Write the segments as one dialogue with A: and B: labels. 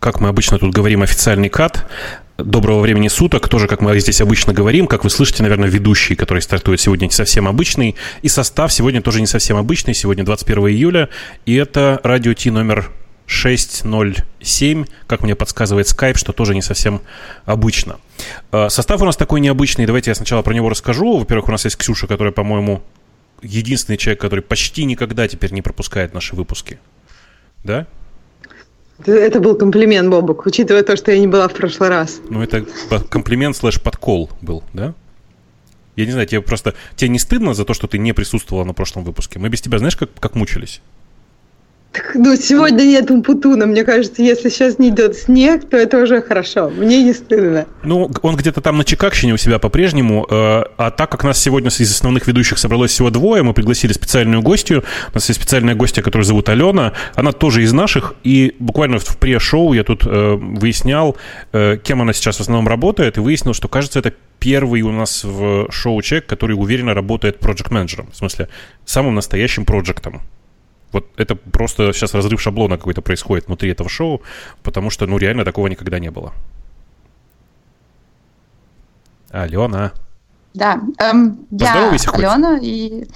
A: как мы обычно тут говорим, официальный кат. Доброго времени суток. Тоже, как мы здесь обычно говорим, как вы слышите, наверное, ведущий, который стартует сегодня, не совсем обычный. И состав сегодня тоже не совсем обычный. Сегодня 21 июля. И это радио Ти номер 607, как мне подсказывает Skype, что тоже не совсем обычно. Э, состав у нас такой необычный. Давайте я сначала про него расскажу. Во-первых, у нас есть Ксюша, которая, по-моему, единственный человек, который почти никогда теперь не пропускает наши выпуски. Да?
B: Это был комплимент, Бобок, учитывая то, что я не была в прошлый раз.
A: Ну, это комплимент слэш подкол был, да? Я не знаю, тебе просто... Тебе не стыдно за то, что ты не присутствовала на прошлом выпуске? Мы без тебя, знаешь, как, как мучились?
B: Ну, сегодня нет Умпутуна. Мне кажется, если сейчас не идет снег, то это уже хорошо. Мне не стыдно.
A: Ну, он где-то там на Чикагщине у себя по-прежнему. Э, а так как нас сегодня из основных ведущих собралось всего двое, мы пригласили специальную гостью. У нас есть специальная гостья, которую зовут Алена. Она тоже из наших. И буквально в пре-шоу я тут э, выяснял, э, кем она сейчас в основном работает. И выяснил, что, кажется, это первый у нас в шоу человек, который уверенно работает проект-менеджером. В смысле, самым настоящим проектом. Вот это просто сейчас разрыв шаблона какой-то происходит внутри этого шоу, потому что, ну, реально такого никогда не было. Алена.
C: Да, эм, я Алена, и,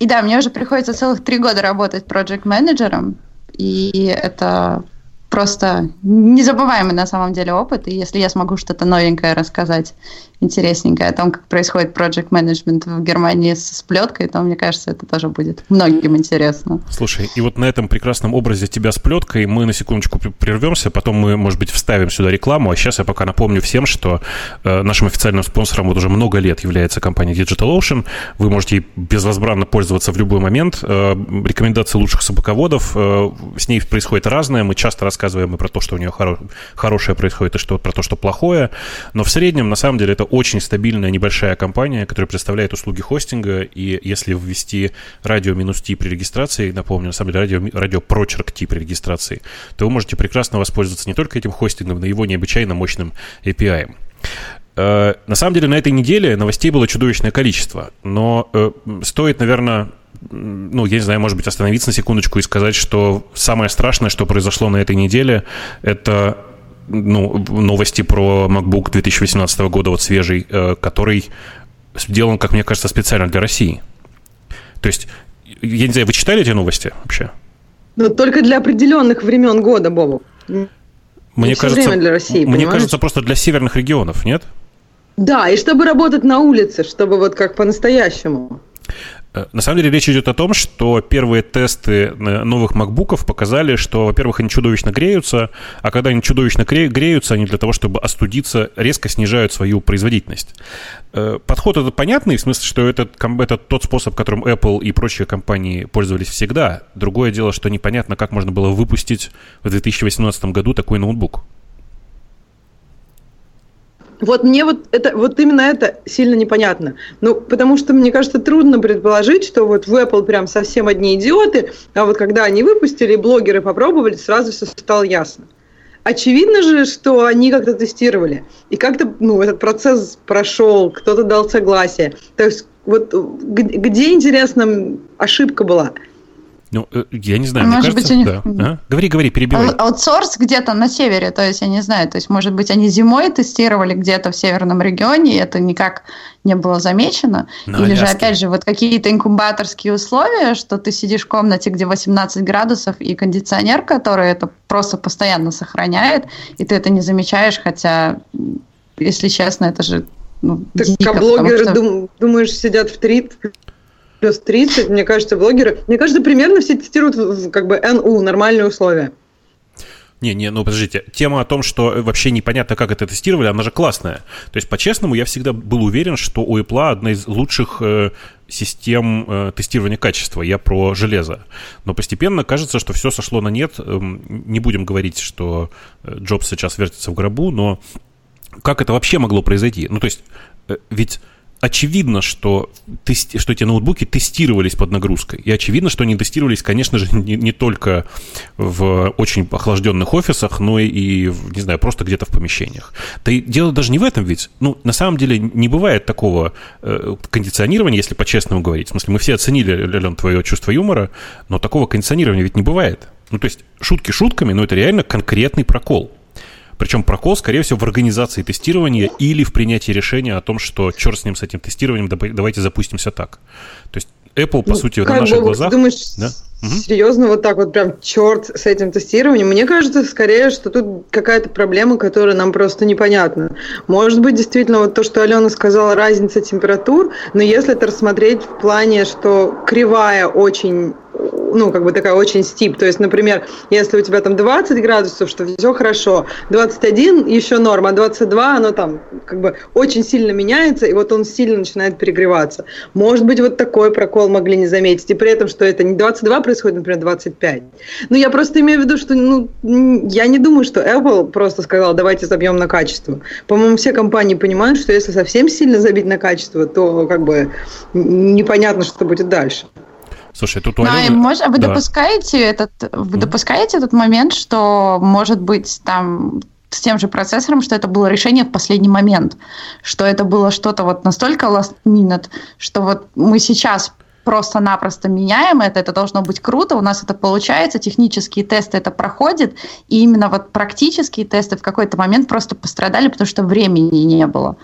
C: и да, мне уже приходится целых три года работать проект-менеджером, и это просто незабываемый на самом деле опыт, и если я смогу что-то новенькое рассказать, интересненькое о том, как происходит project management в Германии с сплеткой, то мне кажется, это тоже будет многим интересно.
A: Слушай, и вот на этом прекрасном образе тебя с плеткой мы на секундочку прервемся, потом мы, может быть, вставим сюда рекламу, а сейчас я пока напомню всем, что э, нашим официальным спонсором вот уже много лет является компания DigitalOcean. Вы можете безвозбранно пользоваться в любой момент. Э, рекомендации лучших собаководов, э, с ней происходит разное, мы часто рассказываем и про то, что у нее хоро- хорошее происходит, и что, про то, что плохое. Но в среднем, на самом деле, это очень стабильная небольшая компания, которая представляет услуги хостинга. И если ввести радио минус T при регистрации, напомню, на самом деле радио, радио прочерк T при регистрации, то вы можете прекрасно воспользоваться не только этим хостингом, но и его необычайно мощным API. Э, на самом деле на этой неделе новостей было чудовищное количество, но э, стоит, наверное, ну, я не знаю, может быть, остановиться на секундочку и сказать, что самое страшное, что произошло на этой неделе, это ну, новости про MacBook 2018 года, вот свежий, э, который сделан, как мне кажется, специально для России. То есть, я не знаю, вы читали эти новости вообще?
B: Ну, только для определенных времен года, Бобу.
A: Мне кажется, время для России, мне понимаешь? кажется, просто для северных регионов, нет?
B: Да, и чтобы работать на улице, чтобы вот как по-настоящему.
A: Э, на самом деле речь идет о том, что первые тесты э, новых макбуков показали, что, во-первых, они чудовищно греются, а когда они чудовищно греются, они для того, чтобы остудиться, резко снижают свою производительность. Э, подход этот понятный, в смысле, что это, это тот способ, которым Apple и прочие компании пользовались всегда. Другое дело, что непонятно, как можно было выпустить в 2018 году такой ноутбук.
B: Вот мне вот это, вот именно это сильно непонятно. Ну, потому что, мне кажется, трудно предположить, что вот в Apple прям совсем одни идиоты, а вот когда они выпустили, блогеры попробовали, сразу все стало ясно. Очевидно же, что они как-то тестировали. И как-то, ну, этот процесс прошел, кто-то дал согласие. То есть, вот где, интересно, ошибка была?
A: Ну, э, я не знаю, а мне может кажется, быть, у них... да. А? Говори, говори, перебивай.
C: Аутсорс где-то на севере, то есть я не знаю, то есть, может быть, они зимой тестировали где-то в северном регионе, и это никак не было замечено. На Или Аляске. же, опять же, вот какие-то инкубаторские условия, что ты сидишь в комнате, где 18 градусов, и кондиционер, который это просто постоянно сохраняет, и ты это не замечаешь, хотя, если честно, это же ну,
B: так дико, а блогеры, что... думаешь, сидят в 30, плюс 30, мне кажется, блогеры, мне кажется, примерно все тестируют как бы НУ, нормальные условия.
A: Не, не, ну подождите, тема о том, что вообще непонятно, как это тестировали, она же классная. То есть, по-честному, я всегда был уверен, что у Apple одна из лучших э, систем э, тестирования качества. Я про железо. Но постепенно кажется, что все сошло на нет. Эм, не будем говорить, что э, Джобс сейчас вертится в гробу, но как это вообще могло произойти? Ну, то есть, э, ведь очевидно, что, тести, что эти ноутбуки тестировались под нагрузкой. И очевидно, что они тестировались, конечно же, не, не только в очень охлажденных офисах, но и, не знаю, просто где-то в помещениях. Да и дело даже не в этом ведь. Ну, на самом деле, не бывает такого э, кондиционирования, если по-честному говорить. В смысле, мы все оценили, Лен, твое чувство юмора, но такого кондиционирования ведь не бывает. Ну, то есть шутки шутками, но это реально конкретный прокол. Причем прокол, скорее всего, в организации тестирования или в принятии решения о том, что черт с ним, с этим тестированием, давайте запустимся так. То есть Apple, по ну, сути, на наших бы, глазах...
B: Думаешь, да? серьезно, вот так вот прям черт с этим тестированием? Мне кажется, скорее, что тут какая-то проблема, которая нам просто непонятна. Может быть, действительно, вот то, что Алена сказала, разница температур, но если это рассмотреть в плане, что кривая очень ну, как бы такая очень стип. То есть, например, если у тебя там 20 градусов, что все хорошо, 21 еще норма, а 22 оно там как бы очень сильно меняется, и вот он сильно начинает перегреваться. Может быть, вот такой прокол могли не заметить, и при этом, что это не 22 происходит, например, 25. Ну, я просто имею в виду, что, ну, я не думаю, что Apple просто сказал, давайте забьем на качество. По-моему, все компании понимают, что если совсем сильно забить на качество, то как бы непонятно, что будет дальше.
A: Слушай, тут
C: у Алены... может, а вы да. допускаете этот, вы mm. допускаете этот момент, что может быть там с тем же процессором, что это было решение в последний момент, что это было что-то вот настолько last minute, что вот мы сейчас просто-напросто меняем это, это должно быть круто, у нас это получается, технические тесты это проходят, и именно вот практические тесты в какой-то момент просто пострадали, потому что времени не было.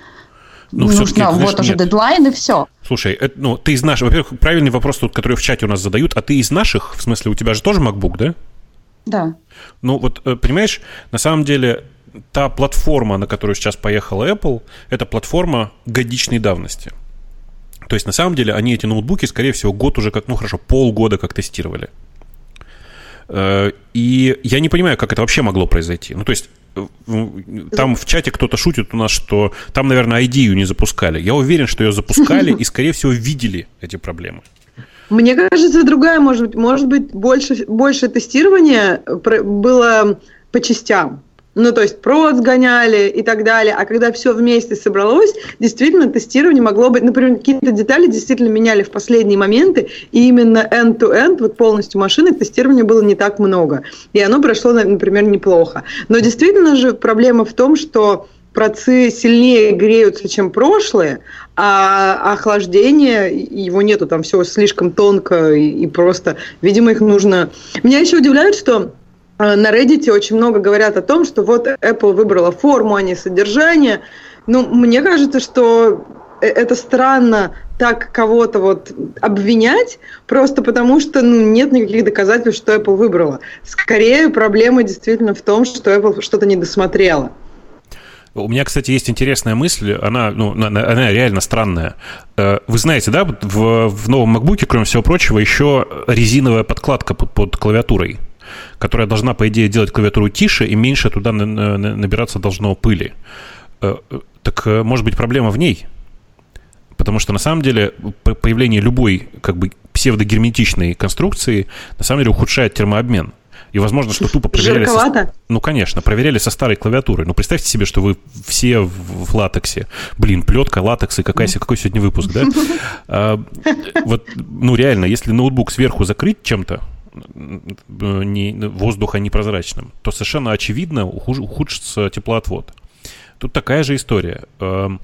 C: Ну, Нужно, вот уже нет. дедлайн и все.
A: Слушай, это, ну, ты из наших... Во-первых, правильный вопрос тут, который в чате у нас задают, а ты из наших? В смысле, у тебя же тоже MacBook, да?
C: Да.
A: Ну, вот, э, понимаешь, на самом деле, та платформа, на которую сейчас поехала Apple, это платформа годичной давности. То есть, на самом деле, они эти ноутбуки, скорее всего, год уже как, ну, хорошо, полгода как тестировали. Э, и я не понимаю, как это вообще могло произойти. Ну, то есть, там в чате кто-то шутит у нас, что там, наверное, ID не запускали. Я уверен, что ее запускали и, скорее всего, видели эти проблемы.
B: Мне кажется, другая, может быть, может быть, больше, больше тестирования было по частям. Ну, то есть провод сгоняли и так далее. А когда все вместе собралось, действительно тестирование могло быть, например, какие-то детали действительно меняли в последние моменты, и именно end-to-end, вот полностью машины, тестирования было не так много. И оно прошло, например, неплохо. Но действительно же проблема в том, что процы сильнее греются, чем прошлые, а охлаждение, его нету, там все слишком тонко и, и просто, видимо, их нужно... Меня еще удивляет, что на Reddit очень много говорят о том, что вот Apple выбрала форму, а не содержание. Ну, мне кажется, что э, это странно так кого-то вот обвинять, просто потому что ну, нет никаких доказательств, что Apple выбрала. Скорее, проблема действительно в том, что Apple что-то не досмотрела.
A: У меня, кстати, есть интересная мысль, она, ну, она реально странная. Э, вы знаете, да, в, в новом MacBook, кроме всего прочего, еще резиновая подкладка под, под клавиатурой которая должна, по идее, делать клавиатуру тише и меньше туда набираться должно пыли. Э, так э, может быть проблема в ней? Потому что на самом деле появление любой как бы псевдогерметичной конструкции на самом деле ухудшает термообмен. И возможно, что тупо проверяли... Со... Ну, конечно, проверяли со старой клавиатурой. Ну, представьте себе, что вы все в, в латексе. Блин, плетка, латекс, и какая, какой сегодня выпуск, да? А, вот, ну, реально, если ноутбук сверху закрыть чем-то, не, воздуха непрозрачным, то совершенно очевидно ухудшится теплоотвод. Тут такая же история. Эм,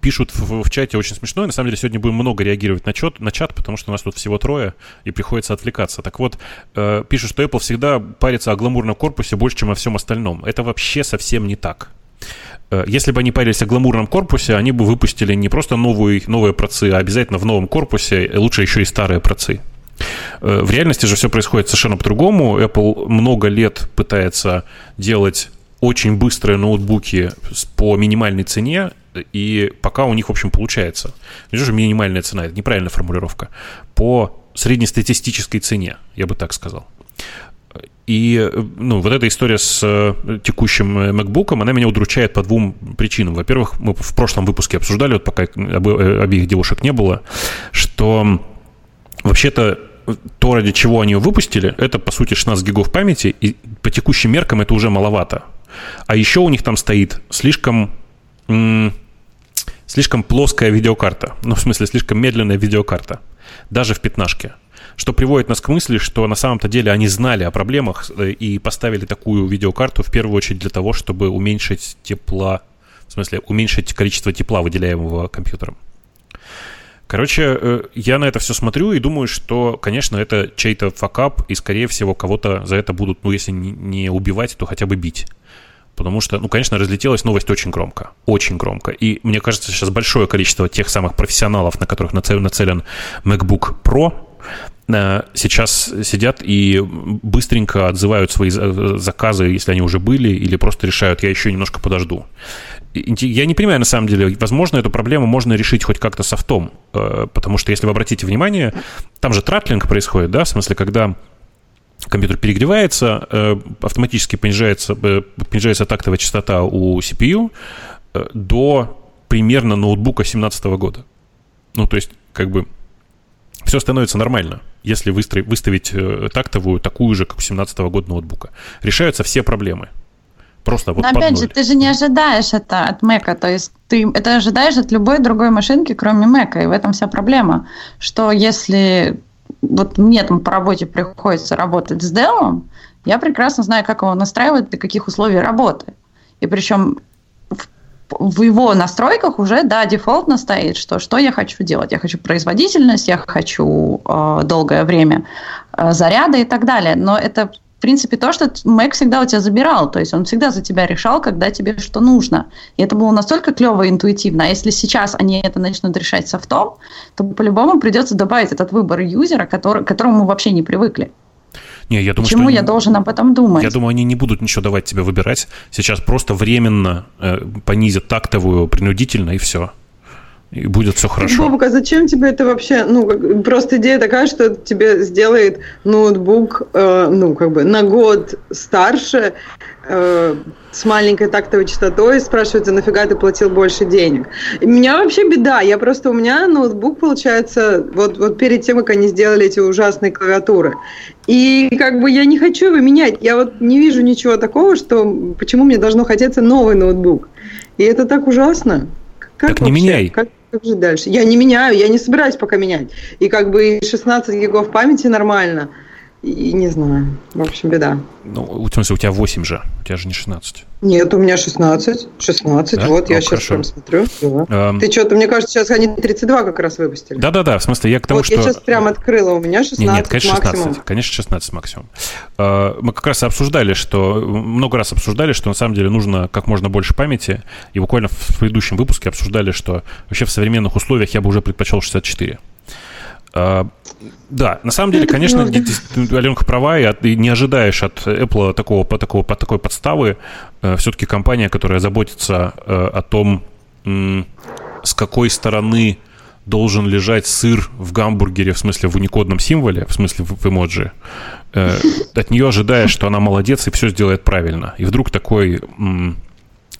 A: пишут в, в чате очень смешно. На самом деле сегодня будем много реагировать на, чат, на чат, потому что у нас тут всего трое, и приходится отвлекаться. Так вот, э, пишут, что Apple всегда парится о гламурном корпусе больше, чем о всем остальном. Это вообще совсем не так. Э, если бы они парились о гламурном корпусе, они бы выпустили не просто новые, новые процы, а обязательно в новом корпусе, лучше еще и старые процы. Э, в реальности же все происходит совершенно по-другому. Apple много лет пытается делать очень быстрые ноутбуки по минимальной цене, и пока у них, в общем, получается. Не же минимальная цена, это неправильная формулировка. По среднестатистической цене, я бы так сказал. И ну, вот эта история с э, текущим MacBook, она меня удручает по двум причинам. Во-первых, мы в прошлом выпуске обсуждали, вот пока э, обеих девушек не было, что вообще-то то, ради чего они ее выпустили, это, по сути, 16 гигов памяти, и по текущим меркам это уже маловато. А еще у них там стоит слишком, слишком плоская видеокарта. Ну, в смысле, слишком медленная видеокарта. Даже в пятнашке. Что приводит нас к мысли, что на самом-то деле они знали о проблемах э, и поставили такую видеокарту в первую очередь для того, чтобы уменьшить тепла, в смысле, уменьшить количество тепла, выделяемого компьютером. Короче, э, я на это все смотрю и думаю, что, конечно, это чей-то факап, и, скорее всего, кого-то за это будут, ну, если не убивать, то хотя бы бить. Потому что, ну, конечно, разлетелась новость очень громко. Очень громко. И мне кажется, сейчас большое количество тех самых профессионалов, на которых нацелен MacBook Pro, сейчас сидят и быстренько отзывают свои заказы, если они уже были, или просто решают, я еще немножко подожду. Я не понимаю, на самом деле, возможно, эту проблему можно решить хоть как-то софтом, э, потому что, если вы обратите внимание, там же тратлинг происходит, да, в смысле, когда компьютер перегревается, э, автоматически понижается, э, понижается тактовая частота у CPU до примерно ноутбука 2017 года. Ну, то есть, как бы, все становится нормально, если выставить тактовую такую же, как у 2017 года ноутбука. Решаются все проблемы. Просто вот
C: Но опять же, ты же не ожидаешь это от Мэка, то есть ты это ожидаешь от любой другой машинки, кроме Мэка, и в этом вся проблема, что если вот мне там по работе приходится работать с Dell, я прекрасно знаю, как его настраивать, для каких условий работы. И причем в, его настройках уже, да, дефолтно стоит, что что я хочу делать. Я хочу производительность, я хочу э, долгое время э, заряда и так далее. Но это в принципе, то, что Mac всегда у тебя забирал, то есть он всегда за тебя решал, когда тебе что нужно. И это было настолько клево и интуитивно. А если сейчас они это начнут решать софтом, то по-любому придется добавить этот выбор юзера, который, к которому мы вообще не привыкли.
A: Не, я думаю,
C: Почему я они, должен об этом думать?
A: Я думаю, они не будут ничего давать тебе выбирать. Сейчас просто временно э, понизят тактовую принудительно и все и будет все хорошо.
B: Бобук, а зачем тебе это вообще? Ну, просто идея такая, что тебе сделает ноутбук, э, ну, как бы на год старше, э, с маленькой тактовой частотой, спрашивается, нафига ты платил больше денег. И у меня вообще беда, я просто, у меня ноутбук, получается, вот, вот перед тем, как они сделали эти ужасные клавиатуры. И как бы я не хочу его менять, я вот не вижу ничего такого, что почему мне должно хотеться новый ноутбук. И это так ужасно.
A: Как так вообще? не меняй.
B: Как, как жить дальше? Я не меняю, я не собираюсь пока менять. И как бы 16 гигов памяти нормально. И не знаю. В общем, беда.
A: Ну, в смысле, у тебя 8 же. У тебя же не 16.
B: Нет, у меня 16. 16, да? вот, ну, я сейчас хорошо. прям смотрю. Да. Эм... Ты что-то, мне кажется, сейчас они 32 как раз выпустили.
A: Да-да-да, в смысле, я к тому,
B: вот
A: что...
B: я сейчас прям открыла, у меня 16 нет, нет,
A: конечно,
B: максимум.
A: 16, конечно, 16 максимум. Э, мы как раз обсуждали, что... Много раз обсуждали, что на самом деле нужно как можно больше памяти. И буквально в предыдущем выпуске обсуждали, что вообще в современных условиях я бы уже предпочел 64. Да, на самом деле, конечно, Аленка права, и, и не ожидаешь от Apple такого, такого, такой подставы. Э, Все-таки компания, которая заботится э, о том, с какой стороны должен лежать сыр в гамбургере, в смысле в уникодном символе, в смысле в эмоджи, э, от нее ожидаешь, что она молодец и все сделает правильно. И вдруг такой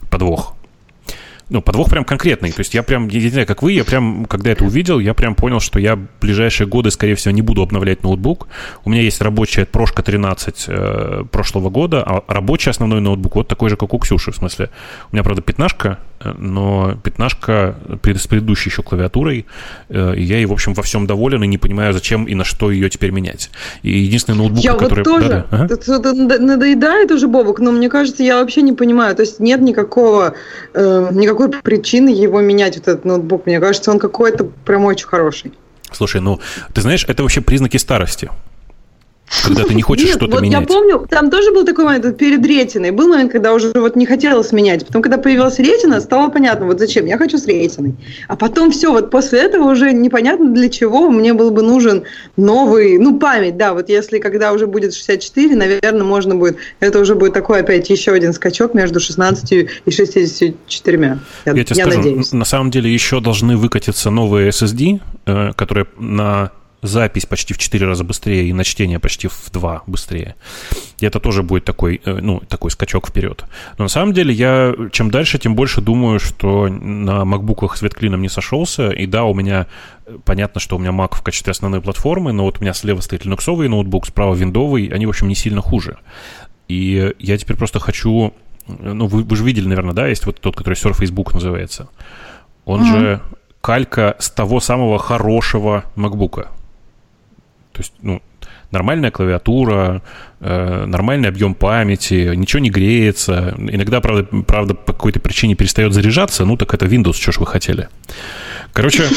A: подвох ну, подвох прям конкретный. То есть я прям, я не знаю, как вы, я прям, когда это увидел, я прям понял, что я в ближайшие годы, скорее всего, не буду обновлять ноутбук. У меня есть рабочая прошка 13 э, прошлого года, а рабочий основной ноутбук вот такой же, как у Ксюши. В смысле, у меня, правда, пятнашка, но пятнашка с предыдущей еще клавиатурой, э, и я ей, в общем, во всем доволен и не понимаю, зачем и на что ее теперь менять. И единственный ноутбук,
B: я
A: который...
B: Вот тоже. Да, да. Ага. Надоедает уже, Бобок, но мне кажется, я вообще не понимаю. То есть нет никакого, э, никакой причины его менять, вот этот ноутбук. Мне кажется, он какой-то прям очень хороший.
A: Слушай, ну, ты знаешь, это вообще признаки старости когда ты не хочешь что-то вот менять.
B: Я помню, там тоже был такой момент перед ретиной. Был момент, когда уже вот не хотелось менять. Потом, когда появилась ретина, стало понятно, вот зачем. Я хочу с ретиной. А потом все, вот после этого уже непонятно для чего мне был бы нужен новый, ну, память, да, вот если когда уже будет 64, наверное, можно будет, это уже будет такой опять еще один скачок между 16 и 64. Я,
A: я тебе я скажу, надеюсь. на самом деле еще должны выкатиться новые SSD, э, которые на запись почти в 4 раза быстрее и на чтение почти в 2 быстрее. И это тоже будет такой, э, ну, такой скачок вперед. Но на самом деле я чем дальше, тем больше думаю, что на макбуках свет клином не сошелся. И да, у меня э, понятно, что у меня Mac в качестве основной платформы, но вот у меня слева стоит линуксовый ноутбук, справа виндовый, они, в общем, не сильно хуже. И я теперь просто хочу... Ну, вы, вы же видели, наверное, да, есть вот тот, который Surface Book называется. Он mm-hmm. же калька с того самого хорошего MacBook. То есть, ну, нормальная клавиатура, нормальный объем памяти, ничего не греется. Иногда, правда, правда по какой-то причине перестает заряжаться, ну так это Windows, что ж вы хотели. Короче...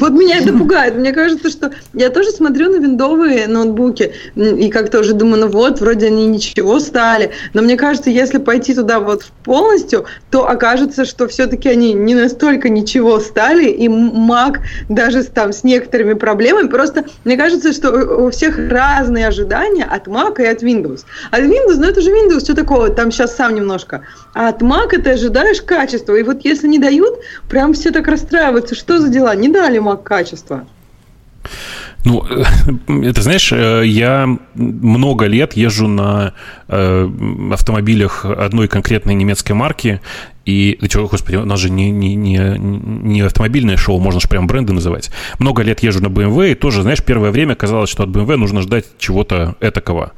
B: Вот меня это пугает. Мне кажется, что я тоже смотрю на виндовые ноутбуки и как-то уже думаю, ну вот, вроде они ничего стали. Но мне кажется, если пойти туда вот полностью, то окажется, что все-таки они не настолько ничего стали, и Mac даже там с некоторыми проблемами. Просто мне кажется, что у всех разные ожидания от Mac и от Windows. От Windows, ну это же Windows, что такого, там сейчас сам немножко. А от Mac ты ожидаешь качества. И вот если не дают, прям все так расстраиваются, что за дела? Не дали Mac качества.
A: Ну, это знаешь, э, я много лет езжу на э, автомобилях одной конкретной немецкой марки, и, да что, господи, у нас же не, не, не, не автомобильное шоу, можно же прям бренды называть. Много лет езжу на BMW, и тоже, знаешь, первое время казалось, что от BMW нужно ждать чего-то этакого.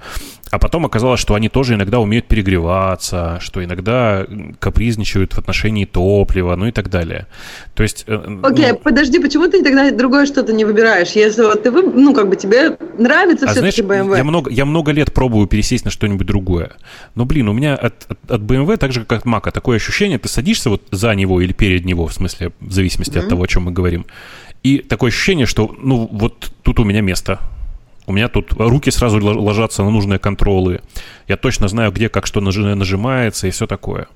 A: А потом оказалось, что они тоже иногда умеют перегреваться, что иногда капризничают в отношении топлива, ну и так далее. То есть... Э,
B: Окей, okay, ну... подожди, почему ты тогда другое что-то не выбираешь? Если вот ты, ну, как бы тебе нравится а все-таки BMW.
A: Я много, я много лет пробую пересесть на что-нибудь другое. Но, блин, у меня от, от, от BMW, так же, как от Mac, такое ощущение, ты садишься вот за него или перед него, в смысле, в зависимости mm-hmm. от того, о чем мы говорим. И такое ощущение, что, ну, вот тут у меня место, у меня тут руки сразу ложатся на нужные контролы. Я точно знаю, где как что нажимается и все такое.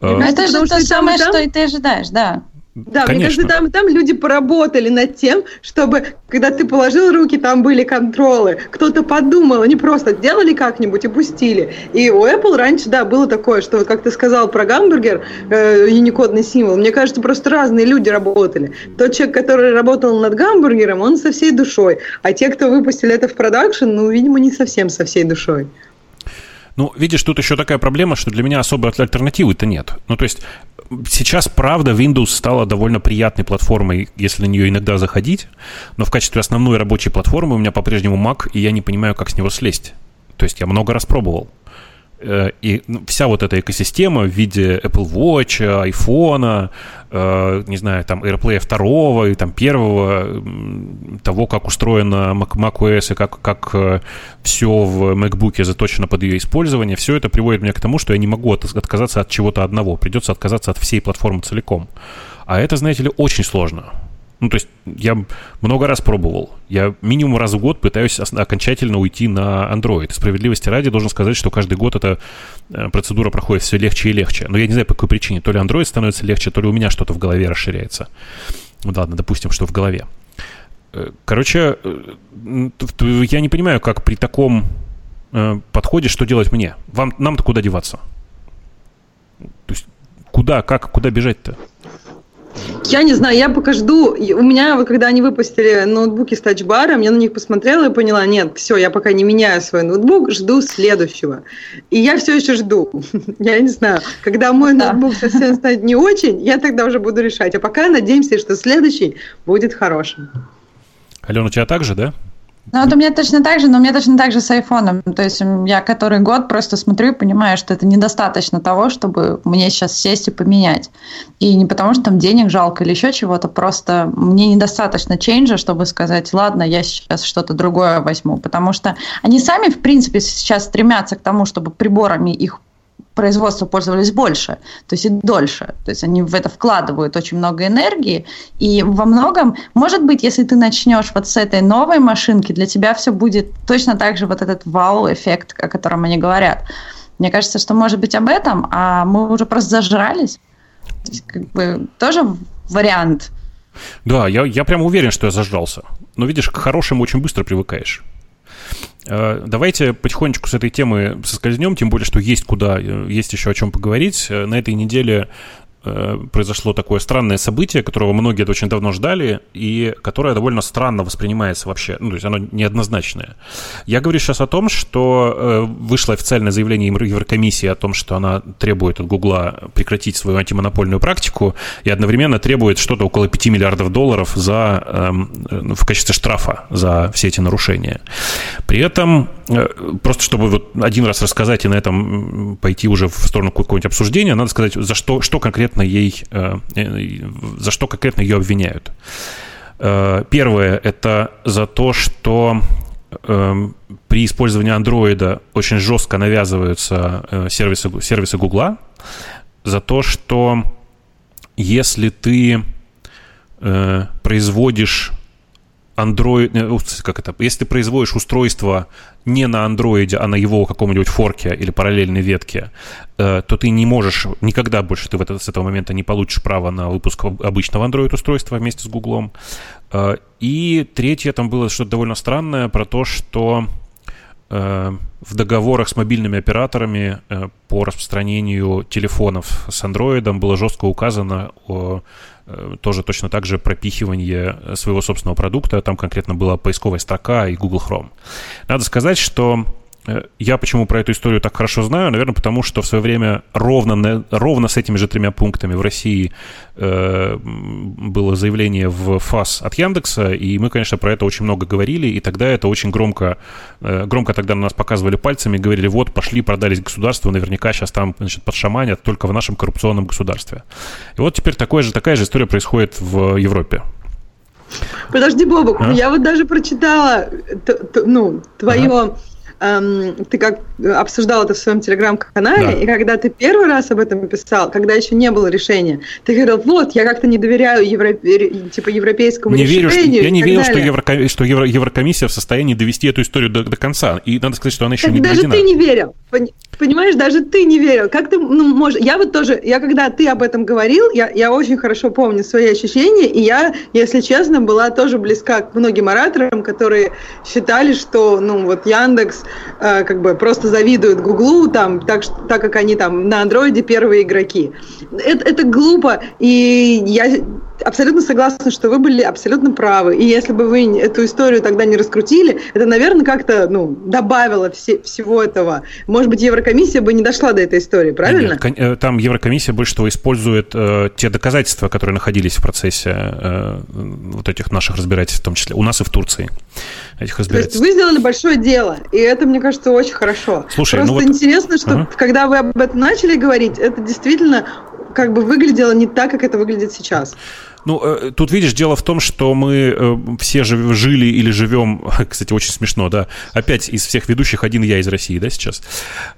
C: Ну, это же то самое, что и ты ожидаешь, да.
B: Да, Конечно. мне кажется, там, там люди поработали над тем, чтобы, когда ты положил руки, там были контролы. Кто-то подумал, они просто делали как-нибудь и пустили. И у Apple раньше, да, было такое, что, как ты сказал про гамбургер, э, юникодный символ, мне кажется, просто разные люди работали. Тот человек, который работал над гамбургером, он со всей душой. А те, кто выпустили это в продакшн, ну, видимо, не совсем со всей душой.
A: Ну, видишь, тут еще такая проблема, что для меня особой альтернативы-то нет. Ну, то есть сейчас, правда, Windows стала довольно приятной платформой, если на нее иногда заходить, но в качестве основной рабочей платформы у меня по-прежнему Mac, и я не понимаю, как с него слезть. То есть я много раз пробовал. Э, и ну, вся вот эта экосистема в виде Apple Watch, iPhone, э, не знаю, там AirPlay 2 и там первого, того, как устроена Mac, macOS и как, как э, все в MacBook заточено под ее использование, все это приводит меня к тому, что я не могу отказаться от чего-то одного. Придется отказаться от всей платформы целиком. А это, знаете ли, очень сложно. Ну, то есть я много раз пробовал. Я минимум раз в год пытаюсь окончательно уйти на Android. Справедливости ради должен сказать, что каждый год эта э, процедура проходит все легче и легче. Но я не знаю, по какой причине. То ли Android становится легче, то ли у меня что-то в голове расширяется. Ну, ладно, допустим, что в голове. Э, короче, э, я не понимаю, как при таком подходе, что делать мне. Вам, нам-то куда деваться? То есть куда, как, куда бежать-то?
B: Я не знаю, я пока жду. У меня, вот когда они выпустили ноутбуки с тачбаром, я на них посмотрела и поняла, нет, все, я пока не меняю свой ноутбук, жду следующего. И я все еще жду. Я не знаю, когда мой ноутбук совсем станет не очень, я тогда уже буду решать. А пока надеемся, что следующий будет хорошим.
A: Алена, у тебя так же, да?
C: Ну, вот у меня точно так же, но у меня точно так же с айфоном. То есть я который год просто смотрю и понимаю, что это недостаточно того, чтобы мне сейчас сесть и поменять. И не потому, что там денег жалко или еще чего-то, просто мне недостаточно чейнджа, чтобы сказать, ладно, я сейчас что-то другое возьму. Потому что они сами, в принципе, сейчас стремятся к тому, чтобы приборами их производства пользовались больше, то есть и дольше. То есть они в это вкладывают очень много энергии. И во многом, может быть, если ты начнешь вот с этой новой машинки, для тебя все будет точно так же вот этот вау-эффект, о котором они говорят. Мне кажется, что может быть об этом, а мы уже просто зажрались. То есть, как бы, тоже вариант.
A: Да, я, я прям уверен, что я зажрался. Но видишь, к хорошему очень быстро привыкаешь. Э, давайте потихонечку с этой темы соскользнем, тем более, что есть куда, э, есть еще о чем поговорить. Э, на этой неделе произошло такое странное событие, которого многие очень давно ждали, и которое довольно странно воспринимается вообще, ну, то есть оно неоднозначное. Я говорю сейчас о том, что э, вышло официальное заявление Еврокомиссии о том, что она требует от Гугла прекратить свою антимонопольную практику и одновременно требует что-то около 5 миллиардов долларов за, эм, э, в качестве штрафа за все эти нарушения. При этом, э, просто чтобы вот один раз рассказать и на этом пойти уже в сторону какого-нибудь обсуждения, надо сказать, за что, что конкретно конкретно ей, э, э, за что конкретно ее обвиняют. Э, первое – это за то, что при использовании андроида очень жестко навязываются сервисы, сервисы Гугла за то, что если ты производишь Android, э, как это, если ты производишь устройство не на андроиде, а на его каком-нибудь форке или параллельной ветке, э, то ты не можешь, никогда больше ты в это, с этого момента не получишь право на выпуск обычного Android устройства вместе с Гуглом. Э, и третье, там было что-то довольно странное про то, что в договорах с мобильными операторами по распространению телефонов с андроидом было жестко указано о тоже точно так же пропихивание своего собственного продукта. Там конкретно была поисковая строка и Google Chrome. Надо сказать, что Э, я почему про эту историю так хорошо знаю? Наверное, потому что в свое время ровно, ровно с этими же тремя пунктами в России э, было заявление в ФАС от Яндекса, и мы, конечно, про это очень много говорили, и тогда это очень громко, э, громко тогда на нас показывали пальцами, говорили, вот, пошли, продались государству, наверняка сейчас там, значит, подшаманят только в нашем коррупционном государстве. И вот теперь такое же, такая же история происходит в Европе.
B: Подожди, Бобок, а? я вот даже прочитала, ну, твое... Ага эм, ты как обсуждал это в своем телеграм-канале, да. и когда ты первый раз об этом писал, когда еще не было решения, ты говорил, вот, я как-то не доверяю европе... типа европейскому
A: не решению. Верю, я не верил, что, Евроко... что Евро... Еврокомиссия в состоянии довести эту историю до, до конца. И надо сказать, что она еще так не
B: даже доведена. ты не верил. Понимаешь, даже ты не верил. Как ты, ну, можешь... Я вот тоже, я когда ты об этом говорил, я, я очень хорошо помню свои ощущения, и я, если честно, была тоже близка к многим ораторам, которые считали, что, ну, вот Яндекс э, как бы просто завидуют Гуглу, там, так, так как они там на андроиде первые игроки. Это, это глупо, и я абсолютно согласна, что вы были абсолютно правы. И если бы вы эту историю тогда не раскрутили, это, наверное, как-то ну, добавило все, всего этого. Может быть, Еврокомиссия бы не дошла до этой истории, правильно?
A: Нет, э, там Еврокомиссия больше того использует э, те доказательства, которые находились в процессе э, вот этих наших разбирательств, в том числе у нас и в Турции. Этих разбирательств.
B: То есть вы сделали большое дело, и это, мне кажется, очень хорошо.
A: Слушай,
B: Просто
A: ну вот...
B: интересно, что ага. когда вы об этом начали говорить, это действительно как бы выглядело не так, как это выглядит сейчас.
A: Ну, э, тут, видишь, дело в том, что мы э, все жили или живем, кстати, очень смешно, да, опять из всех ведущих один я из России, да, сейчас.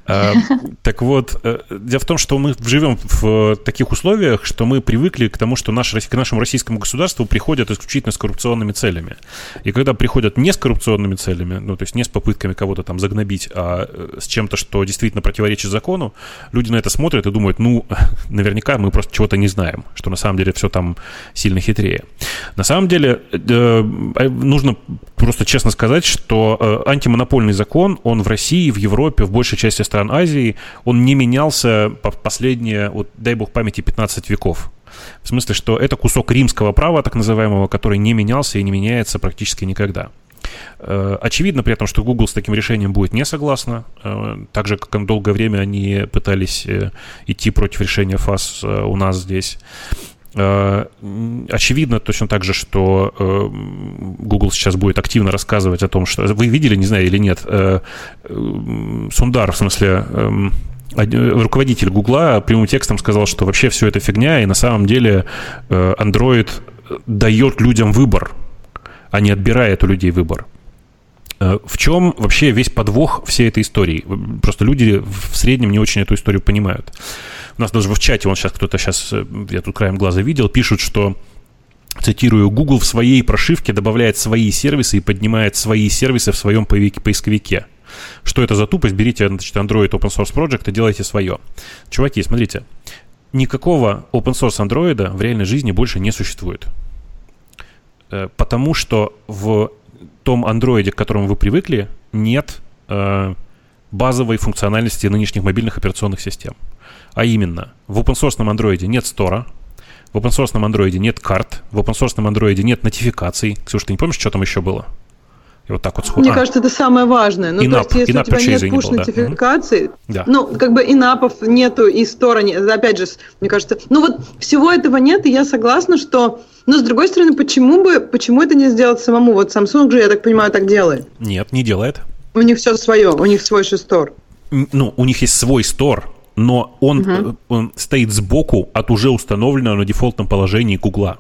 A: А, так вот, э, дело в том, что мы живем в таких условиях, что мы привыкли к тому, что наш, к нашему российскому государству приходят исключительно с коррупционными целями. И когда приходят не с коррупционными целями, ну, то есть не с попытками кого-то там загнобить, а с чем-то, что действительно противоречит закону, люди на это смотрят и думают, ну, наверняка мы просто чего-то не знаем, что на самом деле все там сильно хитрее. На самом деле, э, э, нужно просто честно сказать, что э, антимонопольный закон, он в России, в Европе, в большей части стран Азии, он не менялся последние, вот, дай бог памяти, 15 веков. В смысле, что это кусок римского права, так называемого, который не менялся и не меняется практически никогда. Очевидно при этом, что Google с таким решением будет не согласна. Так же, как долгое время они пытались идти против решения ФАС у нас здесь. Э, очевидно точно так же, что э, Google сейчас будет активно рассказывать о том, что... Вы видели, не знаю, или нет, э, Сундар, в смысле, эм, руководитель Гугла прямым текстом сказал, что вообще все это фигня, и на самом деле Android дает людям выбор, а не отбирает у людей выбор. В чем вообще весь подвох всей этой истории? Просто люди в среднем не очень эту историю понимают. У нас даже в чате, он сейчас кто-то сейчас, э, я тут краем глаза видел, пишут, что цитирую, Google в своей прошивке добавляет свои сервисы и поднимает свои сервисы в своем поисковике. Что это за тупость? Берите, значит, Android Open Source Project и делайте свое. Чуваки, смотрите, никакого open source Android в реальной жизни больше не существует. Э, потому что в том андроиде, к которому вы привыкли, нет э, базовой функциональности нынешних мобильных операционных систем. А именно, в open source Android нет стора, в open source Android нет карт, в open source Android нет нотификаций. Ксюша, ты не помнишь, что там еще было?
B: И вот так вот сходу. Мне а. кажется, это самое важное. Ну, инап, то есть, если у тебя нет push-нотификаций, да. ну, как бы инапов нету, и стора нет. Опять же, мне кажется, ну вот всего этого нет, и я согласна, что... Но с другой стороны, почему бы, почему это не сделать самому? Вот Samsung же, я так понимаю, так делает.
A: Нет, не делает.
B: У них все свое, у них свой шестор.
A: Ну, у них есть свой стор, но он, угу. он стоит сбоку от уже установленного на дефолтном положении Гугла.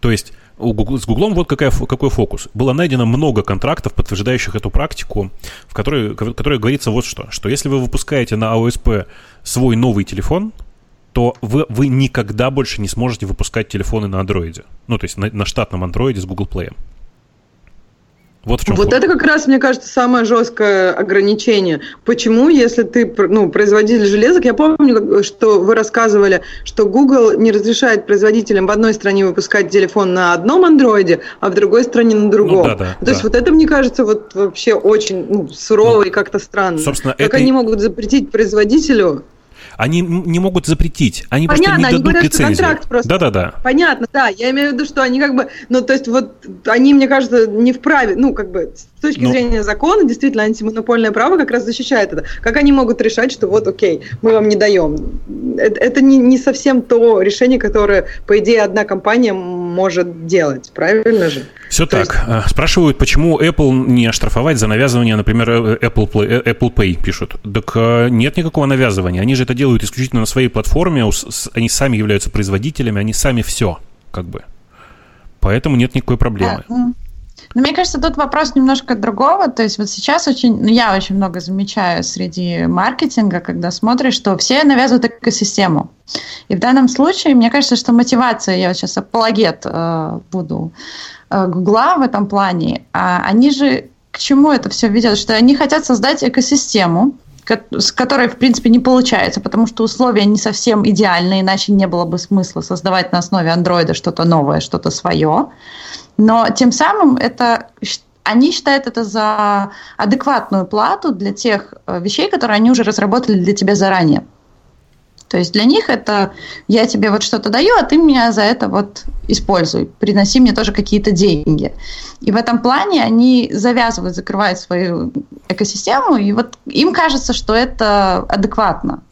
A: То есть Google, с Гуглом вот какая, какой фокус. Было найдено много контрактов, подтверждающих эту практику, в которой, в которой говорится вот что, что если вы выпускаете на AOSP свой новый телефон, то вы, вы никогда больше не сможете выпускать телефоны на андроиде. Ну, то есть на, на штатном андроиде с Google Play.
B: Вот, в чем вот это как раз, мне кажется, самое жесткое ограничение. Почему, если ты ну, производитель железок, я помню, что вы рассказывали, что Google не разрешает производителям в одной стране выпускать телефон на одном андроиде, а в другой стране на другом. Ну, да, да, То да. есть вот это, мне кажется, вот вообще очень ну, сурово ну, и как-то странно. Собственно, как это... они могут запретить производителю
A: они не могут запретить, они Понятно, просто не дадут говорят, лицензию. Да-да-да.
B: Понятно, да. Я имею в виду, что они как бы, ну, то есть вот они, мне кажется, не вправе, ну, как бы с точки ну, зрения закона, действительно, антимонопольное право как раз защищает это. Как они могут решать, что вот, окей, мы вам не даем? Это, это не, не совсем то решение, которое, по идее, одна компания может делать, правильно же?
A: Все то так. Есть... А, спрашивают, почему Apple не оштрафовать за навязывание, например, э, Apple Play, э, Apple Pay пишут. Так э, нет никакого навязывания. Они же это делают исключительно на своей платформе, они сами являются производителями, они сами все, как бы. Поэтому нет никакой проблемы. Да, ну,
C: но мне кажется, тут вопрос немножко другого. То есть вот сейчас очень, ну, я очень много замечаю среди маркетинга, когда смотришь, что все навязывают экосистему. И в данном случае, мне кажется, что мотивация, я вот сейчас апологет э, буду э, в этом плане, а они же к чему это все ведет? Что они хотят создать экосистему, с которой, в принципе, не получается, потому что условия не совсем идеальные, иначе не было бы смысла создавать на основе андроида что-то новое, что-то свое. Но тем самым это они считают это за адекватную плату для тех э, вещей, которые они уже разработали для тебя заранее. То есть для них это я тебе вот что-то даю, а ты меня за это вот используй, приноси мне тоже какие-то деньги. И в этом плане они завязывают, закрывают свою экосистему, и вот им кажется, что это адекватно.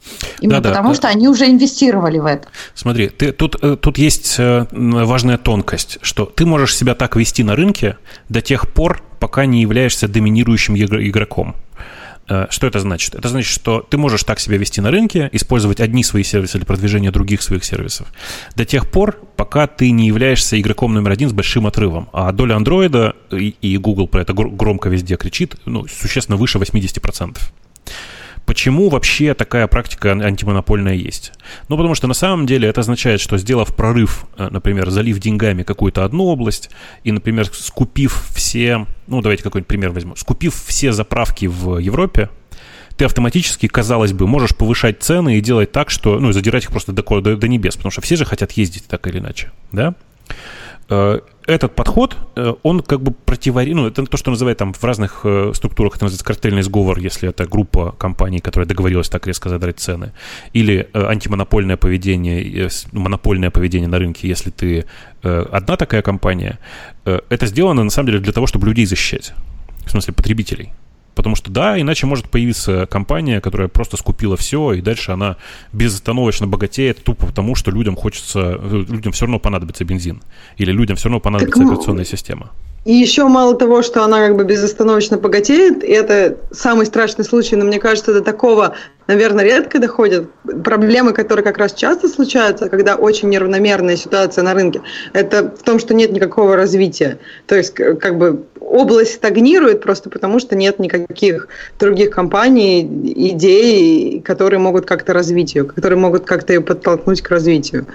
C: Именно да, потому, да. что они уже инвестировали в это.
A: Смотри, ты, тут, э, тут есть э, важная тонкость, что ты можешь себя так вести на рынке до тех пор, пока не являешься доминирующим игроком. Э, что это значит? Это значит, что ты можешь так себя вести на рынке, использовать одни свои сервисы для продвижения других своих сервисов до тех пор, пока ты не являешься игроком номер один с большим отрывом. А доля андроида, и Google про это громко везде кричит, ну, существенно выше 80%. Почему вообще такая практика антимонопольная есть? Ну, потому что на самом деле это означает, что сделав прорыв, э, например, залив деньгами какую-то одну область и, например, скупив все, ну, давайте какой-нибудь пример возьму, скупив все заправки в Европе, ты автоматически, казалось бы, можешь повышать цены и делать так, что, ну, задирать их просто до, до, до небес, потому что все же хотят ездить так или иначе, да? Э, этот подход, э, он как бы противоречит, ну, это то, что называют там в разных э, структурах, это называется картельный сговор, если это группа компаний, которая договорилась так резко задрать цены, или антимонопольное поведение, монопольное поведение на рынке, если ты одна такая компания, это сделано на самом деле для того, чтобы людей защищать, в смысле потребителей. Потому что да, иначе может появиться компания, которая просто скупила все, и дальше она безостановочно богатеет тупо потому, что людям хочется, людям все равно понадобится бензин. Или людям все равно понадобится так, операционная система.
B: И еще мало того, что она как бы безостановочно богатеет, и это самый страшный случай, но мне кажется, до такого, наверное, редко доходят. Проблемы, которые как раз часто случаются, когда очень неравномерная ситуация на рынке, это в том, что нет никакого развития. То есть как бы область стагнирует просто потому, что нет никаких других компаний, идей, которые могут как-то развить ее, которые могут как-то ее подтолкнуть к развитию.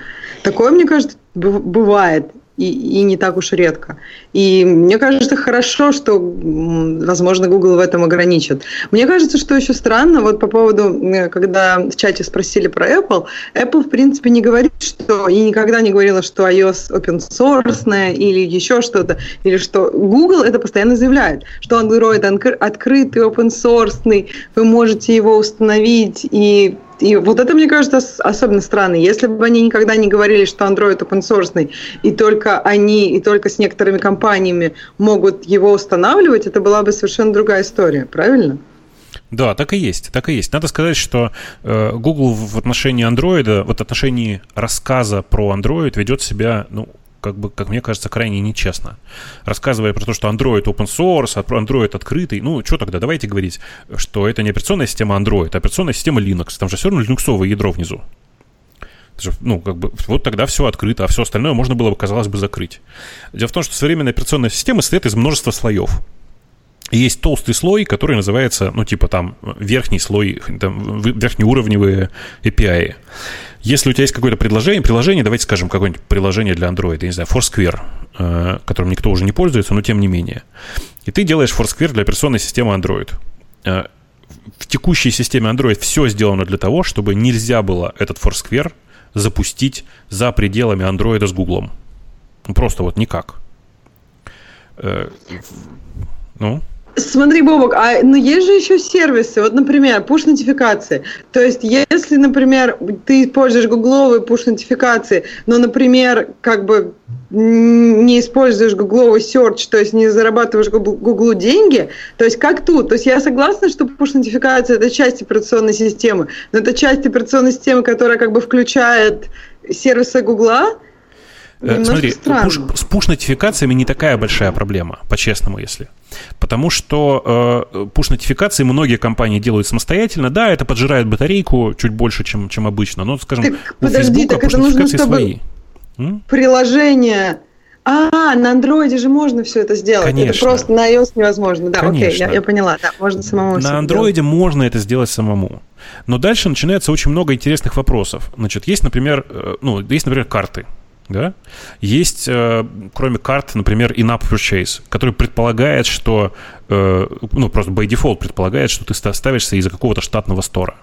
B: Такое, мне кажется, бывает и, и не так уж редко. И мне кажется, хорошо, что, возможно, Google в этом ограничит. Мне кажется, что еще странно, вот по поводу, когда в чате спросили про Apple, Apple, в принципе, не говорит, что, и никогда не говорила, что iOS open source или еще что-то, или что Google это постоянно заявляет, что Android открытый, open source, вы можете его установить и и вот это, мне кажется, особенно странно. Если бы они никогда не говорили, что Android open source, и только они, и только с некоторыми компаниями могут его устанавливать, это была бы совершенно другая история, правильно?
A: Да, так и есть, так и есть. Надо сказать, что э, Google в отношении Android, в отношении рассказа про Android ведет себя, ну, как бы, как мне кажется, крайне нечестно. Рассказывая про то, что Android open source, Android открытый, ну, что тогда, давайте говорить, что это не операционная система Android, а операционная система Linux. Там же все равно линуксовое ядро внизу. Ну, как бы, вот тогда все открыто, а все остальное можно было бы, казалось бы, закрыть. Дело в том, что современная операционная система состоит из множества слоев. И есть толстый слой, который называется, ну, типа там, верхний слой, там, верхнеуровневые API. Если у тебя есть какое-то предложение, приложение, давайте скажем, какое-нибудь приложение для Android, я не знаю, Foursquare, э, которым никто уже не пользуется, но тем не менее. И ты делаешь Foursquare для операционной системы Android. Э, в текущей системе Android все сделано для того, чтобы нельзя было этот Foursquare запустить за пределами Android с Google. Просто вот никак. Э,
B: ну? Смотри, Бобок, а ну есть же еще сервисы, вот, например, push-нотификации. То есть, если, например, ты используешь гугловые push-нотификации, но, например, как бы не используешь гугловый search, то есть не зарабатываешь гуглу деньги, то есть как тут? То есть я согласна, что push-нотификация – это часть операционной системы, но это часть операционной системы, которая как бы включает сервисы гугла,
A: Э, смотри, пуш, с пуш-нотификациями не такая большая проблема, по-честному, если. Потому что э, пуш-нотификации многие компании делают самостоятельно. Да, это поджирает батарейку чуть больше, чем, чем обычно. Но, скажем, так,
B: у подожди, Facebook пуш-нотификации свои. Приложение а, на андроиде же можно все это сделать. Конечно. Это просто на iOS невозможно. Да, Конечно. окей, я, я поняла. Да, можно самому
A: На андроиде можно это сделать самому. Но дальше начинается очень много интересных вопросов. Значит, есть, например, э, ну, есть, например, карты да, есть, э, кроме карт, например, in-app purchase, который предполагает, что, э, ну, просто by default предполагает, что ты ставишься из-за какого-то штатного стора.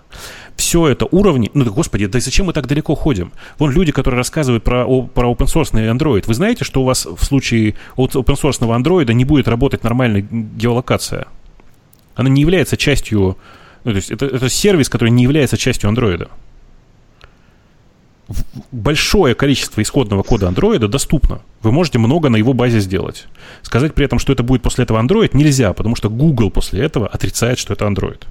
A: Все это уровни, ну, да, господи, да зачем мы так далеко ходим? Вон люди, которые рассказывают про, про open source Android, вы знаете, что у вас в случае open source Android не будет работать нормальная геолокация? Она не является частью, ну, то есть это, это сервис, который не является частью Android большое количество исходного кода Android доступно. Вы можете много на его базе сделать. Сказать при этом, что это будет после этого Android, нельзя, потому что Google после этого отрицает, что это Android.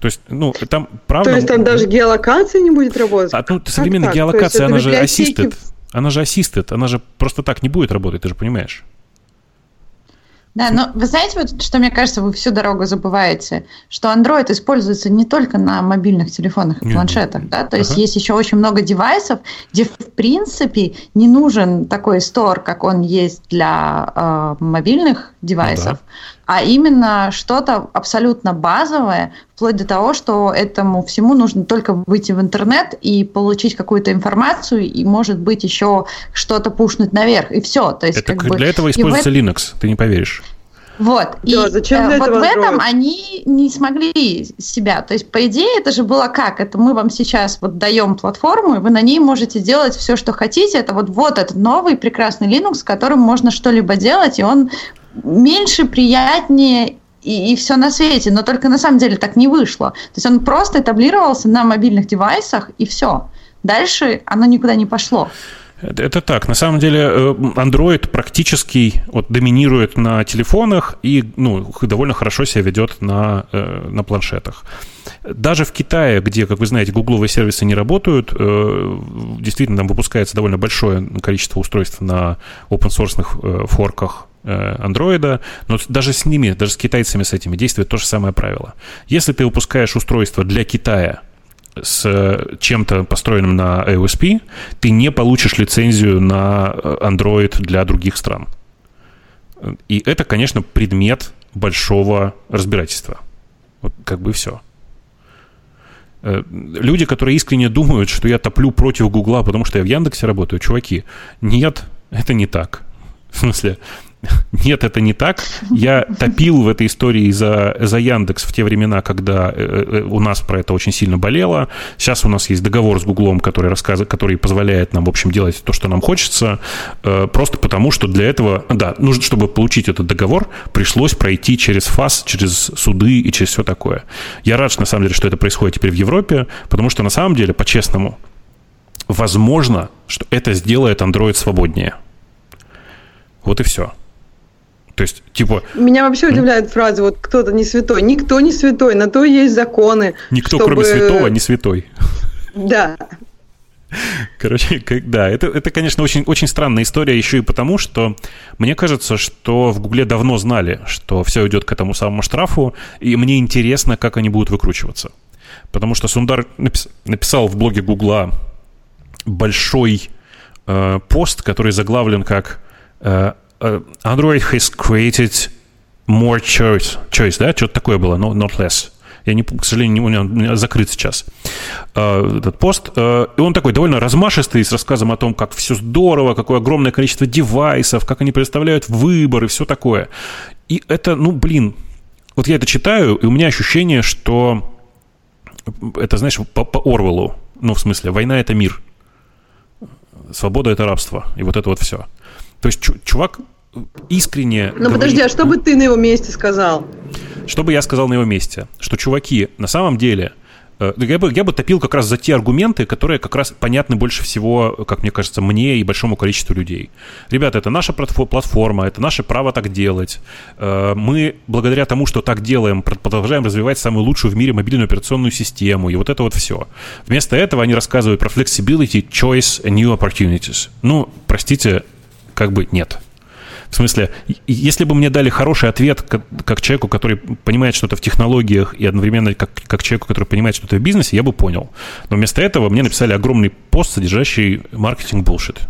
A: То есть, ну, там правда...
B: То есть там даже геолокация не будет работать? А,
A: ну, современная геолокация, она же библиотеки... Она же ассистит, она же просто так не будет работать, ты же понимаешь.
C: Да, но вы знаете, вот что мне кажется, вы всю дорогу забываете, что Android используется не только на мобильных телефонах и планшетах, да, то есть ага. есть еще очень много девайсов, где в принципе не нужен такой стор, как он есть для э, мобильных девайсов, ну, да. А именно что-то абсолютно базовое, вплоть до того, что этому всему нужно только выйти в интернет и получить какую-то информацию, и может быть еще что-то пушнуть наверх, и все. То есть,
A: Это как для бы, этого используется в... Linux, ты не поверишь.
C: Вот. Да, и зачем э, вот в этом они не смогли себя. То есть, по идее, это же было как? Это мы вам сейчас вот даем платформу, и вы на ней можете делать все, что хотите. Это вот, вот этот новый прекрасный Linux, с которым можно что-либо делать, и он меньше, приятнее и, и все на свете, но только на самом деле так не вышло. То есть он просто этаблировался на мобильных девайсах, и все. Дальше оно никуда не пошло.
A: Это так. На самом деле э, Android практически вот, доминирует на телефонах и ну, довольно хорошо себя ведет на, э, на планшетах. Даже в Китае, где, как вы знаете, гугловые сервисы не работают, э, действительно там выпускается довольно большое количество устройств на open-source форках андроида, но даже с ними, даже с китайцами с этими действует то же самое правило. Если ты выпускаешь устройство для Китая, с чем-то построенным на AOSP, ты не получишь лицензию на Android для других стран. И это, конечно, предмет большого разбирательства. Вот как бы все. Э, люди, которые искренне думают, что я топлю против Гугла, потому что я в Яндексе работаю, чуваки, нет, это не так. В смысле, нет, это не так. Я топил в этой истории за, за Яндекс в те времена, когда э, э, у нас про это очень сильно болело. Сейчас у нас есть договор с Гуглом, который, рассказывает, который позволяет нам, в общем, делать то, что нам хочется, э, просто потому, что для этого, да, нужно, чтобы получить этот договор, пришлось пройти через ФАС, через суды и через все такое. Я рад, на самом деле, что это происходит теперь в Европе, потому что, на самом деле, по-честному, возможно, что это сделает Android свободнее. Вот и все. То есть, типа...
B: Меня вообще удивляет фраза, вот кто-то не святой. Никто не святой, на то есть законы.
A: Никто, чтобы... кроме святого, не святой.
B: Да.
A: Короче, да, это, это, конечно, очень, очень странная история еще и потому, что мне кажется, что в Гугле давно знали, что все идет к этому самому штрафу, и мне интересно, как они будут выкручиваться. Потому что Сундар написал в блоге Гугла большой э, пост, который заглавлен как э, Android has created more choice, choice да, что-то такое было, no, not less. Я, не, к сожалению, у меня закрыт сейчас э, этот пост. Э, и он такой довольно размашистый, с рассказом о том, как все здорово, какое огромное количество девайсов, как они представляют выбор и все такое. И это, ну, блин, вот я это читаю, и у меня ощущение, что это, знаешь, по, по Орвелу, ну, в смысле, война — это мир, свобода — это рабство, и вот это вот все. То есть чувак искренне...
B: Ну, говорит, подожди, а что бы ты на его месте сказал?
A: Что бы я сказал на его месте? Что, чуваки, на самом деле, э, я бы, я бы топил как раз за те аргументы, которые как раз понятны больше всего, как мне кажется, мне и большому количеству людей. Ребята, это наша платформа, это наше право так делать. Э, мы, благодаря тому, что так делаем, продолжаем развивать самую лучшую в мире мобильную операционную систему, и вот это вот все. Вместо этого они рассказывают про flexibility, choice and new opportunities. Ну, простите, как бы нет. В смысле, если бы мне дали хороший ответ как, как человеку, который понимает что-то в технологиях, и одновременно как, как человеку, который понимает что-то в бизнесе, я бы понял. Но вместо этого мне написали огромный пост, содержащий маркетинг булшит.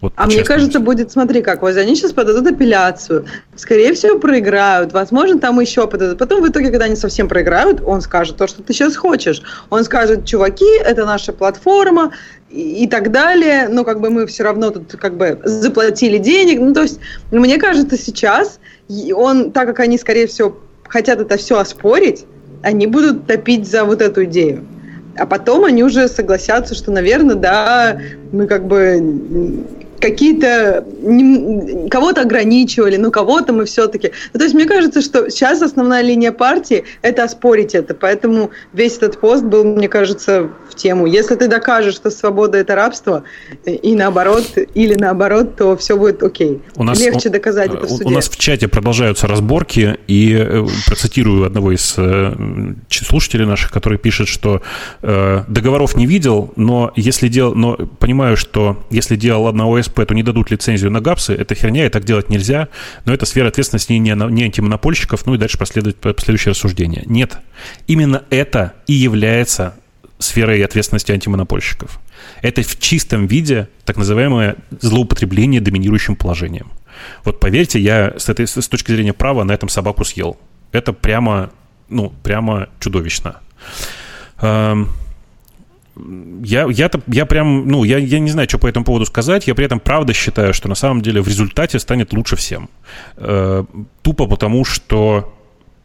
B: Вот а мне кажется, будет, смотри, как, вот они сейчас подадут апелляцию, скорее всего, проиграют, возможно, там еще подадут. Потом в итоге, когда они совсем проиграют, он скажет то, что ты сейчас хочешь. Он скажет, чуваки, это наша платформа и, и так далее, но как бы мы все равно тут как бы заплатили денег. Ну, то есть, мне кажется, сейчас он, так как они, скорее всего, хотят это все оспорить, они будут топить за вот эту идею. А потом они уже согласятся, что, наверное, да, мы как бы какие-то кого-то ограничивали, но кого-то мы все-таки. Ну, то есть мне кажется, что сейчас основная линия партии это оспорить это, поэтому весь этот пост был, мне кажется, в тему. Если ты докажешь, что свобода это рабство, и наоборот, или наоборот, то все будет окей. У нас, Легче доказать это в суде.
A: У нас в чате продолжаются разборки, и э, процитирую одного из э, слушателей наших, который пишет, что э, договоров не видел, но если дел, но понимаю, что если делал одного ОСП, то не дадут лицензию на ГАПСы. Это херня, и так делать нельзя. Но это сфера ответственности не, не антимонопольщиков. Ну и дальше последует последующее рассуждение. Нет. Именно это и является сферой ответственности антимонопольщиков. Это в чистом виде так называемое злоупотребление доминирующим положением. Вот поверьте, я с, этой, с точки зрения права на этом собаку съел. Это прямо, ну, прямо чудовищно. Эм, я, я, я прям, ну, я, я не знаю, что по этому поводу сказать. Я при этом правда считаю, что на самом деле в результате станет лучше всем. Э, тупо потому, что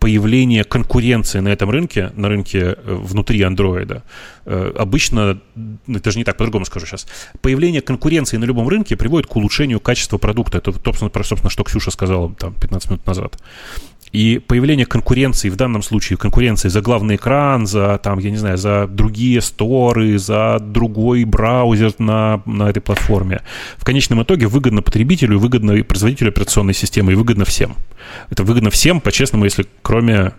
A: появление конкуренции на этом рынке, на рынке э, внутри андроида, э, обычно, ну, это же не так, по-другому скажу сейчас, появление конкуренции на любом рынке приводит к улучшению качества продукта. Это, собственно, собственно что Ксюша сказала там 15 минут назад. И появление конкуренции, в данном случае конкуренции за главный экран, за, там, я не знаю, за другие сторы, за другой браузер на, на этой платформе, в конечном итоге выгодно потребителю, выгодно и производителю операционной системы, и выгодно всем. Это выгодно всем, по-честному, если кроме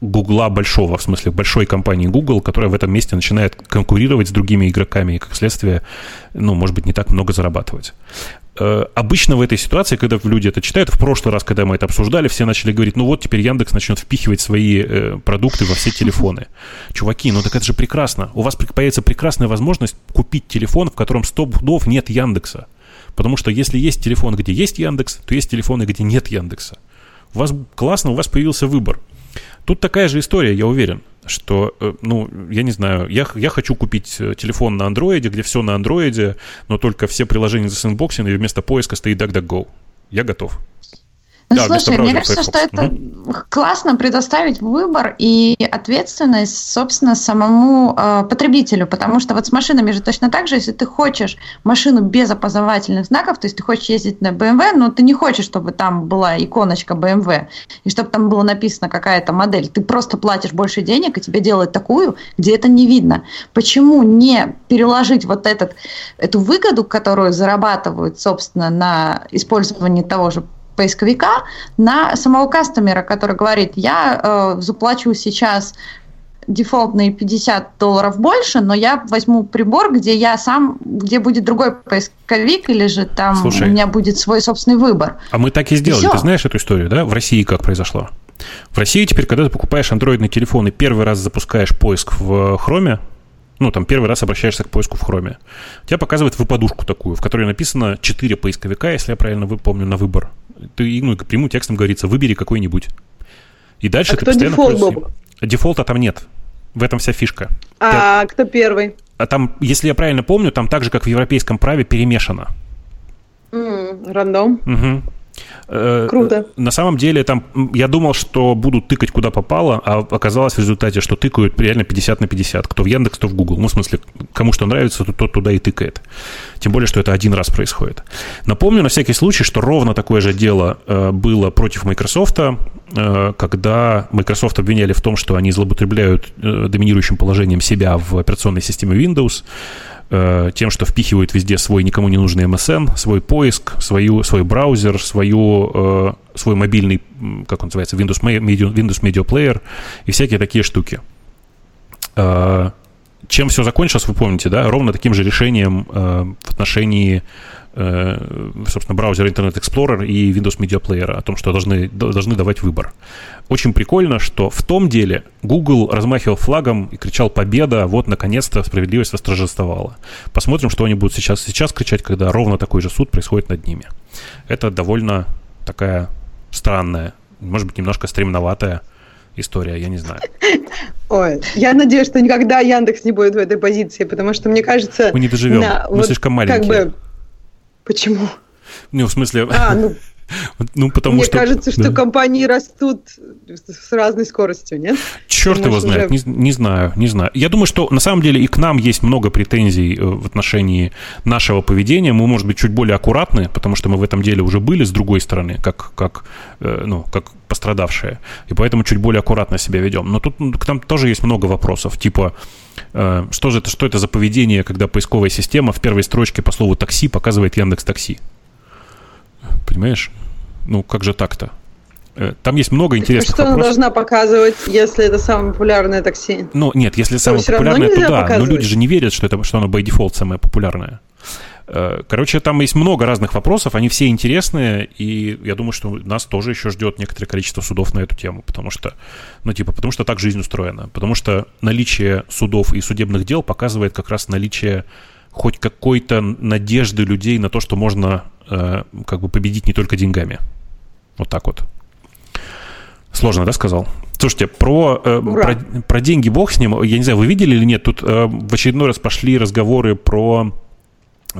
A: Гугла большого, в смысле большой компании Google, которая в этом месте начинает конкурировать с другими игроками и, как следствие, ну, может быть, не так много зарабатывать. Э, обычно в этой ситуации, когда люди это читают, в прошлый раз, когда мы это обсуждали, все начали говорить, ну вот теперь Яндекс начнет впихивать свои э, продукты во все телефоны. Чуваки, ну так это же прекрасно. У вас появится прекрасная возможность купить телефон, в котором 100 пудов нет Яндекса. Потому что если есть телефон, где есть Яндекс, то есть телефоны, где нет Яндекса. У вас классно, у вас появился выбор. Тут такая же история, я уверен, что, э, ну, я не знаю, я, я хочу купить э, телефон на андроиде, где все на андроиде, но только все приложения засэндбоксены, и вместо поиска стоит DuckDuckGo. Я готов.
C: Ну, да, слушай, мне кажется, что это угу. классно предоставить выбор и ответственность, собственно, самому э, потребителю, потому что вот с машинами же точно так же, если ты хочешь машину без опознавательных знаков, то есть ты хочешь ездить на BMW, но ты не хочешь, чтобы там была иконочка BMW, и чтобы там было написано какая-то модель, ты просто платишь больше денег, и тебе делают такую, где это не видно. Почему не переложить вот этот, эту выгоду, которую зарабатывают, собственно, на использовании того же поисковика на самого кастомера, который говорит, я э, заплачу сейчас дефолтные 50 долларов больше, но я возьму прибор, где я сам, где будет другой поисковик, или же там Слушай, у меня будет свой собственный выбор.
A: А мы так и сделали. И Ты знаешь эту историю, да? В России как произошло? В России теперь, когда ты покупаешь андроидный телефон и первый раз запускаешь поиск в Chrome, ну, там, первый раз обращаешься к поиску в Chrome, тебя показывает выпадушку такую, в которой написано 4 поисковика, если я правильно помню, на выбор. Ты, ну, прямым текстом говорится, выбери какой-нибудь. И дальше а ты
B: кто постоянно... дефолт, Боб?
A: Дефолта там нет. В этом вся фишка.
B: А ты... кто первый?
A: А там, если я правильно помню, там так же, как в европейском праве, перемешано.
B: Mm, рандом.
A: Угу.
B: Э, Круто.
A: На самом деле, там, я думал, что будут тыкать куда попало, а оказалось в результате, что тыкают реально 50 на 50. Кто в Яндекс, кто в Google. Ну, в смысле, кому что нравится, тот туда и тыкает. Тем более, что это один раз происходит. Напомню на всякий случай, что ровно такое же дело э, было против Microsoft, э, когда Microsoft обвиняли в том, что они злоупотребляют доминирующим положением себя в операционной системе Windows, Э, тем, что впихивают везде свой никому не нужный MSN, свой поиск, свою, свой браузер, свою, э, свой мобильный, как он называется, Windows Media, Windows Media Player и всякие такие штуки. Э, чем все закончилось, вы помните, да? Ровно таким же решением в отношении Э, собственно, браузер Internet Explorer и Windows Media Player о том, что должны, должны давать выбор. Очень прикольно, что в том деле Google размахивал флагом и кричал «Победа! Вот, наконец-то, справедливость восторжествовала». Посмотрим, что они будут сейчас, сейчас кричать, когда ровно такой же суд происходит над ними. Это довольно такая странная, может быть, немножко стремноватая история, я не знаю.
B: Ой, я надеюсь, что никогда Яндекс не будет в этой позиции, потому что, мне кажется...
A: Мы не доживем, на, мы вот слишком маленькие. Как бы,
B: Почему?
A: Ну, в смысле...
B: А, ну,
A: ну, потому
B: Мне
A: что...
B: кажется, что да. компании растут с разной скоростью, нет?
A: Черт Ты его знает, уже... не, не знаю, не знаю. Я думаю, что на самом деле и к нам есть много претензий э, в отношении нашего поведения. Мы, может быть, чуть более аккуратны, потому что мы в этом деле уже были с другой стороны, как, как, э, ну, как пострадавшие. И поэтому чуть более аккуратно себя ведем. Но тут к нам тоже есть много вопросов, типа... Э, что же это, что это за поведение, когда поисковая система в первой строчке по слову такси показывает Яндекс Такси? Понимаешь? Ну, как же так-то? Э, там есть много интересных
B: что
A: вопросов.
B: Что она должна показывать, если это самое популярное такси?
A: Ну, нет, если это самое популярное, то да. Показывать? Но люди же не верят, что, это, что оно by default самое популярное. Э, короче, там есть много разных вопросов, они все интересные, и я думаю, что нас тоже еще ждет некоторое количество судов на эту тему, потому что, ну, типа, потому что так жизнь устроена, потому что наличие судов и судебных дел показывает как раз наличие хоть какой-то надежды людей на то, что можно э, как бы победить не только деньгами. Вот так вот. Сложно, да, сказал? Слушайте, про, э, про, про деньги бог с ним. Я не знаю, вы видели или нет, тут э, в очередной раз пошли разговоры про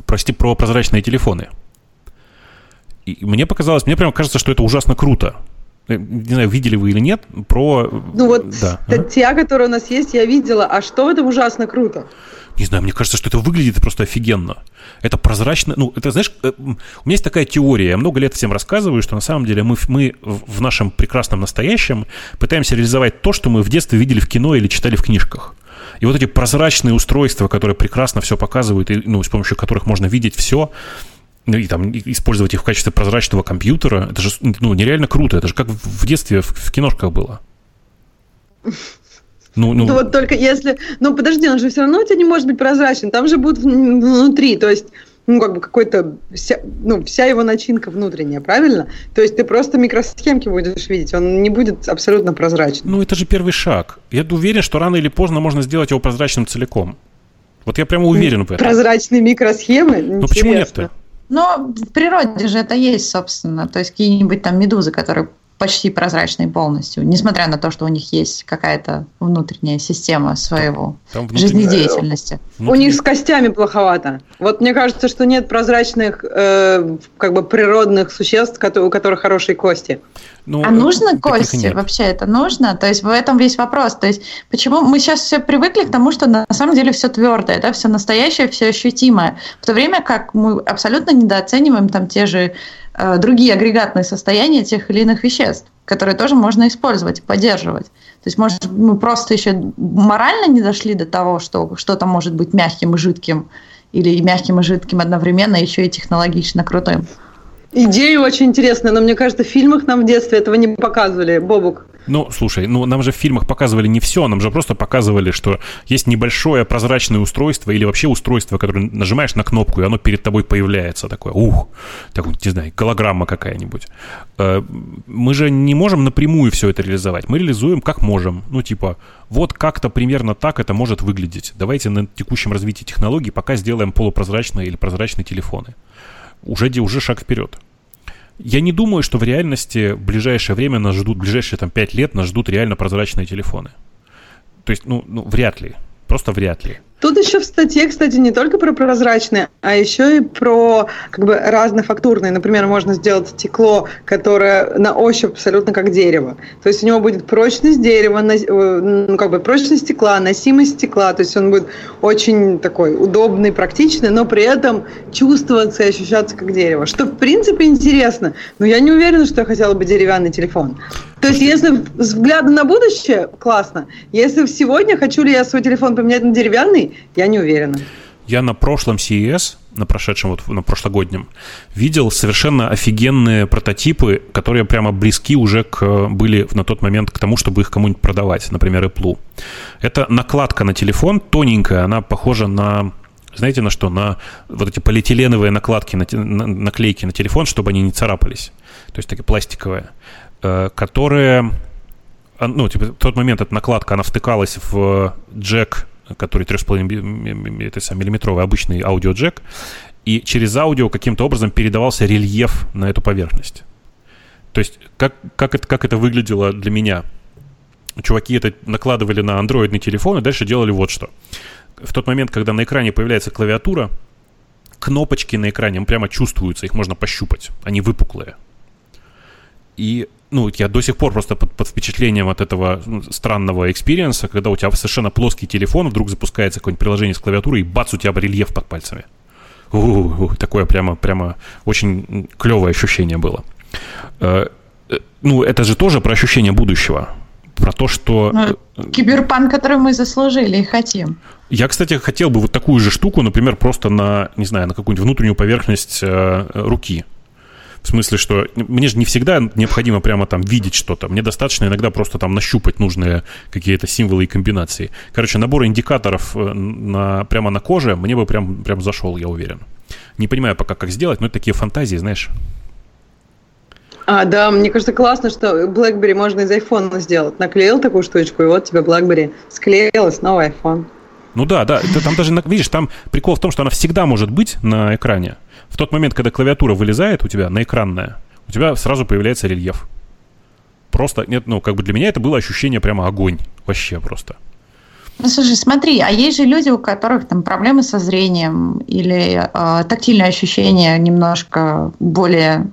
A: прости, про прозрачные телефоны. И мне показалось, мне прямо кажется, что это ужасно круто. Э, не знаю, видели вы или нет, про...
B: Ну вот да. статья, которая у нас есть, я видела. А что в этом ужасно круто?
A: Не знаю, мне кажется, что это выглядит просто офигенно. Это прозрачно. Ну, это, знаешь, э, у меня есть такая теория, я много лет всем рассказываю, что на самом деле мы, мы в нашем прекрасном настоящем пытаемся реализовать то, что мы в детстве видели в кино или читали в книжках. И вот эти прозрачные устройства, которые прекрасно все показывают, и, ну, с помощью которых можно видеть все, ну, и там использовать их в качестве прозрачного компьютера, это же ну, нереально круто. Это же как в детстве в, в киношках было.
B: Ну, ну... вот только если... Ну, подожди, он же все равно у тебя не может быть прозрачен. Там же будет внутри. То есть ну, как бы какой-то, вся, ну, вся его начинка внутренняя, правильно? То есть ты просто микросхемки будешь видеть, он не будет абсолютно прозрачным.
A: Ну, это же первый шаг. Я уверен, что рано или поздно можно сделать его прозрачным целиком. Вот я прямо уверен в этом.
B: Прозрачные микросхемы? Ну,
A: почему нет-то?
C: Но в природе же это есть, собственно. То есть какие-нибудь там медузы, которые почти прозрачные полностью, несмотря на то, что у них есть какая-то внутренняя система своего там, жизнедеятельности.
B: Внутренне... У них с костями плоховато. Вот мне кажется, что нет прозрачных э, как бы природных существ, у которых хорошие кости.
C: Ну, а нужно кости? Вообще это нужно? То есть в этом весь вопрос. То есть почему мы сейчас все привыкли к тому, что на самом деле все твердое, да, все настоящее, все ощутимое. В то время как мы абсолютно недооцениваем там те же Э, другие агрегатные состояния тех или иных веществ, которые тоже можно использовать, поддерживать. То есть, может, мы просто еще морально не дошли до того, что что-то может быть мягким и жидким, или мягким и жидким одновременно, еще и технологично крутым.
B: Идея очень интересная, но мне кажется, в фильмах нам в детстве этого не показывали, Бобук.
A: Ну, слушай, ну нам же в фильмах показывали не все, нам же просто показывали, что есть небольшое прозрачное устройство или вообще устройство, которое нажимаешь на кнопку, и оно перед тобой появляется такое, ух, так вот, не знаю, голограмма какая-нибудь. Э, мы же не можем напрямую все это реализовать, мы реализуем как можем. Ну, типа, вот как-то примерно так это может выглядеть. Давайте на текущем развитии технологий пока сделаем полупрозрачные или прозрачные телефоны уже, уже шаг вперед. Я не думаю, что в реальности в ближайшее время нас ждут, в ближайшие там 5 лет нас ждут реально прозрачные телефоны. То есть, ну, ну вряд ли. Просто вряд ли.
B: Тут еще в статье, кстати, не только про прозрачные, а еще и про как бы разнофактурные. Например, можно сделать стекло, которое на ощупь абсолютно как дерево. То есть у него будет прочность дерева, э, ну, как бы прочность стекла, носимость стекла. То есть он будет очень такой удобный, практичный, но при этом чувствоваться и ощущаться как дерево. Что в принципе интересно. Но я не уверена, что я хотела бы деревянный телефон. То есть, если взгляд на будущее, классно. Если сегодня хочу ли я свой телефон поменять на деревянный, я не уверена.
A: Я на прошлом CES, на прошедшем, вот на прошлогоднем, видел совершенно офигенные прототипы, которые прямо близки уже к, были на тот момент к тому, чтобы их кому-нибудь продавать, например, Apple. Это накладка на телефон, тоненькая, она похожа на знаете, на что? На вот эти полиэтиленовые накладки, на, на, наклейки на телефон, чтобы они не царапались. То есть такие пластиковые. Э, которые... А, ну, типа, в тот момент эта накладка, она втыкалась в джек, который 3,5 миллиметровый обычный аудиоджек, и через аудио каким-то образом передавался рельеф на эту поверхность. То есть, как, как, это, как это выглядело для меня? Чуваки это накладывали на андроидный телефон и дальше делали вот что. В тот момент, когда на экране появляется клавиатура, кнопочки на экране прямо чувствуются, их можно пощупать. Они выпуклые. И ну, я до сих пор просто под, под впечатлением от этого ну, странного experience а, когда у тебя совершенно плоский телефон, вдруг запускается какое-нибудь приложение с клавиатурой, и бац, у тебя рельеф под пальцами. У-у-у, такое прямо, прямо очень клевое ощущение было. Э, э, ну, это же тоже про ощущение будущего. Про то, что...
C: Ну, киберпанк, который мы заслужили и хотим.
A: Я, кстати, хотел бы вот такую же штуку, например, просто на, не знаю, на какую-нибудь внутреннюю поверхность э, руки. В смысле, что мне же не всегда необходимо прямо там видеть что-то. Мне достаточно иногда просто там нащупать нужные какие-то символы и комбинации. Короче, набор индикаторов э, на, прямо на коже мне бы прям, прям зашел, я уверен. Не понимаю пока, как сделать, но это такие фантазии, знаешь.
B: А, да, мне кажется, классно, что BlackBerry можно из iPhone сделать. Наклеил такую штучку, и вот тебе BlackBerry склеил, и снова iPhone.
A: Ну да, да, это, там даже, видишь, там прикол в том, что она всегда может быть на экране. В тот момент, когда клавиатура вылезает у тебя на экранная, у тебя сразу появляется рельеф. Просто, нет, ну, как бы для меня это было ощущение прямо огонь. Вообще просто.
C: Ну, слушай, смотри, а есть же люди, у которых там проблемы со зрением или э, тактильное ощущение немножко более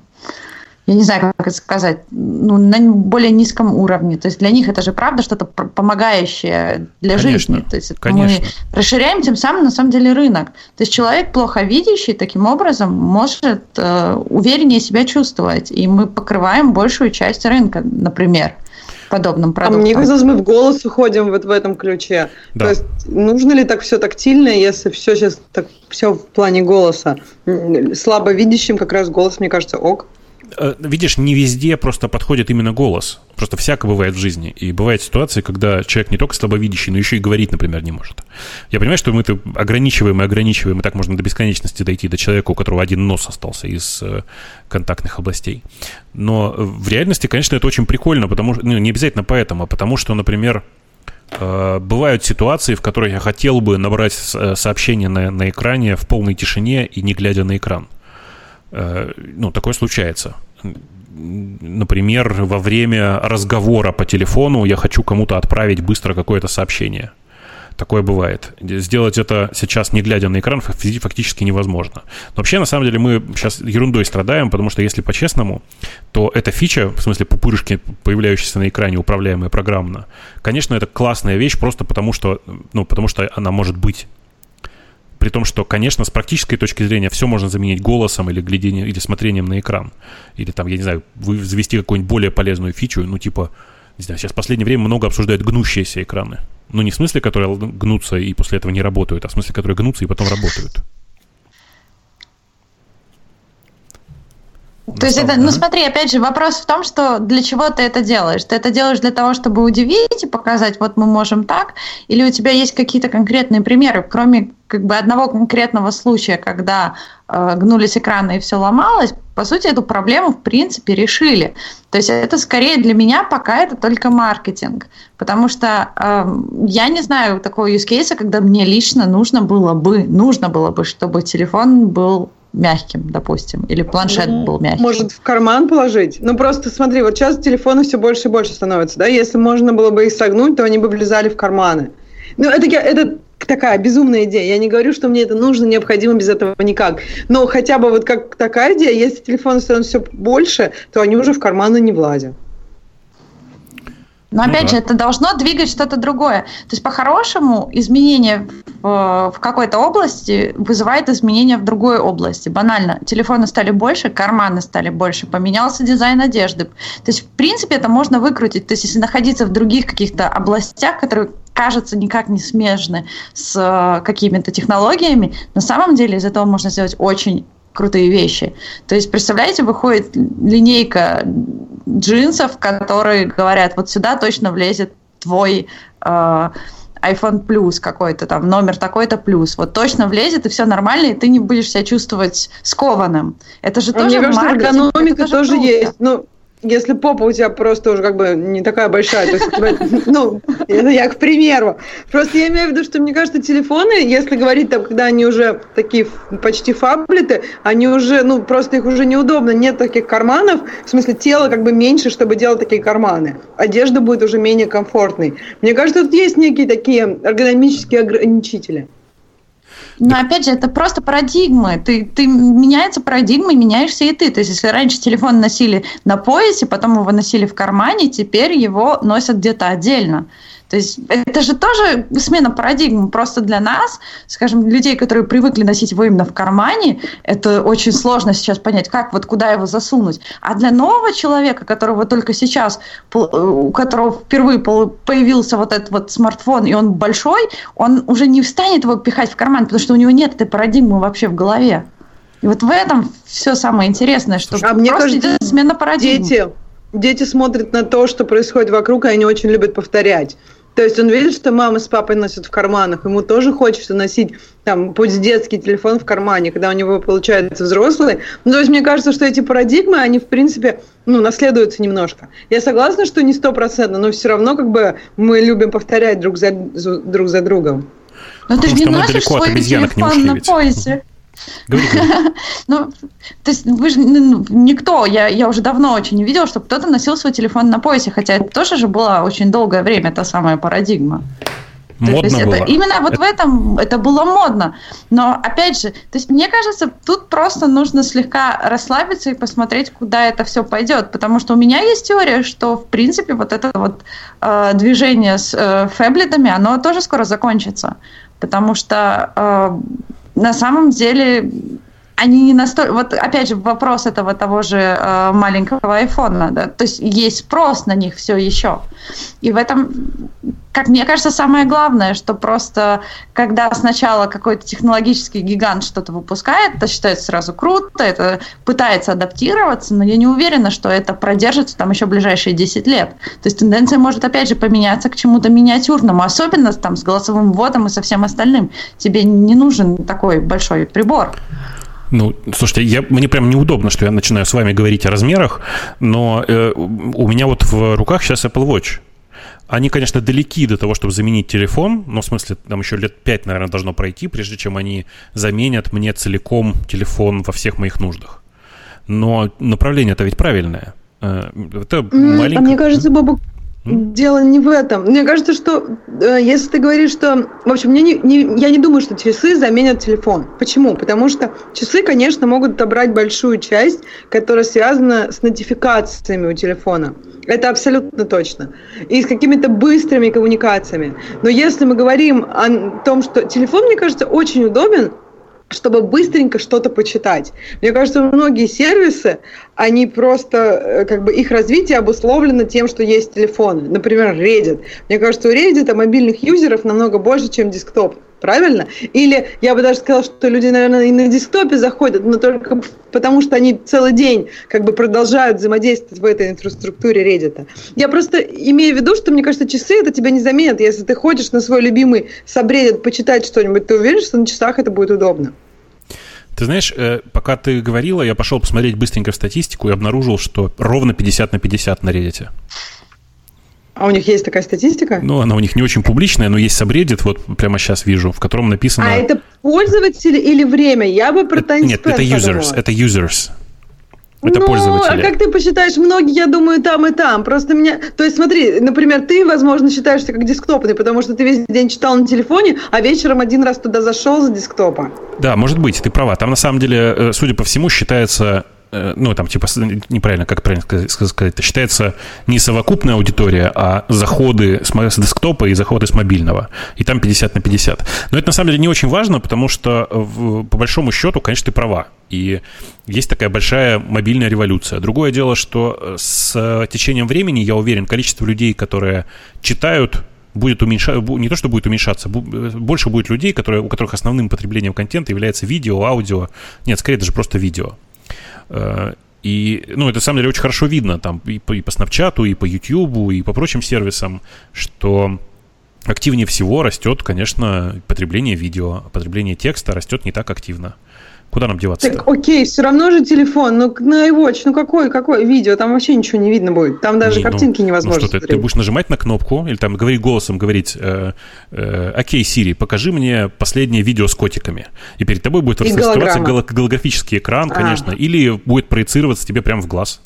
C: я не знаю, как это сказать, ну, на более низком уровне. То есть для них это же правда что-то помогающее для конечно, жизни. То есть конечно. мы расширяем тем самым на самом деле рынок. То есть человек плохо видящий таким образом может э, увереннее себя чувствовать, и мы покрываем большую часть рынка, например подобным продуктам.
B: А мне казалось, мы в голос уходим вот в этом ключе. Да. То есть нужно ли так все тактильно, если все сейчас так все в плане голоса? Слабо видящим как раз голос, мне кажется, ок.
A: Э, видишь, не везде просто подходит именно голос. Просто всяко бывает в жизни. И бывают ситуации, когда человек не только слабовидящий, но еще и говорить, например, не может. Я понимаю, что мы это ограничиваем и ограничиваем, и так можно до бесконечности дойти до человека, у которого один нос остался из э, контактных областей. Но в реальности, конечно, это очень прикольно, потому что, ну, не обязательно поэтому, а потому что, например, э, бывают ситуации, в которых я хотел бы набрать сообщение на, на экране в полной тишине и не глядя на экран. Э, ну, такое случается. Например, во время разговора по телефону я хочу кому-то отправить быстро какое-то сообщение. Такое бывает. Сделать это сейчас, не глядя на экран, фактически невозможно. Но вообще, на самом деле, мы сейчас ерундой страдаем, потому что, если по-честному, то эта фича, в смысле пупырышки, появляющиеся на экране, управляемые программно, конечно, это классная вещь просто потому, что, ну, потому что она может быть при том, что, конечно, с практической точки зрения все можно заменить голосом или глядением, или смотрением на экран. Или там, я не знаю, вы завести какую-нибудь более полезную фичу, ну, типа, не знаю, сейчас в последнее время много обсуждают гнущиеся экраны. Ну, не в смысле, которые гнутся и после этого не работают, а в смысле, которые гнутся и потом работают.
C: То есть это, ну смотри, опять же, вопрос в том, что для чего ты это делаешь? Ты это делаешь для того, чтобы удивить и показать, вот мы можем так, или у тебя есть какие-то конкретные примеры, кроме как бы одного конкретного случая, когда э, гнулись экраны и все ломалось, по сути, эту проблему в принципе решили. То есть это скорее для меня пока это только маркетинг, потому что э, я не знаю такого use case, когда мне лично нужно было бы, нужно было бы, чтобы телефон был мягким, допустим, или планшет ну, был мягким.
B: Может, в карман положить? Ну, просто смотри, вот сейчас телефоны все больше и больше становятся, да, если можно было бы их согнуть, то они бы влезали в карманы. Ну, это, это такая безумная идея. Я не говорю, что мне это нужно, необходимо без этого никак. Но хотя бы вот как такая идея, если телефоны становятся все больше, то они уже в карманы не влазят.
C: Но опять ну, же, это должно двигать что-то другое. То есть, по-хорошему, изменение в, в какой-то области вызывает изменения в другой области. Банально, телефоны стали больше, карманы стали больше, поменялся дизайн одежды. То есть, в принципе, это можно выкрутить. То есть, если находиться в других каких-то областях, которые кажется никак не смежны с э, какими-то технологиями, на самом деле из этого можно сделать очень крутые вещи. То есть, представляете, выходит линейка джинсов, которые говорят, вот сюда точно влезет твой э, iPhone Plus какой-то там, номер такой-то плюс. Вот точно влезет, и все нормально, и ты не будешь себя чувствовать скованным. Это же а тоже
B: Мне кажется, эргономика тоже, тоже есть. Ну, если попа у тебя просто уже как бы не такая большая, то есть, ну, это я к примеру. Просто я имею в виду, что мне кажется, телефоны, если говорить там, когда они уже такие почти фаблеты, они уже, ну, просто их уже неудобно, нет таких карманов, в смысле, тело как бы меньше, чтобы делать такие карманы. Одежда будет уже менее комфортной. Мне кажется, тут есть некие такие эргономические ограничители.
C: Но опять же, это просто парадигмы. Ты, ты меняется парадигма, меняешься и ты. То есть, если раньше телефон носили на поясе, потом его носили в кармане, теперь его носят где-то отдельно. То есть это же тоже смена парадигмы. Просто для нас, скажем, людей, которые привыкли носить его именно в кармане, это очень сложно сейчас понять, как вот куда его засунуть. А для нового человека, которого только сейчас, у которого впервые появился вот этот вот смартфон, и он большой, он уже не встанет его пихать в карман, потому что у него нет этой парадигмы вообще в голове. И вот в этом все самое интересное, что а мне кажется, идет смена парадигмы.
B: Дети, дети смотрят на то, что происходит вокруг, и они очень любят повторять. То есть он видит, что мама с папой носят в карманах, ему тоже хочется носить там пусть детский телефон в кармане, когда у него получается взрослый. Ну, то есть мне кажется, что эти парадигмы, они в принципе, ну, наследуются немножко. Я согласна, что не стопроцентно, но все равно как бы мы любим повторять друг за, друг за другом.
C: Но ты же не носишь свой телефон на поясе. Говори, Ну, то есть вы же ну, никто, я, я уже давно очень не видела, чтобы кто-то носил свой телефон на поясе, хотя это тоже же была очень долгое время та самая парадигма. Модно то есть было. Это, именно вот это... в этом это было модно. Но опять же, то есть мне кажется, тут просто нужно слегка расслабиться и посмотреть, куда это все пойдет. Потому что у меня есть теория, что в принципе вот это вот э, движение с э, фэблетами, оно тоже скоро закончится. Потому что э, на самом деле они не настолько... Вот опять же вопрос этого того же э, маленького айфона, да, то есть есть спрос на них все еще. И в этом, как мне кажется, самое главное, что просто когда сначала какой-то технологический гигант что-то выпускает, это считается сразу круто, это пытается адаптироваться, но я не уверена, что это продержится там еще ближайшие 10 лет. То есть тенденция может опять же поменяться к чему-то миниатюрному, особенно там с голосовым вводом и со всем остальным. Тебе не нужен такой большой прибор.
A: Ну, слушайте, я, мне прям неудобно, что я начинаю с вами говорить о размерах, но э, у меня вот в руках сейчас Apple Watch. Они, конечно, далеки до того, чтобы заменить телефон, но в смысле там еще лет пять, наверное, должно пройти, прежде чем они заменят мне целиком телефон во всех моих нуждах. Но направление-то ведь правильное. Э,
B: это маленько... А мне кажется, Бабук, Дело не в этом. Мне кажется, что э, если ты говоришь, что... В общем, мне не, не, я не думаю, что часы заменят телефон. Почему? Потому что часы, конечно, могут отобрать большую часть, которая связана с нотификациями у телефона. Это абсолютно точно. И с какими-то быстрыми коммуникациями. Но если мы говорим о том, что телефон, мне кажется, очень удобен, чтобы быстренько что-то почитать. Мне кажется, многие сервисы, они просто, э, как бы их развитие обусловлено тем, что есть телефоны. Например, Reddit. Мне кажется, у Reddit мобильных юзеров намного больше, чем десктоп правильно? Или я бы даже сказала, что люди, наверное, и на десктопе заходят, но только потому, что они целый день как бы продолжают взаимодействовать в этой инфраструктуре Reddit. Я просто имею в виду, что, мне кажется, часы это тебя не заменят. Если ты хочешь на свой любимый сабреддит почитать что-нибудь, ты уверен, что на часах это будет удобно?
A: Ты знаешь, э, пока ты говорила, я пошел посмотреть быстренько в статистику и обнаружил, что ровно 50 на 50 на Reddit.
B: А у них есть такая статистика?
A: Ну, она у них не очень публичная, но есть сабреддит, вот прямо сейчас вижу, в котором написано...
B: А это пользователи или время? Я бы про
A: это, Нет, это users, это users. Это
B: ну,
A: пользователи.
B: а как ты посчитаешь, многие, я думаю, там и там. Просто меня... То есть смотри, например, ты, возможно, считаешься как десктопный, потому что ты весь день читал на телефоне, а вечером один раз туда зашел за десктопа.
A: Да, может быть, ты права. Там, на самом деле, э, судя по всему, считается ну, там, типа, неправильно, как правильно сказать, это считается не совокупная аудитория, а заходы с, десктопа и заходы с мобильного. И там 50 на 50. Но это, на самом деле, не очень важно, потому что, по большому счету, конечно, ты права. И есть такая большая мобильная революция. Другое дело, что э, с течением времени, я уверен, количество людей, которые читают будет уменьшаться, не то, что будет уменьшаться, э, больше будет людей, которые, у которых основным потреблением контента является видео, аудио, нет, скорее даже просто видео. Э, и, ну, это, на самом деле, очень хорошо видно там и по, и по Snapchat, и по YouTube, и по прочим сервисам, что активнее всего растет, конечно, потребление видео, потребление текста растет не так активно. Куда нам деваться?
B: Так, окей, все равно же телефон, ну на iWatch, ну какое, какое видео, там вообще ничего не видно будет, там даже не, ну, картинки ну, невозможно ну,
A: что, ты, ты будешь нажимать на кнопку или там говорить голосом, говорить, э, э, окей, Сири, покажи мне последнее видео с котиками, и перед тобой будет раскрываться голографический экран, конечно, а. или будет проецироваться тебе прямо в глаз.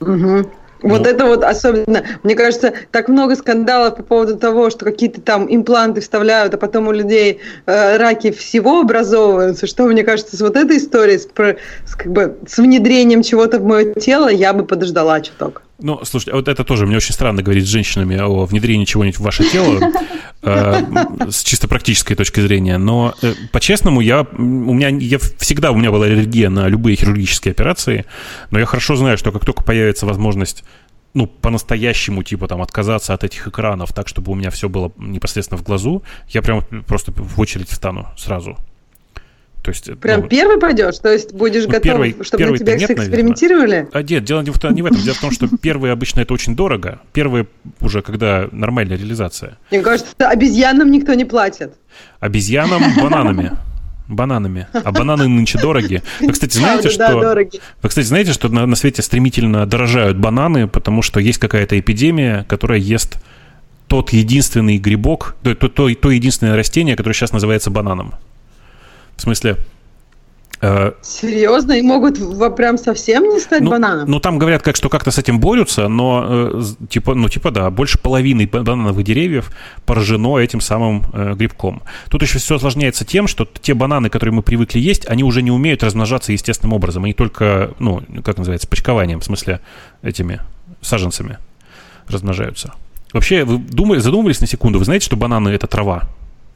B: Угу. Вот ну, это вот особенно, мне кажется, так много скандалов по поводу того, что какие-то там импланты вставляют, а потом у людей э, раки всего образовываются, что мне кажется, с вот этой историей, с, с, как бы, с внедрением чего-то в мое тело, я бы подождала чуток.
A: Ну, слушайте, а вот это тоже мне очень странно говорить с женщинами о внедрении чего-нибудь в ваше тело э, с чисто практической точки зрения. Но э, по-честному, я у меня я всегда у меня была аллергия на любые хирургические операции, но я хорошо знаю, что как только появится возможность ну, по-настоящему, типа, там, отказаться от этих экранов так, чтобы у меня все было непосредственно в глазу, я прям просто в очередь встану сразу.
B: То есть, Прям ну, первый пойдешь? То есть будешь ну, готов, первый, чтобы первый на тебя нет, экспериментировали? Наверное.
A: А нет, дело не в, не в этом. Дело в том, что первые обычно это очень дорого. Первые уже, когда нормальная реализация.
B: Мне кажется, обезьянам никто не платит.
A: Обезьянам бананами бананами. А бананы нынче дороги. Вы, кстати, знаете, что... Вы, кстати, знаете, что на, на свете стремительно дорожают бананы, потому что есть какая-то эпидемия, которая ест тот единственный грибок, то, то, то, то единственное растение, которое сейчас называется бананом. В смысле,
B: э, Серьезно? И могут прям совсем не стать
A: ну,
B: бананом?
A: Ну, там говорят, как, что как-то с этим борются, но э, типа, ну, типа, да, больше половины банановых деревьев поражено этим самым э, грибком. Тут еще все осложняется тем, что те бананы, которые мы привыкли есть, они уже не умеют размножаться естественным образом. Они только, ну, как называется, почкованием, в смысле, этими саженцами размножаются. Вообще, вы думали, задумывались на секунду, вы знаете, что бананы – это трава?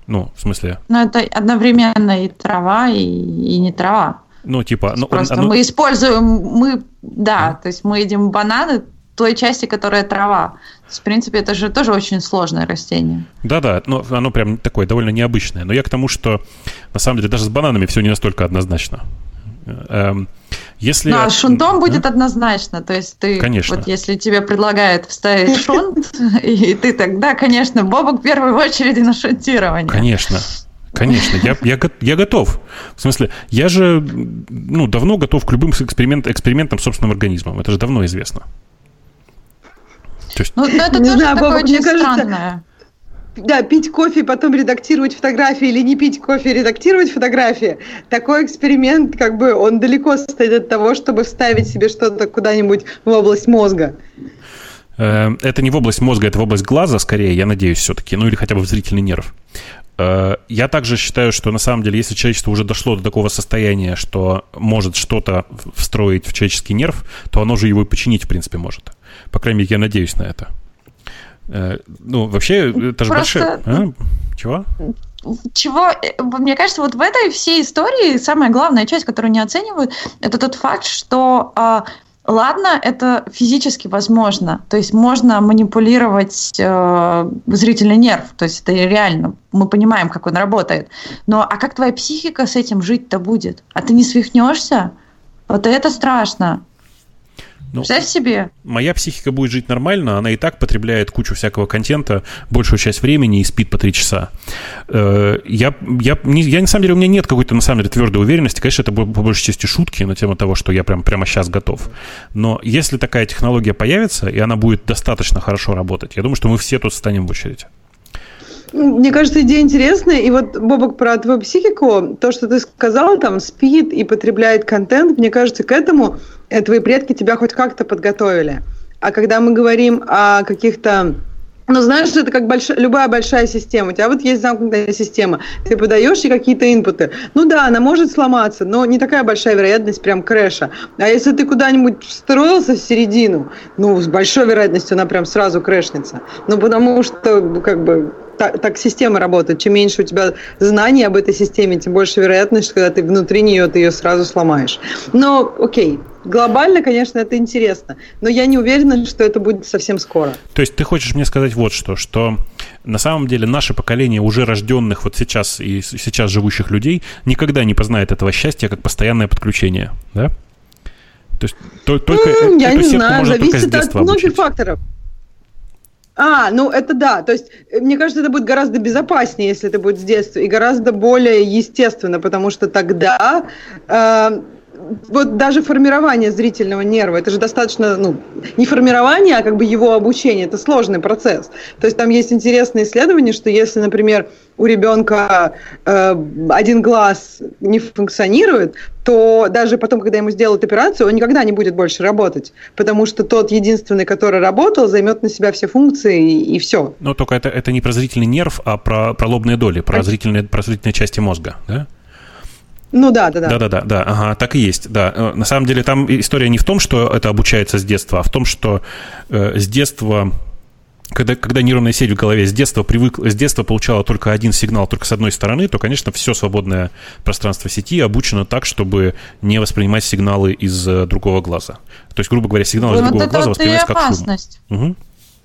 A: Ну, в смысле?
C: Ну, это одновременно и трава, и, и не трава.
A: Ну, типа... Ну,
C: Просто оно... мы используем, мы, да, mm. то есть мы едим бананы той части, которая трава. То есть, в принципе, это же тоже очень сложное растение.
A: Да-да, но оно прям такое довольно необычное. Но я к тому, что на самом деле даже с бананами все не настолько однозначно. Эм, если...
C: Ну, а шунтом а? будет однозначно. То есть ты,
A: конечно.
C: вот если тебе предлагают вставить шунт, и ты тогда, конечно, Бобок в первую очередь на шунтирование.
A: Конечно. Конечно, я, я, я готов. В смысле, я же ну, давно готов к любым эксперимент, экспериментам с собственным организмом. Это же давно известно.
C: То есть... Ну, но это не тоже знаю, такое Бобок, очень странное. Кажется,
B: да, пить кофе потом редактировать фотографии или не пить кофе редактировать фотографии, такой эксперимент, как бы, он далеко стоит от того, чтобы вставить себе что-то куда-нибудь в область мозга.
A: Э, это не в область мозга, это в область глаза, скорее, я надеюсь, все-таки, ну или хотя бы в зрительный нерв. Э, я также считаю, что на самом деле, если человечество уже дошло до такого состояния, что может что-то встроить в человеческий нерв, то оно же его и починить, в принципе, может. По крайней мере, я надеюсь на это. Э, ну, вообще, это же Просто... большое... А? Чего?
C: Чего, э, мне кажется, вот в этой всей истории самая главная часть, которую не оценивают, это тот факт, что а, ладно, это физически возможно. То есть можно манипулировать э, зрительный нерв. То есть это реально. Мы понимаем, как он работает. Но а как твоя психика с этим жить-то будет? А ты не свихнешься? Вот это страшно. Ну, Представь себе.
A: Моя психика будет жить нормально, она и так потребляет кучу всякого контента большую часть времени и спит по три часа. Э, я, я, не, я, на самом деле, у меня нет какой-то, на самом деле, твердой уверенности. Конечно, это по большей части шутки на тему того, что я прям, прямо сейчас готов. Но если такая технология появится, и она будет достаточно хорошо работать, я думаю, что мы все тут станем в очередь.
B: Мне кажется, идея интересная. И вот, Бобок, про твою психику, то, что ты сказал, там, спит и потребляет контент, мне кажется, к этому э, твои предки тебя хоть как-то подготовили. А когда мы говорим о каких-то ну, знаешь, это как больш... любая большая система. У тебя вот есть замкнутая система. Ты подаешь ей какие-то инпуты. Ну да, она может сломаться, но не такая большая вероятность прям крэша. А если ты куда-нибудь встроился в середину, ну, с большой вероятностью она прям сразу крэшнется. Ну, потому что, как бы, так, так система работает. Чем меньше у тебя знаний об этой системе, тем больше вероятность, что когда ты внутри нее, ты ее сразу сломаешь. Но, окей, глобально, конечно, это интересно, но я не уверена, что это будет совсем скоро.
A: То есть ты хочешь мне сказать вот что, что на самом деле наше поколение уже рожденных вот сейчас и сейчас живущих людей никогда не познает этого счастья как постоянное подключение, да?
B: То есть только mm, я не знаю, зависит от многих обучить. факторов. А, ну это да. То есть, э, мне кажется, это будет гораздо безопаснее, если это будет с детства, и гораздо более естественно, потому что тогда э, вот даже формирование зрительного нерва, это же достаточно, ну, не формирование, а как бы его обучение, это сложный процесс. То есть там есть интересное исследование, что если, например, у ребенка э, один глаз не функционирует, то даже потом, когда ему сделают операцию, он никогда не будет больше работать, потому что тот единственный, который работал, займет на себя все функции и, и все.
A: Но только это, это не про зрительный нерв, а про, про лобные доли, про, зрительные, про зрительные части мозга, да?
B: Ну да, да, да.
A: Да, да, да, да, ага, так и есть, да. Э, на самом деле там история не в том, что это обучается с детства, а в том, что э, с детства когда, когда нейронная сеть в голове с детства привык, с детства получала только один сигнал, только с одной стороны, то, конечно, все свободное пространство сети обучено так, чтобы не воспринимать сигналы из э, другого глаза. То есть, грубо говоря, сигнал из вот другого глаза воспринимается как опасность. шум. Угу.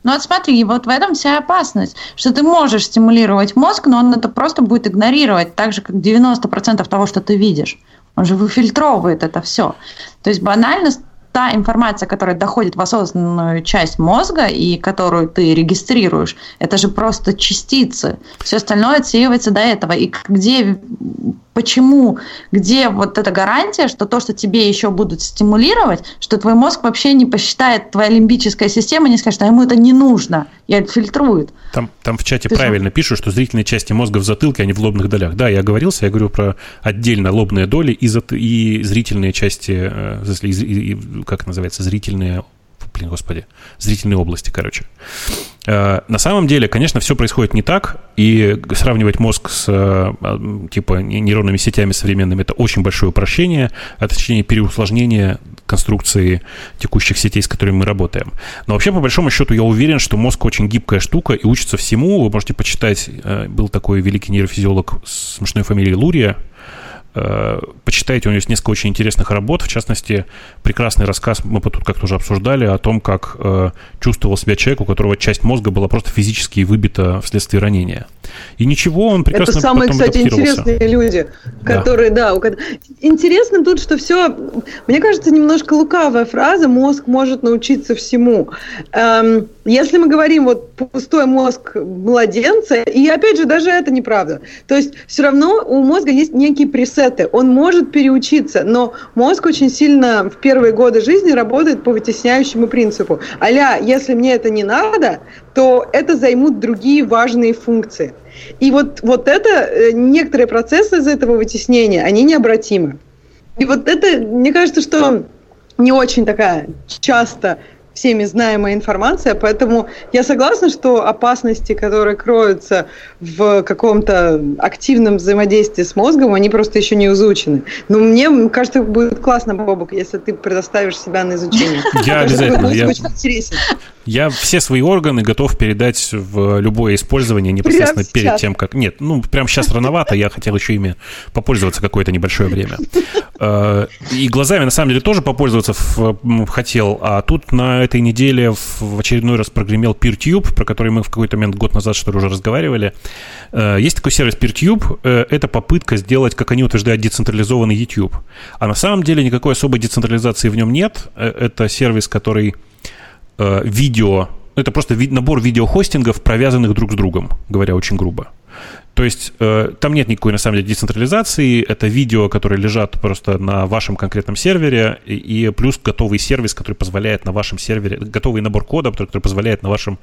C: Ну вот смотри, вот в этом вся опасность, что ты можешь стимулировать мозг, но он это просто будет игнорировать, так же, как 90% того, что ты видишь. Он же выфильтровывает это все. То есть банально та информация, которая доходит в осознанную часть мозга и которую ты регистрируешь, это же просто частицы. Все остальное отсеивается до этого. И где почему, где вот эта гарантия, что то, что тебе еще будут стимулировать, что твой мозг вообще не посчитает, твоя лимбическая система не скажет, что ему это не нужно, и отфильтрует.
A: Там, там в чате Ты правильно что? пишут, что зрительные части мозга в затылке, а не в лобных долях. Да, я оговорился, я говорю про отдельно лобные доли и, зат... и зрительные части, э, и, и, как называется, зрительные блин, господи, зрительные области, короче. Э, на самом деле, конечно, все происходит не так, и сравнивать мозг с э, типа нейронными сетями современными это очень большое упрощение, а точнее переусложнение конструкции текущих сетей, с которыми мы работаем. Но вообще, по большому счету, я уверен, что мозг очень гибкая штука и учится всему. Вы можете почитать, э, был такой великий нейрофизиолог с смешной фамилией Лурия, почитайте, у него есть несколько очень интересных работ, в частности, прекрасный рассказ, мы тут как-то уже обсуждали, о том, как э, чувствовал себя человек, у которого часть мозга была просто физически выбита вследствие ранения. И ничего, он прекрасно
B: Это самые, кстати, интересные люди, которые, да. да интересно тут, что все, мне кажется, немножко лукавая фраза, мозг может научиться всему. Эм, если мы говорим вот пустой мозг младенца, и опять же, даже это неправда. То есть все равно у мозга есть некие пресеты, он может переучиться, но мозг очень сильно в первые годы жизни работает по вытесняющему принципу. Аля, если мне это не надо, то это займут другие важные функции. И вот, вот это, э, некоторые процессы из этого вытеснения, они необратимы. И вот это, мне кажется, что не очень такая часто всеми знаемая информация, поэтому я согласна, что опасности, которые кроются в каком-то активном взаимодействии с мозгом, они просто еще не изучены. Но мне кажется, будет классно, Бобок, если ты предоставишь себя на изучение.
A: Я обязательно.
B: Я... Очень интересен.
A: Я все свои органы готов передать в любое использование непосредственно перед тем, как... Нет, ну, прям сейчас рановато, я хотел еще ими попользоваться какое-то небольшое время. Э, и глазами, на самом деле, тоже попользоваться хотел, а тут на этой неделе в очередной раз прогремел PeerTube, про который мы в какой-то момент год назад, что ли, уже разговаривали. Э, есть такой сервис PeerTube, э, это попытка сделать, как они утверждают, децентрализованный YouTube. А на самом деле никакой особой децентрализации в нем нет. Это сервис, который видео, это просто набор видеохостингов, провязанных друг с другом, говоря очень грубо. То есть э, там нет никакой, на самом деле, децентрализации. Это видео, которые лежат просто на вашем конкретном сервере, и, и плюс готовый сервис, который позволяет на вашем сервере, готовый набор кода, который, который позволяет на вашем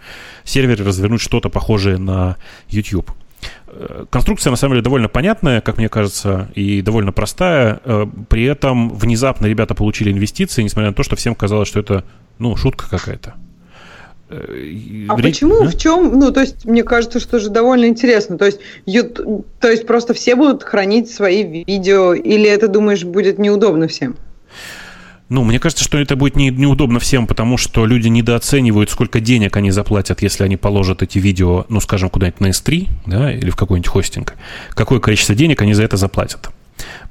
A: сервере развернуть что-то похожее на YouTube. Э, конструкция, на самом деле, довольно понятная, как мне кажется, и довольно простая. Э, при этом внезапно ребята получили инвестиции, несмотря на то, что всем казалось, что это, ну, шутка какая-то.
B: А Ри... почему, а? в чем, ну, то есть, мне кажется, что же довольно интересно, то есть, ю... то есть, просто все будут хранить свои видео, или это, думаешь, будет неудобно всем?
A: Ну, мне кажется, что это будет не, неудобно всем, потому что люди недооценивают, сколько денег они заплатят, если они положат эти видео, ну, скажем, куда-нибудь на S3, да, или в какой-нибудь хостинг. Какое количество денег они за это заплатят.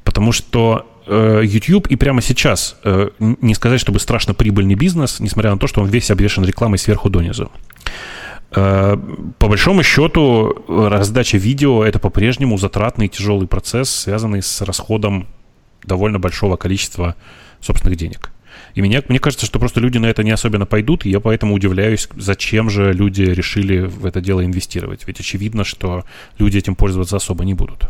A: Потому что YouTube и прямо сейчас э, не сказать, чтобы страшно прибыльный бизнес, несмотря на то, что он весь обвешен рекламой сверху донизу. Э, по большому счету, раздача видео – это по-прежнему затратный тяжелый процесс, связанный с расходом довольно большого количества собственных денег. И меня, мне кажется, что просто люди на это не особенно пойдут, и я поэтому удивляюсь, зачем же люди решили в это дело инвестировать. Ведь очевидно, что люди этим пользоваться особо не будут.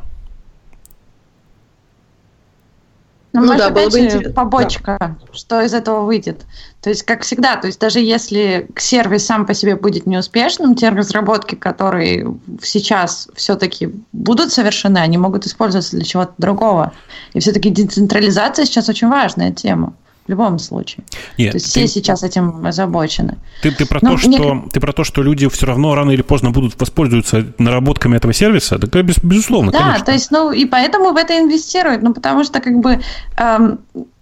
C: Но, ну, ну, может, да, опять же, бы побочка, да. что из этого выйдет. То есть, как всегда, то есть даже если сервис сам по себе будет неуспешным, те разработки, которые сейчас все-таки будут совершены, они могут использоваться для чего-то другого. И все-таки децентрализация сейчас очень важная тема в любом случае. Нет, то есть ты, все сейчас этим озабочены.
A: Ты, ты, про Но то, что, мне... ты про то, что люди все равно рано или поздно будут воспользоваться наработками этого сервиса, так без, безусловно,
C: Да, конечно. то есть, ну, и поэтому в это инвестируют, ну, потому что, как бы, эм,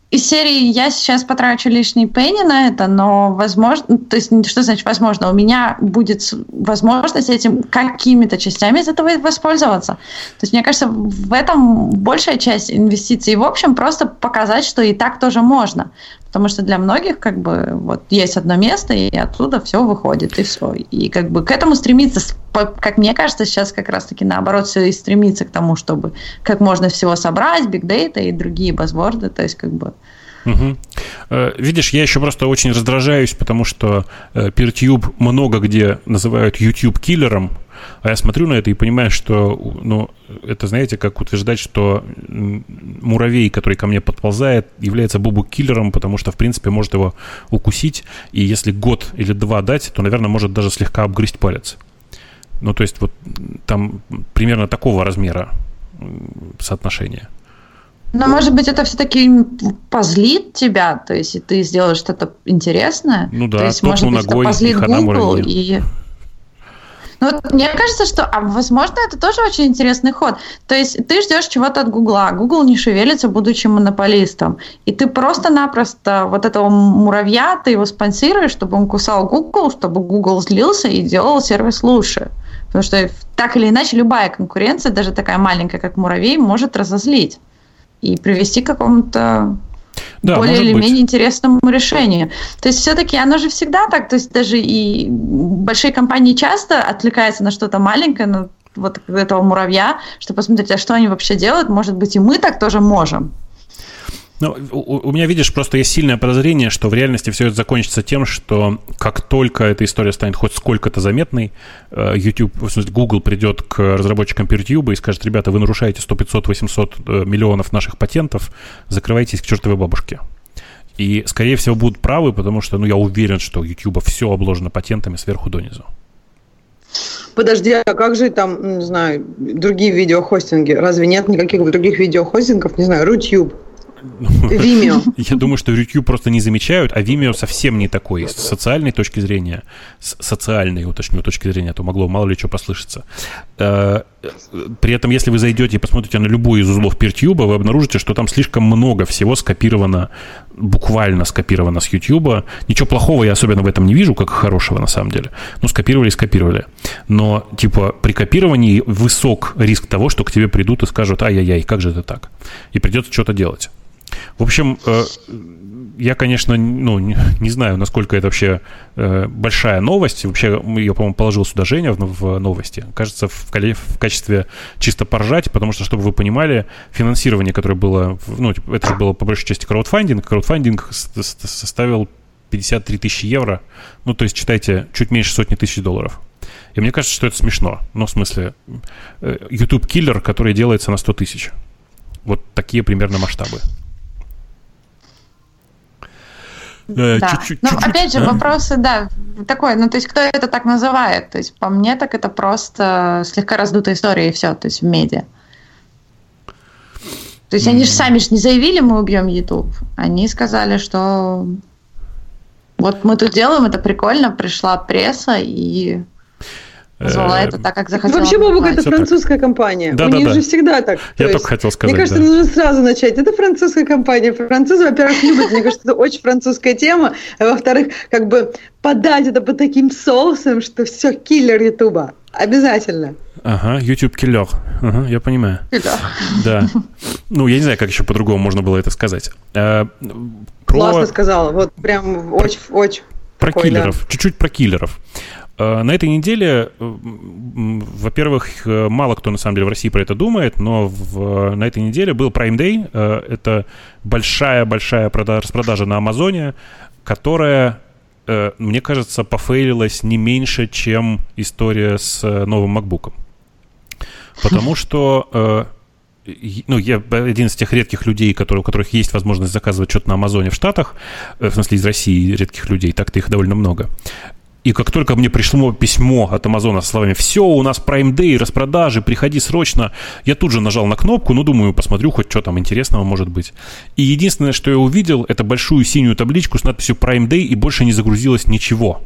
C: из серии я сейчас потрачу лишний пенни на это, но возможно, то есть что значит возможно, у меня будет возможность этим какими-то частями из этого воспользоваться. То есть мне кажется, в этом большая часть инвестиций. в общем, просто показать, что и так тоже можно. Потому что для многих как бы вот есть одно место, и оттуда все выходит, и все. И как бы к этому стремиться, как мне кажется, сейчас как раз-таки наоборот все и стремится к тому, чтобы как можно всего собрать, data и другие базворды, то есть как бы
A: Угу. Видишь, я еще просто очень раздражаюсь, потому что э, PeerTube много где называют YouTube киллером, а я смотрю на это и понимаю, что, ну, это, знаете, как утверждать, что муравей, который ко мне подползает, является бубу-киллером, потому что, в принципе, может его укусить, и если год или два дать, то, наверное, может даже слегка обгрызть палец. Ну, то есть вот там примерно такого размера соотношения.
C: Но, может быть, это все-таки позлит тебя, то есть, и ты сделаешь что-то интересное.
A: Ну да,
C: то есть, может быть, это позлит Google и... Ну, мне кажется, что, а возможно, это тоже очень интересный ход. То есть ты ждешь чего-то от Гугла, Google не шевелится, будучи монополистом. И ты просто-напросто вот этого муравья, ты его спонсируешь, чтобы он кусал Google, чтобы Google злился и делал сервис лучше. Потому что так или иначе любая конкуренция, даже такая маленькая, как муравей, может разозлить и привести к какому-то да, более или быть. менее интересному решению. То есть все-таки оно же всегда так, то есть даже и большие компании часто отвлекаются на что-то маленькое, на вот этого муравья, чтобы посмотреть, а что они вообще делают, может быть, и мы так тоже можем.
A: Ну, у, у меня, видишь, просто есть сильное подозрение, что в реальности все это закончится тем, что как только эта история станет хоть сколько-то заметной, э, YouTube, в смысле, Google придет к разработчикам YouTube и скажет, ребята, вы нарушаете 100, 500, 800 миллионов наших патентов, закрывайтесь к чертовой бабушке. И, скорее всего, будут правы, потому что, ну, я уверен, что у YouTube все обложено патентами сверху донизу.
B: Подожди, а как же там, не знаю, другие видеохостинги? Разве нет никаких других видеохостингов? Не знаю, Рутюб Vimeo.
A: Я думаю, что YouTube просто не замечают, а Vimeo совсем не такой. С социальной точки зрения, с социальной, уточню, точки зрения, а то могло мало ли что послышаться. Э, при этом, если вы зайдете и посмотрите на любой из узлов PeerTube, вы обнаружите, что там слишком много всего скопировано, буквально скопировано с YouTube. Ничего плохого я особенно в этом не вижу, как хорошего на самом деле. Ну, скопировали, скопировали. Но, типа, при копировании высок риск того, что к тебе придут и скажут, ай-яй-яй, как же это так? И придется что-то делать. В общем, э, я, конечно, ну, не знаю, насколько это вообще э, большая новость. Вообще, я, по-моему, положил сюда Женя в новости. Кажется, в качестве чисто поржать, потому что, чтобы вы понимали, финансирование, которое было, ну, типа, это же было по большей части краудфандинг. Краудфандинг составил 53 тысячи евро. Ну, то есть, читайте, чуть меньше сотни тысяч долларов. И мне кажется, что это смешно. Ну, в смысле, э, YouTube-киллер, который делается на 100 тысяч. Вот такие примерно масштабы.
C: Э, да. Чуть-чуть, ну, чуть-чуть, опять же, а? вопросы, да, такой, ну, то есть, кто это так называет? То есть, по мне, так это просто слегка раздутая история, и все, то есть, в медиа. То есть, они же сами же не заявили, мы убьем YouTube. Они сказали, что вот мы тут делаем, это прикольно, пришла пресса, и Назвала это так, как захотела.
B: Вообще, Бобок, это французская компания. Да, У да, них да. же всегда так.
A: Я есть, только хотел сказать.
B: Мне кажется, да. нужно сразу начать. Это французская компания. Французы, во-первых, любят. Мне кажется, это очень французская тема. А во-вторых, как бы подать это по таким соусам, что все, киллер Ютуба. Обязательно.
A: Ага, YouTube киллер. Ага, я понимаю. Киллер. Да. Ну, я не знаю, как еще по-другому можно было это сказать. А,
B: про... Классно сказала. Вот прям очень-очень.
A: Про такой, киллеров. Да. Чуть-чуть про киллеров. Э, на этой неделе, во-первых, э, мало кто на самом деле в России про это думает, но в, на этой неделе был Prime Day. Э, это большая-большая распродажа на Амазоне, которая, мне кажется, пофейлилась не меньше, чем история с новым MacBook. Потому что ну, я один из тех редких людей, которые, у которых есть возможность заказывать что-то на Амазоне в Штатах, в смысле из России редких людей, так-то их довольно много. И как только мне пришло письмо от Амазона с словами «Все, у нас Prime Day, распродажи, приходи срочно», я тут же нажал на кнопку, ну, думаю, посмотрю, хоть что там интересного может быть. И единственное, что я увидел, это большую синюю табличку с надписью Prime Day, и больше не загрузилось ничего.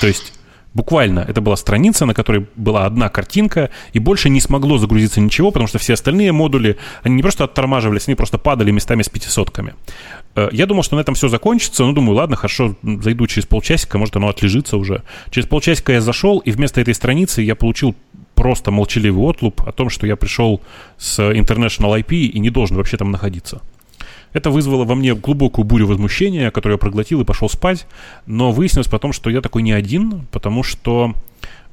A: То есть Буквально, это была страница, на которой была одна картинка, и больше не смогло загрузиться ничего, потому что все остальные модули, они не просто оттормаживались, они просто падали местами с пятисотками. Э, я думал, что на этом все закончится, ну, думаю, ладно, хорошо, зайду через полчасика, может, оно отлежится уже. Через полчасика я зашел, и вместо этой страницы я получил просто молчаливый отлуп о том, что я пришел с International IP и не должен вообще там находиться. Это вызвало во мне глубокую бурю возмущения, которую я проглотил и пошел спать. Но выяснилось потом, что я такой не один, потому что,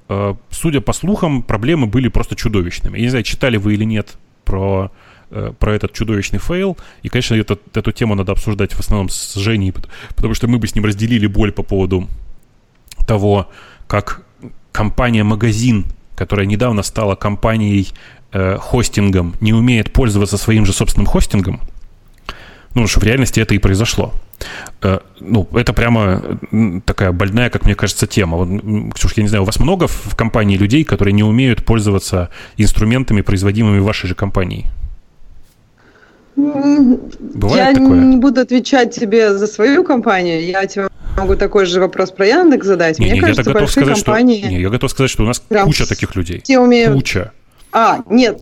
A: э, судя по слухам, проблемы были просто чудовищными. Я не знаю, читали вы или нет про э, про этот чудовищный fail. И, конечно, этот, эту тему надо обсуждать в основном с Женей, потому что мы бы с ним разделили боль по поводу того, как компания-магазин, которая недавно стала компанией э, не умеет пользоваться своим же собственным хостингом, ну, что в реальности это и произошло. Э, ну, это прямо такая больная, как мне кажется, тема. Вот, Ксюш, я не знаю, у вас много в компании людей, которые не умеют пользоваться инструментами, производимыми вашей же компании?
B: Бывает я такое? не буду отвечать тебе за свою компанию. Я тебе могу такой же вопрос про Яндекс задать. Не, Мне не, кажется, я готов
A: сказать, компании... Что, не, я готов сказать, что у нас куча таких людей.
B: Все умеют...
A: Куча.
B: А, нет,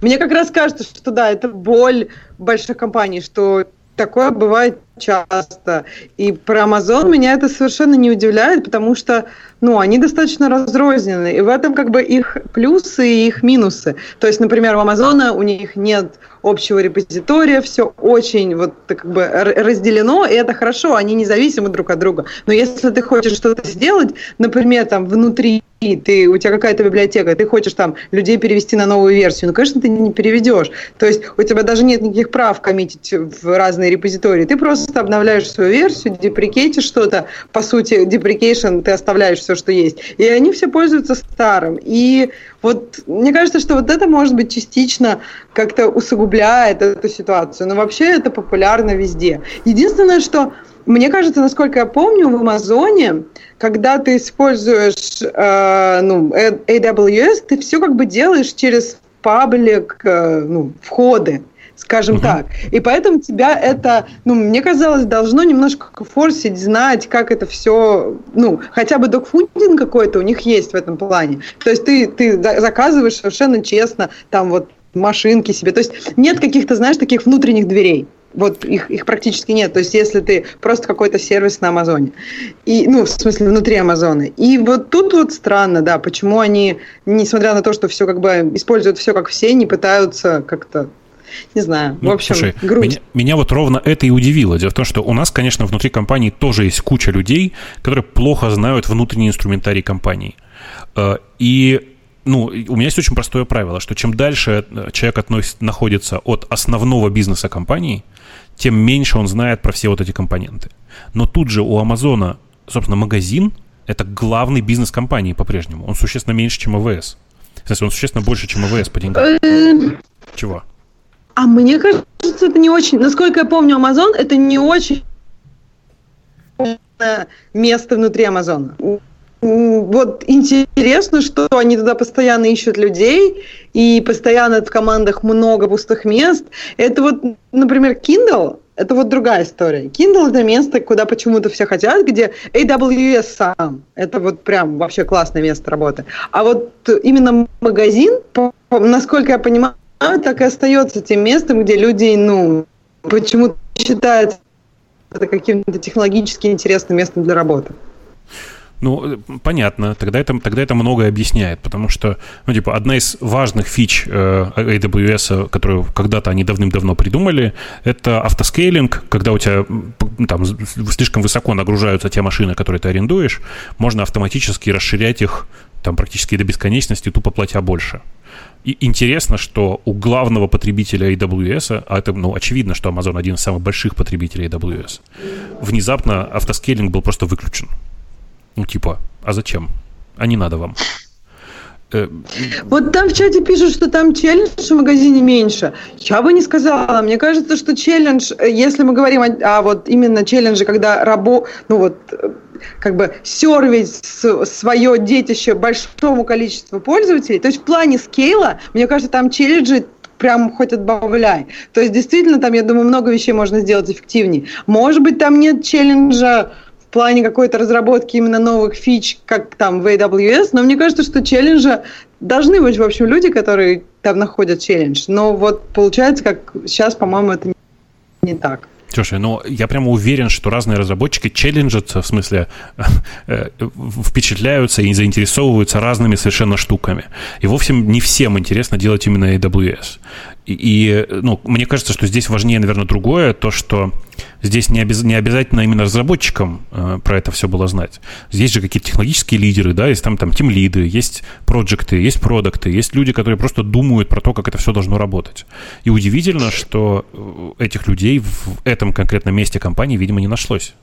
B: мне как раз кажется, что да, это боль больших компаний, что такое бывает часто. И про Amazon меня это совершенно не удивляет, потому что ну, они достаточно разрознены. И в этом как бы их плюсы и их минусы. То есть, например, у Амазона у них нет общего репозитория, все очень вот как бы разделено, и это хорошо, они независимы друг от друга. Но если ты хочешь что-то сделать, например, там внутри ты, у тебя какая-то библиотека, ты хочешь там людей перевести на новую версию, ну, конечно, ты не переведешь. То есть у тебя даже нет никаких прав коммитить в разные репозитории. Ты просто обновляешь свою версию, деприкейтишь что-то, по сути, deprecation ты оставляешь все, что есть. И они все пользуются старым. И вот мне кажется, что вот это, может быть, частично как-то усугубляет эту ситуацию. Но вообще это популярно везде. Единственное, что мне кажется, насколько я помню, в Амазоне, когда ты используешь э, ну, AWS, ты все как бы делаешь через public, э, ну, входы. Скажем угу. так. И поэтому тебя это, ну, мне казалось, должно немножко форсить, знать, как это все, ну, хотя бы докфундинг какой-то у них есть в этом плане. То есть ты, ты заказываешь совершенно честно, там вот машинки себе. То есть нет каких-то, знаешь, таких внутренних дверей. Вот их, их практически нет. То есть, если ты просто какой-то сервис на Амазоне. И, ну, в смысле, внутри Амазона. И вот тут вот странно, да, почему они, несмотря на то, что все как бы используют все как все, не пытаются как-то не знаю, ну, в общем,
A: слушай, грусть. Меня, меня вот ровно это и удивило. Дело в том, что у нас, конечно, внутри компании тоже есть куча людей, которые плохо знают внутренний инструментарий компании. Э, и ну, у меня есть очень простое правило, что чем дальше э, человек относится, находится от основного бизнеса компании, тем меньше он знает про все вот эти компоненты. Но тут же у Амазона, собственно, магазин – это главный бизнес компании по-прежнему. Он существенно меньше, чем АВС. В смысле, он существенно больше, чем АВС по деньгам. Эм. Чего?
B: А мне кажется, это не очень... Насколько я помню, Амазон – это не очень место внутри Амазона вот интересно, что они туда постоянно ищут людей, и постоянно в командах много пустых мест. Это вот, например, Kindle, это вот другая история. Kindle это место, куда почему-то все хотят, где AWS сам. Это вот прям вообще классное место работы. А вот именно магазин, насколько я понимаю, так и остается тем местом, где люди, ну, почему-то считают это каким-то технологически интересным местом для работы.
A: Ну, э, понятно, тогда это, тогда это многое объясняет, потому что, ну, типа, одна из важных фич э, AWS, которую когда-то они давным-давно придумали, это автоскейлинг, когда у тебя там слишком высоко нагружаются те машины, которые ты арендуешь, можно автоматически расширять их там практически до бесконечности, тупо платя больше. И интересно, что у главного потребителя AWS, а это, ну, очевидно, что Amazon один из самых больших потребителей AWS, внезапно автоскейлинг был просто выключен. Ну, типа, а зачем? А не надо вам.
B: Э, вот там в чате пишут, что там челлендж в магазине меньше. Я бы не сказала. Мне кажется, что челлендж, э, если мы говорим о, о вот именно челлендже, когда рабо, ну вот э, как бы сервить свое детище большому количеству пользователей, то есть в плане скейла, мне кажется, там челленджи прям хоть отбавляй. То есть действительно там, я думаю, много вещей можно сделать эффективнее. Может быть, там нет челленджа в плане какой-то разработки именно новых фич, как там в AWS, но мне кажется, что челленджа должны быть, в общем, люди, которые там находят челлендж. Но вот получается, как сейчас, по-моему, это не так.
A: Слушай, ну я прямо уверен, что разные разработчики челленджатся, в смысле э, впечатляются и заинтересовываются разными совершенно штуками. И вовсе не всем интересно делать именно AWS. И, ну, мне кажется, что здесь важнее, наверное, другое, то, что здесь не, обяз, не обязательно именно разработчикам э, про это все было знать. Здесь же какие-то технологические лидеры, да, есть там, там тим-лиды, есть проекты, есть продукты, есть люди, которые просто думают про то, как это все должно работать. И удивительно, что э, этих людей в этом конкретном месте компании, видимо, не нашлось.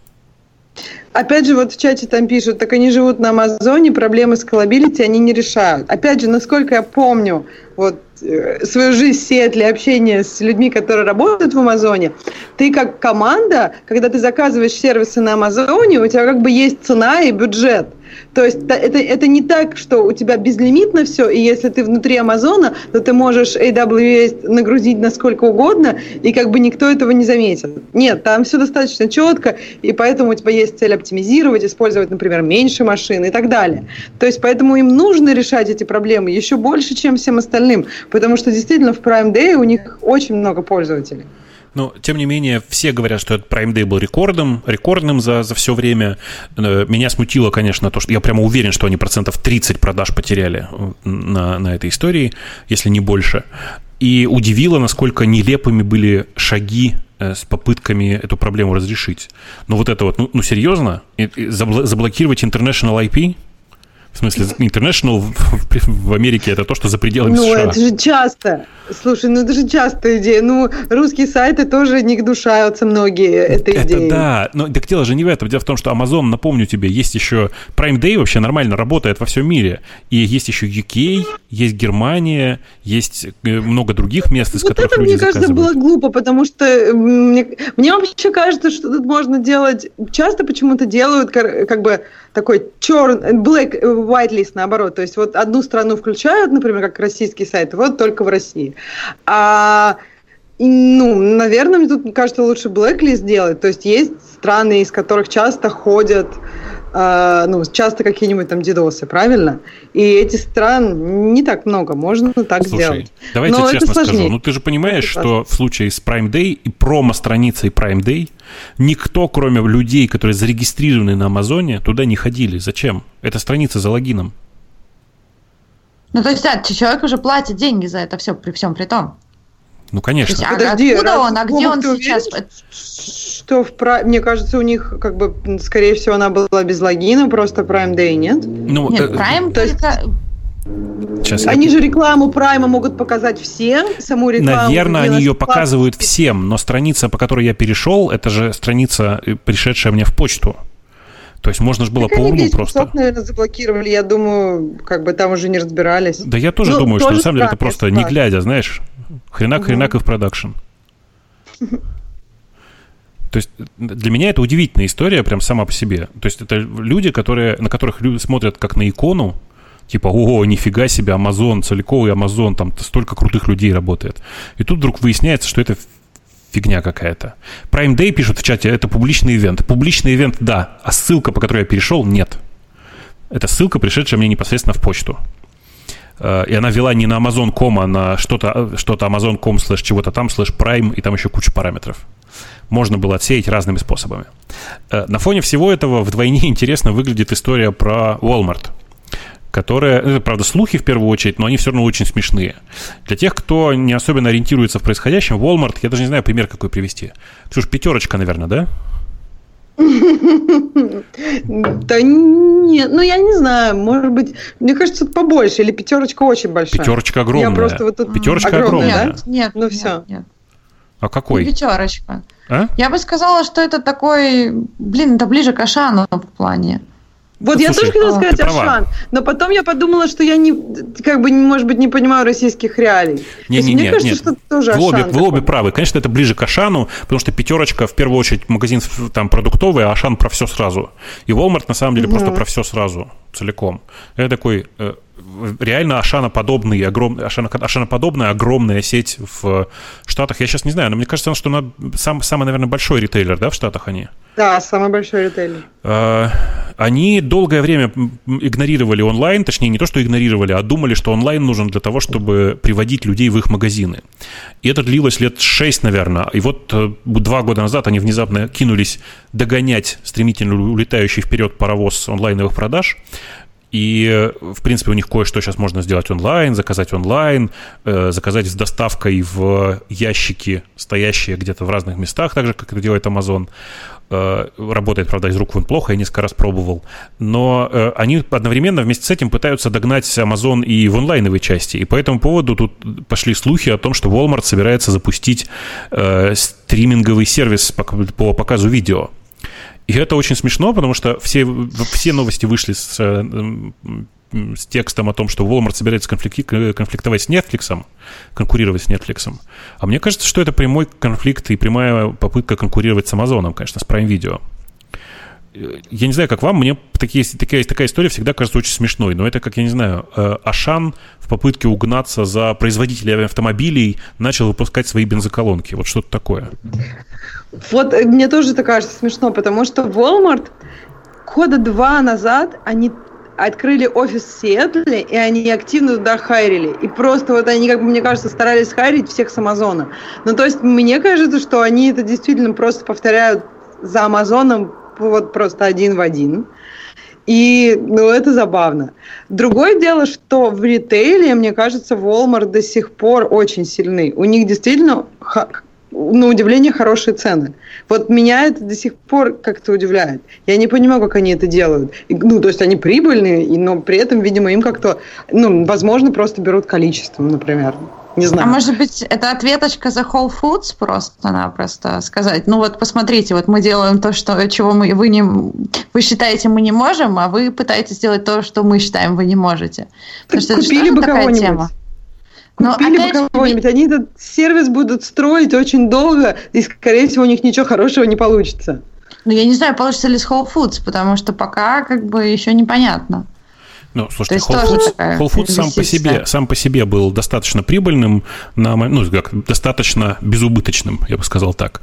B: Опять же, вот в чате там пишут, так они живут на Амазоне, проблемы с scalability они не решают. Опять же, насколько я помню, вот свою жизнь в Сиэтле, общение с людьми, которые работают в Амазоне, ты как команда, когда ты заказываешь сервисы на Амазоне, у тебя как бы есть цена и бюджет – то есть это, это не так, что у тебя безлимитно все, и если ты внутри Амазона, то ты можешь AWS нагрузить насколько угодно, и как бы никто этого не заметит. Нет, там все достаточно четко, и поэтому у тебя есть цель оптимизировать, использовать, например, меньше машин и так далее. То есть поэтому им нужно решать эти проблемы еще больше, чем всем остальным, потому что действительно в Prime Day у них очень много пользователей.
A: Но, тем не менее, все говорят, что этот Prime Day был рекордом, рекордным за, за все время. Э, меня смутило, конечно, то, что я прямо уверен, что они процентов 30 продаж потеряли э, на, на этой истории, если не больше. И удивило, насколько нелепыми были шаги э, с попытками эту проблему разрешить. Но вот это вот, ну, ну серьезно, заблокировать International IP – в смысле, international в, в Америке это то, что за пределами
B: ну,
A: США.
B: Ну, это же часто. Слушай, ну это же частая идея. Ну, русские сайты тоже не гнушаются многие этой это идеей.
A: да, но так дело же не в этом. Дело в том, что Amazon, напомню тебе, есть еще Prime Day вообще нормально работает во всем мире. И есть еще UK, есть Германия, есть э, много других мест, из вот которых это, люди
B: мне кажется, было глупо, потому что мне, мне вообще кажется, что тут можно делать... Часто почему-то делают как бы такой черный, black, white list наоборот. То есть вот одну страну включают, например, как российский сайт, вот только в России. А ну, наверное, мне тут кажется лучше blacklist делать. То есть есть страны, из которых часто ходят э, ну, часто какие-нибудь там дедосы, правильно? И эти стран не так много, можно так Слушай, сделать.
A: Давайте Но честно скажу. Ну, ты же понимаешь, это что в случае с Prime Day и промо-страницей Prime Day никто, кроме людей, которые зарегистрированы на Амазоне, туда не ходили. Зачем? Это страница за логином.
C: Ну, то есть, да, человек уже платит деньги за это все, при всем при том.
A: Ну, конечно.
C: Есть, а Подожди, откуда он? А где он сейчас? Уверен,
B: что в Prime, мне кажется, у них, как бы, скорее всего, она была без логина, просто Prime Day, нет?
C: Ну, нет, э, Prime, то есть...
B: Сейчас они я... же рекламу Прайма могут показать всем, саму рекламу.
A: Наверное, они ее показывают всем, но страница, по которой я перешел, это же страница, э, пришедшая мне в почту. То есть можно же было так по уму просто.
B: наверное, заблокировали. Я думаю, как бы там уже не разбирались.
A: Да я тоже ну, думаю, тоже что на самом деле это просто не глядя, знаешь, хренак, угу. хренак и в продакшн. То есть для меня это удивительная история прям сама по себе. То есть это люди, которые, на которых люди смотрят как на икону, типа, о, нифига себе, Амазон, целиковый Амазон, там столько крутых людей работает. И тут вдруг выясняется, что это фигня какая-то. Prime Day пишут в чате, это публичный event. Публичный event, да, а ссылка, по которой я перешел, нет. Это ссылка, пришедшая мне непосредственно в почту. Э, и она вела не на Amazon.com, а на что-то, что-то Amazon.com слэш чего-то там, слэш Prime, и там еще куча параметров можно было отсеять разными способами. Э, на фоне всего этого вдвойне интересно выглядит история про Walmart которая, это, правда, слухи в первую очередь, но они все равно очень смешные. Для тех, кто не особенно ориентируется в происходящем, Walmart, я даже не знаю пример какой привести. Ксюш, пятерочка, наверное, да?
B: Да нет, ну я не знаю, может быть, мне кажется, побольше, или пятерочка очень большая.
A: Пятерочка огромная. Я просто вот тут... Пятерочка огромная. огромная.
C: Нет, нет, ну все. Нет,
A: А какой?
C: пятерочка. А? Я бы сказала, что это такой, блин, это ближе к Ашану в плане.
B: Вот Слушай, я тоже хотела сказать Ашан, но потом я подумала, что я не, как бы, может быть, не понимаю российских реалий.
A: Не, не, мне не, кажется, нет. что это тоже вы. Обе, вы обе правы. Конечно, это ближе к Ашану, потому что пятерочка, в первую очередь, магазин там продуктовый, а Ашан про все сразу. И Walmart, на самом деле, угу. просто про все сразу, целиком. Это такой э, реально Ашана-подобный, огром... Ашана... Ашана-подобная огромная сеть в Штатах. Я сейчас не знаю, но мне кажется, что она сам, самый, наверное, большой ритейлер, да, в Штатах они?
B: Да, самый большой ритейлер.
A: А, они долгое время игнорировали онлайн, точнее, не то, что игнорировали, а думали, что онлайн нужен для того, чтобы приводить людей в их магазины. И это длилось лет шесть, наверное. И вот э, два года назад они внезапно кинулись догонять стремительно улетающий вперед паровоз онлайновых продаж. И, в принципе, у них кое-что сейчас можно сделать онлайн, заказать онлайн, э, заказать с доставкой в ящики, стоящие где-то в разных местах, так же, как это делает Amazon. Э, работает, правда, из рук вон плохо, я несколько раз пробовал. Но э, они одновременно вместе с этим пытаются догнать Amazon и в онлайновой части. И по этому поводу тут пошли слухи о том, что Walmart собирается запустить э, стриминговый сервис по, по показу видео. И это очень смешно, потому что все, все новости вышли с, с текстом о том, что Walmart собирается конфликтовать с Netflix, конкурировать с Netflix. А мне кажется, что это прямой конфликт и прямая попытка конкурировать с Amazon, конечно, с Prime Video я не знаю, как вам, мне такие, такая, такая история всегда кажется очень смешной, но это, как я не знаю, э, Ашан в попытке угнаться за производителями автомобилей начал выпускать свои бензоколонки. Вот что-то такое.
B: Вот э, мне тоже это кажется смешно, потому что Walmart года два назад они открыли офис в Сиэтле, и они активно туда хайрили. И просто вот они, как бы, мне кажется, старались хайрить всех с Амазона. Ну, то есть, мне кажется, что они это действительно просто повторяют за Амазоном вот просто один в один. И, ну, это забавно. Другое дело, что в ритейле, мне кажется, Walmart до сих пор очень сильны. У них действительно, на удивление, хорошие цены. Вот меня это до сих пор как-то удивляет. Я не понимаю, как они это делают. И, ну, то есть они прибыльные, но при этом, видимо, им как-то, ну, возможно, просто берут количеством, например. Не знаю.
C: А может быть, это ответочка за Whole Foods просто-напросто сказать, ну вот посмотрите, вот мы делаем то, что, чего мы, вы, не, вы считаете мы не можем, а вы пытаетесь сделать то, что мы считаем вы не можете.
B: Так что купили это бы кого-нибудь. Тема. Купили Но, бы кого-нибудь, они этот сервис будут строить очень долго, и, скорее всего, у них ничего хорошего не получится.
C: Ну, я не знаю, получится ли с Whole Foods, потому что пока как бы еще непонятно.
A: Ну, слушайте, Whole Foods, Whole Foods сам по себе, сам по себе был достаточно прибыльным, на, ну, как, достаточно безубыточным, я бы сказал так.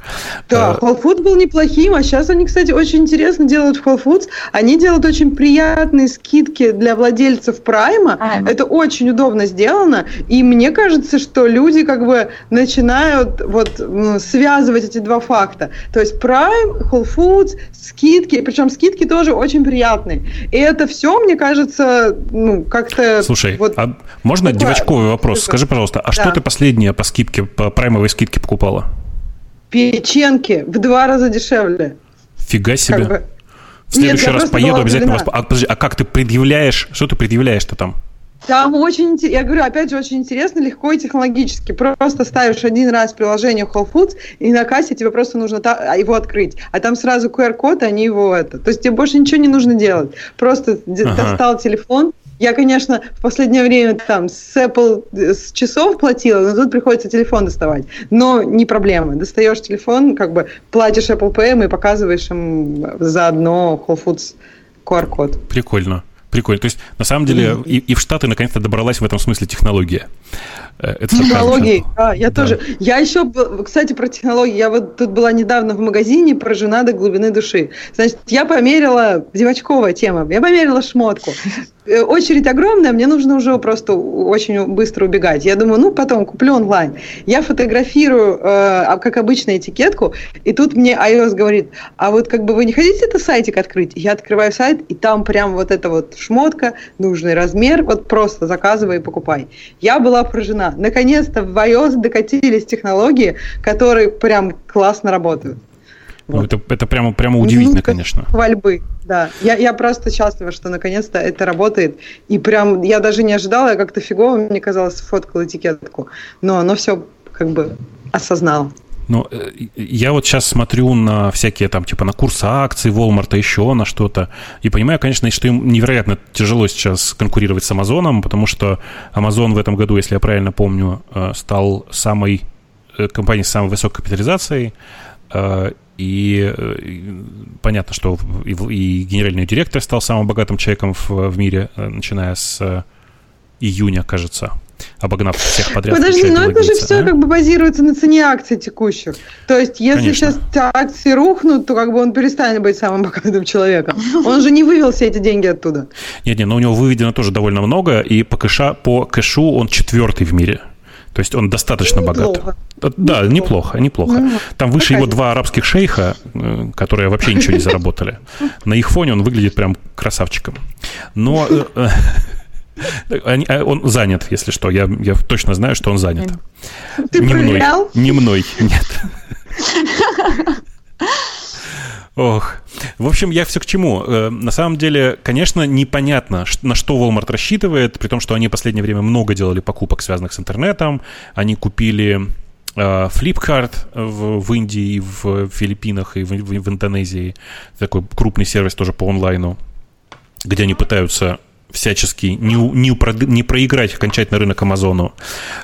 B: Да, uh, Whole Foods был неплохим, а сейчас они, кстати, очень интересно делают в Whole Foods. Они делают очень приятные скидки для владельцев Прайма. А, Это очень удобно сделано, и мне кажется, что люди как бы начинают вот связывать эти два факта. То есть Prime, Whole Foods, скидки, причем скидки тоже очень приятные. И это все, мне кажется, ну, как-то...
A: Слушай, вот, а можно такое... девочковый вопрос? Скажи, пожалуйста, а да. что ты последнее по скидке, по праймовой скидке покупала?
B: Печенки в два раза дешевле.
A: Фига себе. Как бы... В следующий Нет, раз поеду обязательно вас... А, подожди, а как ты предъявляешь? Что ты предъявляешь-то там?
B: Там очень, я говорю, опять же, очень интересно, легко и технологически. Просто ставишь один раз приложение Whole Foods, и на кассе тебе просто нужно а, его открыть. А там сразу QR-код, они его это. То есть тебе больше ничего не нужно делать. Просто ага. достал телефон, я, конечно, в последнее время там с Apple с часов платила, но тут приходится телефон доставать. Но не проблема. Достаешь телефон, как бы платишь Apple Pay и показываешь им заодно Whole Foods QR-код.
A: Прикольно. Прикольно. То есть, на самом деле, и, и в Штаты наконец-то добралась в этом смысле технология.
B: Э, это технологии, да, я да. тоже. Я еще, кстати, про технологии. Я вот тут была недавно в магазине, поражена до глубины души. Значит, я померила, девочковая тема, я померила шмотку. Э, очередь огромная, мне нужно уже просто очень быстро убегать. Я думаю, ну, потом куплю онлайн. Я фотографирую, э, как обычно, этикетку, и тут мне iOS говорит, а вот как бы вы не хотите это сайтик открыть? Я открываю сайт, и там прям вот эта вот шмотка, нужный размер, вот просто заказывай и покупай. Я была поражена. Наконец-то в iOS докатились технологии, которые прям классно работают.
A: Ну, вот. это, это прямо, прямо удивительно, Минутка конечно.
B: Хвальбы, да. Я, я просто счастлива, что наконец-то это работает. И прям я даже не ожидала, я как-то фигово, мне казалось, сфоткала этикетку. Но оно все как бы осознало.
A: Ну, э, я вот сейчас смотрю на всякие там, типа, на курсы акций Walmart, еще на что-то, и понимаю, конечно, что им невероятно тяжело сейчас конкурировать с Амазоном, потому что Amazon в этом году, если я правильно помню, э, стал самой э, компанией с самой высокой капитализацией, и, понятно, что и, генеральный директор стал самым богатым человеком в мире, начиная с июня, кажется, обогнав всех подряд.
B: Подожди, но это же все а? как бы базируется на цене акций текущих. То есть, если Конечно. сейчас акции рухнут, то как бы он перестанет быть самым богатым человеком. Он же не вывел все эти деньги оттуда.
A: Нет, нет, но у него выведено тоже довольно много, и по, кэша, по кэшу он четвертый в мире. То есть он достаточно неплохо. богат. Да, неплохо, неплохо. Ну, Там выше его два арабских шейха, э, которые вообще ничего не заработали. На их фоне он выглядит прям красавчиком. Но э, а, он занят, если что. Я, я точно знаю, что он занят.
B: Ты не
A: проверял? мной. Не мной, нет. Ох. В общем, я все к чему. Э, на самом деле, конечно, непонятно, на что Walmart рассчитывает, при том, что они в последнее время много делали покупок, связанных с интернетом. Они купили э, Flipkart в, в Индии, в Филиппинах и в, в, в Индонезии. Такой крупный сервис тоже по онлайну, где они пытаются всячески не, не, не проиграть окончательно рынок Амазону.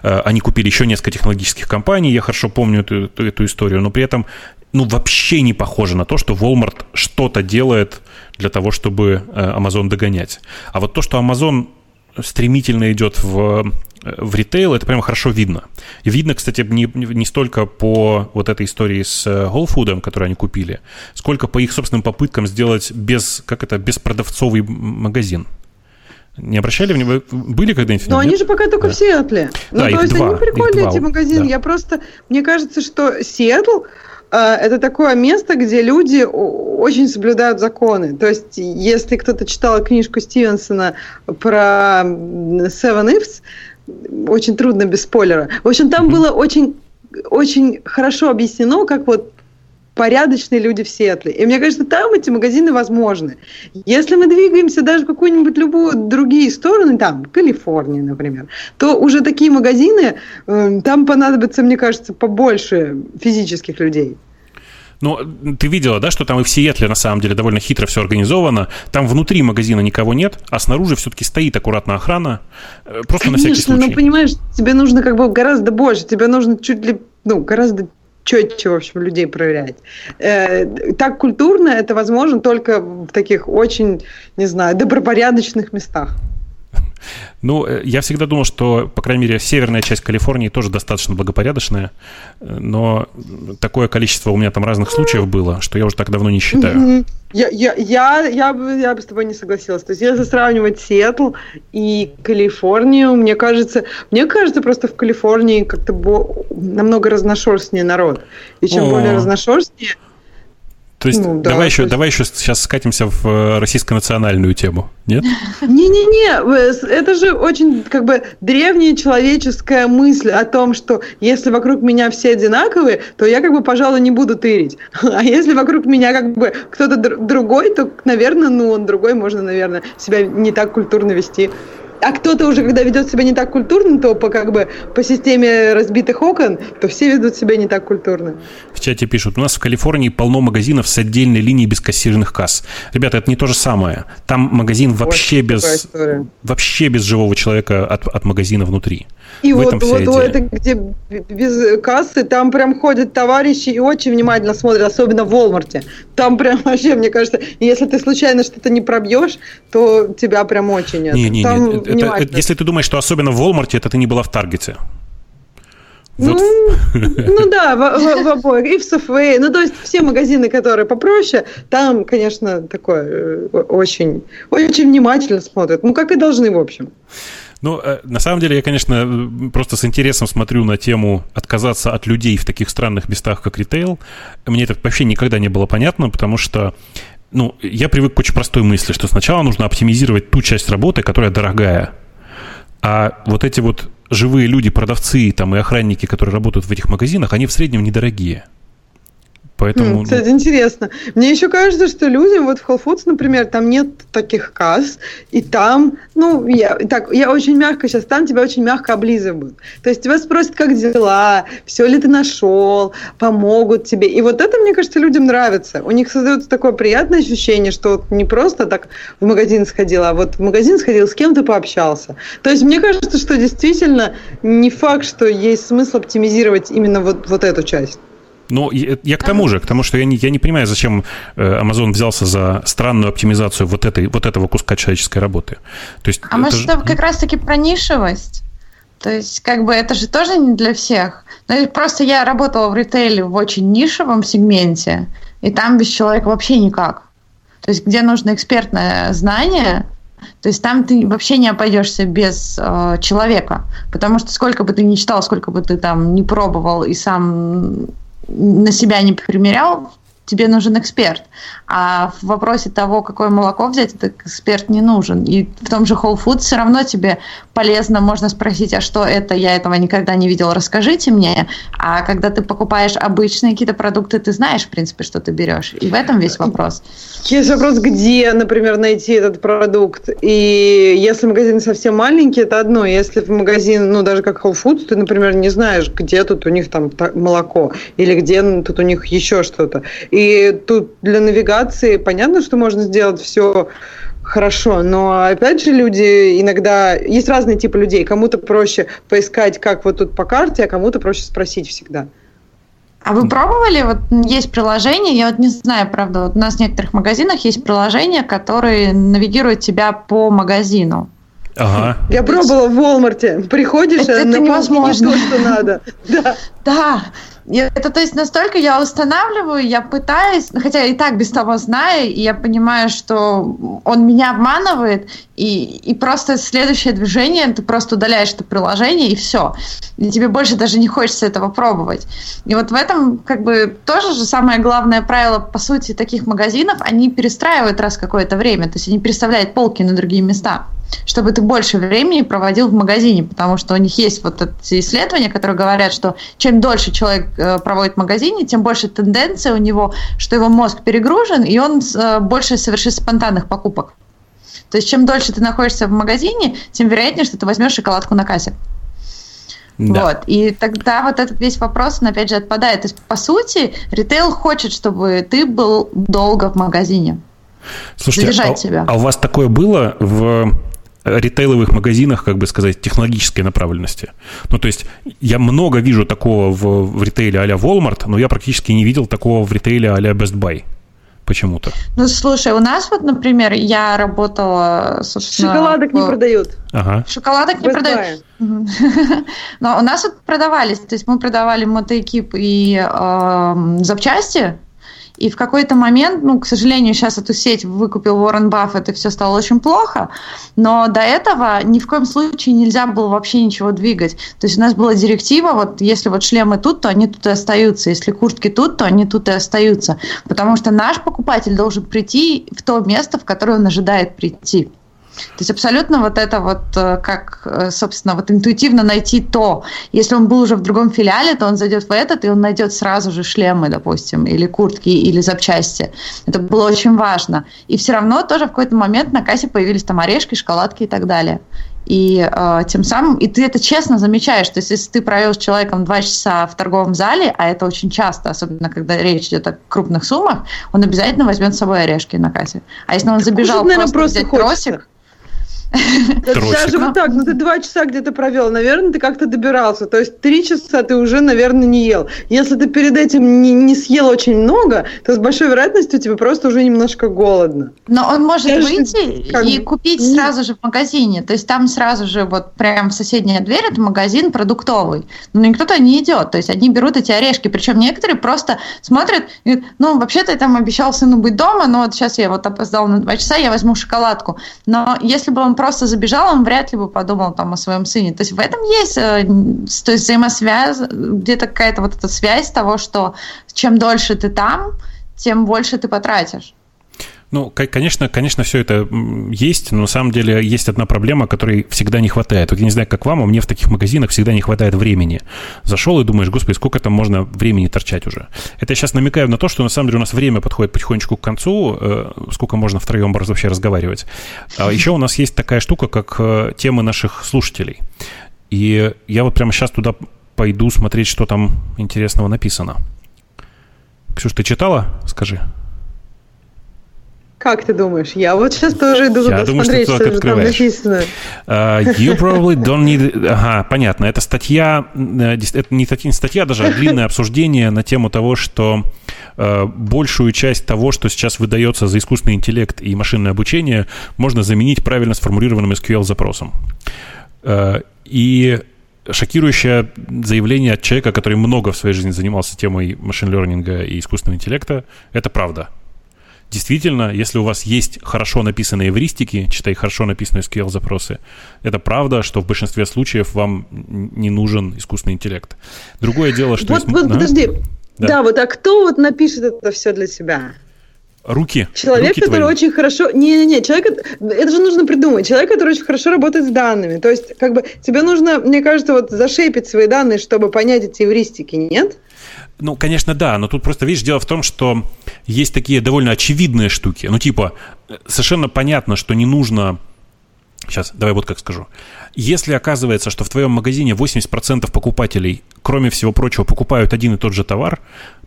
A: Э, они купили еще несколько технологических компаний, я хорошо помню эту, эту, эту историю, но при этом ну, вообще не похоже на то, что Walmart что-то делает для того, чтобы э, Amazon догонять. А вот то, что Amazon стремительно идет в, в ритейл, это прямо хорошо видно. И видно, кстати, не, не столько по вот этой истории с э, Whole Food, которую они купили, сколько по их собственным попыткам сделать без, как это, беспродавцовый магазин. Не обращали внимания? Были когда-нибудь?
B: Но они же пока только да. в Сиэтле. Ну, да, то есть два, они прикольные, эти магазины. Да. Я просто... Мне кажется, что Сиэтл э, это такое место, где люди очень соблюдают законы. То есть, если кто-то читал книжку Стивенсона про Seven Ifs, очень трудно без спойлера. В общем, там mm-hmm. было очень очень хорошо объяснено, как вот порядочные люди в Сиэтле. И мне кажется, там эти магазины возможны. Если мы двигаемся даже в какую-нибудь любую другие стороны, там, Калифорния, например, то уже такие магазины, э, там понадобится, мне кажется, побольше физических людей.
A: Ну, ты видела, да, что там и в Сиэтле на самом деле довольно хитро все организовано. Там внутри магазина никого нет, а снаружи все-таки стоит аккуратно охрана. Э, просто Конечно, на всякий случай.
B: ну понимаешь, тебе нужно как бы гораздо больше, тебе нужно чуть ли, ну, гораздо четче, в общем, людей проверять. Э, так культурно это возможно только в таких очень, не знаю, добропорядочных местах.
A: Ну, э, я всегда думал, что, по крайней мере, северная часть Калифорнии тоже достаточно благопорядочная, но такое количество у меня там разных случаев было, что я уже так давно не считаю.
B: Я, я, я, я, бы, я бы с тобой не согласилась. То есть, если сравнивать Сиэтл и Калифорнию, мне кажется, мне кажется, просто в Калифорнии как-то намного разношерстнее народ. И чем О. более разношерстнее,
A: то есть ну, да, давай, еще, есть... давай еще сейчас скатимся в э, российско-национальную тему, нет?
B: Не-не-не, это же очень как бы древняя человеческая мысль о том, что если вокруг меня все одинаковые, то я как бы, пожалуй, не буду тырить. А если вокруг меня как бы кто-то другой, то, наверное, ну он другой, можно, наверное, себя не так культурно вести. А кто-то уже, когда ведет себя не так культурно, то по как бы по системе разбитых окон, то все ведут себя не так культурно.
A: В чате пишут, у нас в Калифорнии полно магазинов с отдельной линией бескассированных касс. Ребята, это не то же самое. Там магазин вообще без вообще без живого человека от, от магазина внутри.
B: И в вот, этом вот, вот это, где без кассы, там прям ходят товарищи и очень внимательно смотрят, особенно в Walmart. Там прям вообще, мне кажется, если ты случайно что-то не пробьешь, то тебя прям очень...
A: Не, не, там не, это, это, если ты думаешь, что особенно в Walmart, это ты не была в Таргете.
B: Вот. Ну, ну да, в, в, в обоих. И в Safeway. Ну, то есть все магазины, которые попроще, там, конечно, такое э, очень, очень внимательно смотрят. Ну, как и должны, в общем.
A: Ну, э, на самом деле, я, конечно, просто с интересом смотрю на тему отказаться от людей в таких странных местах, как ритейл. Мне это вообще никогда не было понятно, потому что ну, я привык к очень простой мысли, что сначала нужно оптимизировать ту часть работы, которая дорогая. А вот эти вот живые люди, продавцы там, и охранники, которые работают в этих магазинах, они в среднем недорогие. Поэтому...
B: Кстати, интересно. Мне еще кажется, что людям, вот в Whole Foods, например, там нет таких касс, и там, ну, я, так, я очень мягко сейчас, там тебя очень мягко облизывают. То есть тебя спросят, как дела, все ли ты нашел, помогут тебе. И вот это, мне кажется, людям нравится. У них создается такое приятное ощущение, что вот не просто так в магазин сходил, а вот в магазин сходил, с кем-то пообщался. То есть мне кажется, что действительно не факт, что есть смысл оптимизировать именно вот, вот эту часть.
A: Но я, я к тому же, к тому, что я не, я не понимаю, зачем э, Amazon взялся за странную оптимизацию вот, этой, вот этого куска человеческой работы.
C: То есть, а может, же... это как раз-таки про нишевость? То есть, как бы это же тоже не для всех. Ну, просто я работала в ритейле в очень нишевом сегменте, и там без человека вообще никак. То есть, где нужно экспертное знание, то есть там ты вообще не обойдешься без э, человека, потому что сколько бы ты ни читал, сколько бы ты там не пробовал и сам на себя не примерял, тебе нужен эксперт. А в вопросе того, какое молоко взять, этот эксперт не нужен. И в том же Whole Foods все равно тебе полезно, можно спросить, а что это, я этого никогда не видел, расскажите мне. А когда ты покупаешь обычные какие-то продукты, ты знаешь, в принципе, что ты берешь. И в этом весь вопрос.
B: Есть вопрос, где, например, найти этот продукт. И если магазин совсем маленький, это одно. Если в магазин, ну, даже как Whole Foods, ты, например, не знаешь, где тут у них там молоко, или где тут у них еще что-то. И тут для навигации понятно, что можно сделать все хорошо, но опять же люди иногда... Есть разные типы людей. Кому-то проще поискать, как вот тут по карте, а кому-то проще спросить всегда.
C: А вы пробовали? Вот есть приложение, я вот не знаю, правда, вот у нас в некоторых магазинах есть приложения, которые навигируют тебя по магазину.
B: Ага. Я пробовала в Walmart. Приходишь, это,
C: это невозможно. то, что надо. Да. Да. Это, то есть, настолько я устанавливаю, я пытаюсь, хотя и так без того знаю, и я понимаю, что он меня обманывает, и, и просто следующее движение, ты просто удаляешь это приложение, и все. И тебе больше даже не хочется этого пробовать. И вот в этом, как бы, тоже же самое главное правило, по сути, таких магазинов, они перестраивают раз какое-то время, то есть они переставляют полки на другие места чтобы ты больше времени проводил в магазине, потому что у них есть вот эти исследования, которые говорят, что чем дольше человек проводит в магазине, тем больше тенденция у него, что его мозг перегружен, и он э, больше совершит спонтанных покупок. То есть чем дольше ты находишься в магазине, тем вероятнее, что ты возьмешь шоколадку на кассе. Да. Вот. И тогда вот этот весь вопрос, он опять же отпадает. То есть, по сути, ритейл хочет, чтобы ты был долго в магазине.
A: Слушайте, а, себя. а у вас такое было в ритейловых магазинах, как бы сказать, технологической направленности. Ну, то есть я много вижу такого в, в ритейле а-ля Walmart, но я практически не видел такого в ритейле а-ля Best Buy. почему-то.
C: Ну, слушай, у нас вот, например, я работала,
B: собственно... Шоколадок в... не продают.
C: Ага. Шоколадок не продают. Но у нас вот продавались, то есть мы продавали мотоэкип и э, запчасти, и в какой-то момент, ну, к сожалению, сейчас эту сеть выкупил Уоррен Баффет, и все стало очень плохо, но до этого ни в коем случае нельзя было вообще ничего двигать. То есть у нас была директива, вот если вот шлемы тут, то они тут и остаются, если куртки тут, то они тут и остаются, потому что наш покупатель должен прийти в то место, в которое он ожидает прийти. То есть абсолютно вот это вот э, как, э, собственно, вот интуитивно найти то. Если он был уже в другом филиале, то он зайдет в этот, и он найдет сразу же шлемы, допустим, или куртки, или запчасти. Это было очень важно. И все равно тоже в какой-то момент на кассе появились там орешки, шоколадки и так далее. И э, тем самым, и ты это честно замечаешь, то есть если ты провел с человеком два часа в торговом зале, а это очень часто, особенно когда речь идет о крупных суммах, он обязательно возьмет с собой орешки на кассе. А если он забежал
B: Кушать, наверное, просто, просто тросик, даже вот так, ну ты два часа где-то провел, наверное, ты как-то добирался. То есть три часа ты уже, наверное, не ел. Если ты перед этим не, не съел очень много, то с большой вероятностью тебе просто уже немножко голодно.
C: Но он может Я выйти как... и купить Нет. сразу же в магазине. То есть там сразу же вот прям соседняя дверь, это магазин продуктовый. Но никто туда не идет. То есть одни берут эти орешки. Причем некоторые просто смотрят и говорят, ну, вообще-то я там обещал сыну быть дома, но вот сейчас я вот опоздал на два часа, я возьму шоколадку. Но если бы он просто забежал, он вряд ли бы подумал там о своем сыне. То есть в этом есть э, то есть взаимосвязь, где-то какая-то вот эта связь того, что чем дольше ты там, тем больше ты потратишь.
A: Ну, конечно, конечно, все это есть, но на самом деле есть одна проблема, которой всегда не хватает. Вот я не знаю, как вам, а мне в таких магазинах всегда не хватает времени. Зашел и думаешь, господи, сколько там можно времени торчать уже. Это я сейчас намекаю на то, что на самом деле у нас время подходит потихонечку к концу, э, сколько можно втроем вообще разговаривать. А еще у нас есть такая штука, как э, темы наших слушателей. И я вот прямо сейчас туда пойду смотреть, что там интересного написано. Ксюш, ты читала? Скажи.
B: Как ты думаешь? Я вот сейчас тоже иду
A: Я думаю, смотреть, что, ты что там написано. Uh, you probably don't need... Ага, понятно. Это статья, э, это не статья даже, а длинное обсуждение на тему того, что uh, большую часть того, что сейчас выдается за искусственный интеллект и машинное обучение, можно заменить правильно сформулированным SQL-запросом. Uh, и шокирующее заявление от человека, который много в своей жизни занимался темой машин-лернинга и искусственного интеллекта, это правда. Действительно, если у вас есть хорошо написанные эвристики, читай хорошо написанные SQL-запросы, это правда, что в большинстве случаев вам не нужен искусственный интеллект. Другое дело, что...
B: Вот, есть... вот подожди. Да. да, вот а кто вот напишет это все для себя?
A: Руки.
B: Человек,
A: руки
B: который твои. очень хорошо... Не-не-не, человек... Это же нужно придумать. Человек, который очень хорошо работает с данными. То есть, как бы, тебе нужно, мне кажется, вот зашейпить свои данные, чтобы понять эти эвристики, нет?
A: Ну, конечно, да, но тут просто, видишь, дело в том, что есть такие довольно очевидные штуки. Ну, типа, совершенно понятно, что не нужно... Сейчас, давай вот как скажу. Если оказывается, что в твоем магазине 80% покупателей, кроме всего прочего, покупают один и тот же товар,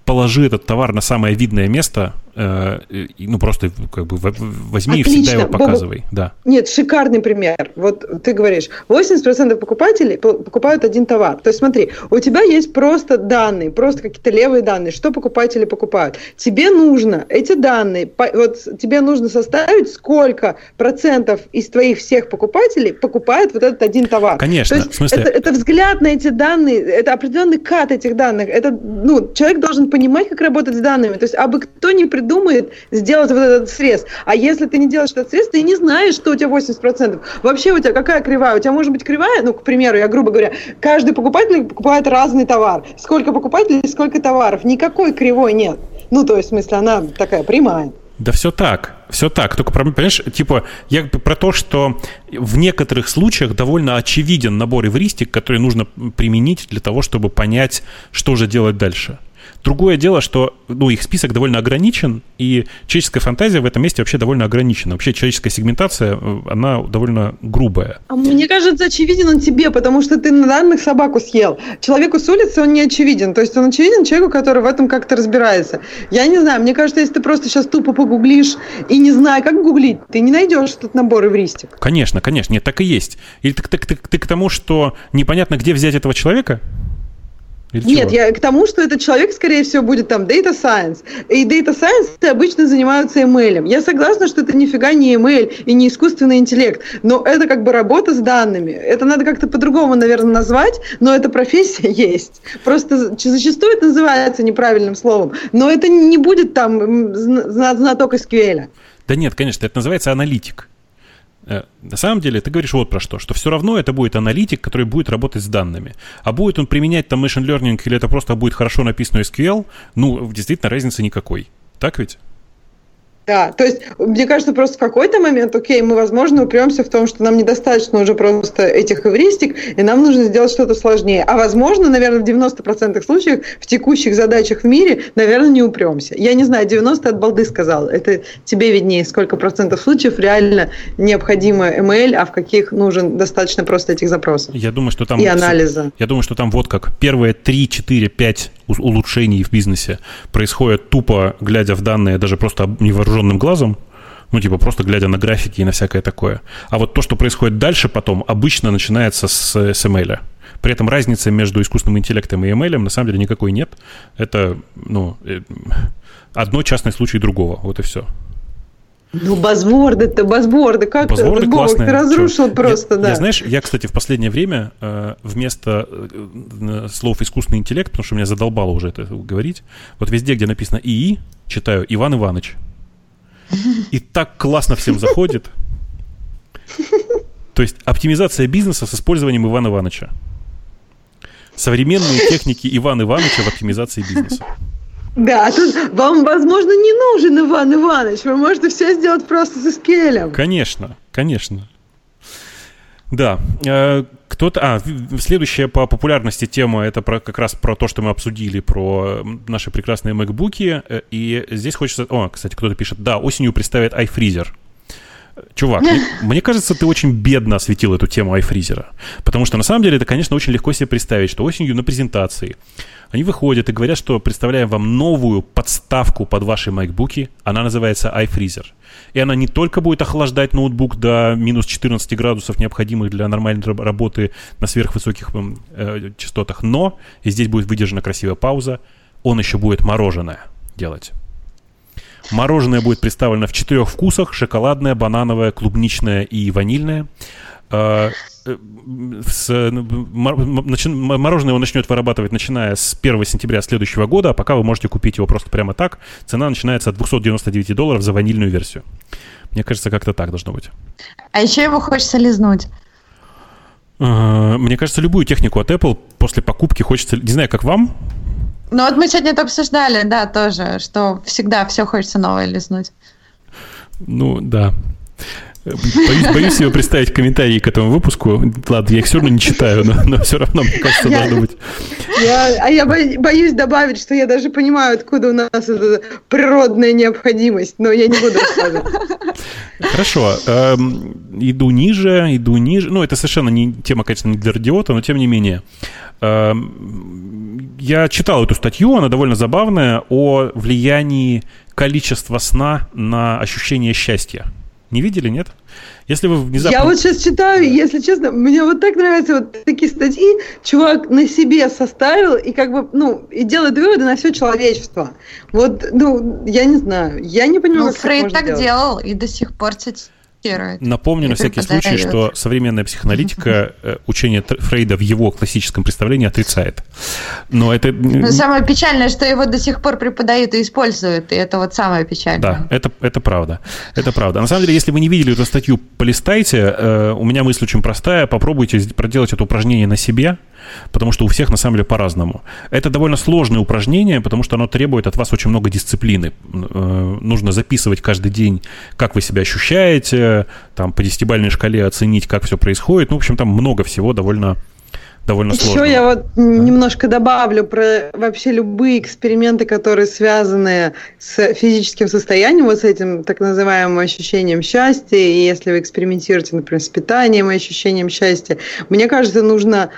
A: положи этот товар на самое видное место, ну просто как бы возьми Отлично. и всегда его показывай. Богу. Да.
B: Нет, шикарный пример. Вот ты говоришь, 80% покупателей покупают один товар. То есть смотри, у тебя есть просто данные, просто какие-то левые данные, что покупатели покупают. Тебе нужно эти данные, вот тебе нужно составить, сколько процентов из твоих всех покупателей покупает вот этот один товар.
A: Конечно.
B: То есть в смысле... это, это взгляд на эти данные, это определенный кат этих данных. Это, ну, человек должен понимать, как работать с данными. То есть, бы кто не придумает сделать вот этот срез. А если ты не делаешь этот срез, ты не знаешь, что у тебя 80%. Вообще у тебя какая кривая? У тебя может быть кривая, ну, к примеру, я грубо говоря, каждый покупатель покупает разный товар. Сколько покупателей, сколько товаров. Никакой кривой нет. Ну, то есть, в смысле, она такая прямая.
A: Да все так, все так. Только, понимаешь, типа, я про то, что в некоторых случаях довольно очевиден набор эвристик, который нужно применить для того, чтобы понять, что же делать дальше. Другое дело, что ну, их список довольно ограничен, и человеческая фантазия в этом месте вообще довольно ограничена. Вообще человеческая сегментация, э, она довольно грубая.
B: А мне кажется, очевиден он тебе, потому что ты на данных собаку съел. Человеку с улицы он не очевиден. То есть он очевиден человеку, который в этом как-то разбирается. Я не знаю, мне кажется, если ты просто сейчас тупо погуглишь и не зная, как гуглить, ты не найдешь этот набор эвристик.
A: Конечно, конечно. Нет, так и есть. Или ты, ты, ты, ты к тому, что непонятно, где взять этого человека?
B: Или Нет, чего? я к тому, что этот человек, скорее всего, будет там Data Science. И Data Science обычно занимаются email. Я согласна, что это нифига не email и не искусственный интеллект, но это как бы работа с данными. Это надо как-то по-другому, наверное, назвать, но эта профессия есть. Просто зачастую это называется неправильным словом, но это не будет там знаток SQL.
A: Да нет, конечно, это называется аналитик. Э, на самом деле, ты говоришь вот про что, что все равно это будет аналитик, который будет работать с данными. А будет он применять там machine learning или это просто будет хорошо написанный SQL, ну, действительно, разницы никакой. Так ведь?
B: Да, то есть, мне кажется, просто в какой-то момент, окей, мы, возможно, упремся в том, что нам недостаточно уже просто этих эвристик, и нам нужно сделать что-то сложнее. А возможно, наверное, в 90% случаев в текущих задачах в мире, наверное, не упремся. Я не знаю, 90 от балды сказал. Это тебе виднее, сколько процентов случаев реально необходимо ML, а в каких нужен достаточно просто этих запросов.
A: Я думаю, что там...
B: И анализа.
A: Я думаю, что там вот как первые 3, 4, 5 улучшений в бизнесе происходят тупо, глядя в данные, даже просто невооруженным глазом, ну, типа, просто глядя на графики и на всякое такое. А вот то, что происходит дальше потом, обычно начинается с, с ML. При этом разницы между искусственным интеллектом и ML на самом деле никакой нет. Это, ну, э, одно частный случай другого. Вот и все.
B: Ну, базворды это базворды, как
A: базворды ты, классные.
B: ты разрушил Чё? просто,
A: я,
B: да.
A: Я, знаешь, я, кстати, в последнее время э, вместо э, слов искусственный интеллект, потому что меня задолбало уже это говорить, вот везде, где написано ИИ, читаю Иван Иванович. И так классно всем заходит. То есть оптимизация бизнеса с использованием Ивана Ивановича. Современные техники Ивана Ивановича в оптимизации бизнеса.
B: Да, а тут вам, возможно, не нужен Иван Иванович. Вы можете все сделать просто с SQL.
A: Конечно, конечно. Да. Кто-то... А, следующая по популярности тема это про, как раз про то, что мы обсудили, про наши прекрасные MacBook. Э, и здесь хочется... О, кстати, кто-то пишет, да, осенью представят iFreezer. Чувак, мне, мне кажется, ты очень бедно осветил эту тему iFreezer. Потому что на самом деле это, конечно, очень легко себе представить, что осенью на презентации они выходят и говорят, что представляем вам новую подставку под ваши MacBook. Она называется iFreezer. И она не только будет охлаждать ноутбук до минус 14 градусов, необходимых для нормальной работы на сверхвысоких э, частотах, но, и здесь будет выдержана красивая пауза, он еще будет мороженое делать. Мороженое будет представлено в четырех вкусах. Шоколадное, банановое, клубничное и ванильное. А, э, с, ну, мороженое его начнет вырабатывать, начиная с 1 сентября следующего года, а пока вы можете купить его просто прямо так. Цена начинается от 299 долларов за ванильную версию. Мне кажется, как-то так должно быть.
C: А еще его хочется лизнуть.
A: А, мне кажется, любую технику от Apple после покупки хочется... Не знаю, как вам,
C: ну вот мы сегодня это обсуждали, да, тоже, что всегда все хочется новое лизнуть.
A: Ну, да. Боюсь, боюсь себе представить комментарии к этому выпуску. Ладно, я их все равно не читаю, но, но все равно, мне кажется, я, должно быть.
B: Я, а я боюсь добавить, что я даже понимаю, откуда у нас эта природная необходимость, но я не буду рассказывать.
A: Хорошо. Эм, иду ниже, иду ниже. Ну, это совершенно не тема, конечно, не для радиота, но тем не менее. Эм, я читал эту статью, она довольно забавная, о влиянии количества сна на ощущение счастья. Не видели, нет? Если вы внезапно...
B: Я вот сейчас читаю, если честно, мне вот так нравятся вот такие статьи. Чувак на себе составил и как бы, ну, и делает выводы на все человечество. Вот, ну, я не знаю, я не понимаю, ну,
C: как Фрейд так делать. делал и до сих пор цитирует.
A: Напомню на всякий случай, что современная психоаналитика э, учение Фрейда в его классическом представлении отрицает. Но это...
C: Но самое печальное, что его до сих пор преподают и используют, и это вот самое печальное.
A: Да, это, это правда. Это правда. На самом деле, если вы не видели эту статью, полистайте. Э, у меня мысль очень простая. Попробуйте проделать это упражнение на себе, потому что у всех на самом деле по-разному. Это довольно сложное упражнение, потому что оно требует от вас очень много дисциплины. Э, нужно записывать каждый день, как вы себя ощущаете, там по десятибалльной шкале оценить, как все происходит. Ну, в общем, там много всего довольно довольно
B: Еще
A: сложно.
B: Еще я вот да. немножко добавлю про вообще любые эксперименты, которые связаны с физическим состоянием, вот с этим так называемым ощущением счастья. И если вы экспериментируете, например, с питанием и ощущением счастья, мне кажется, нужно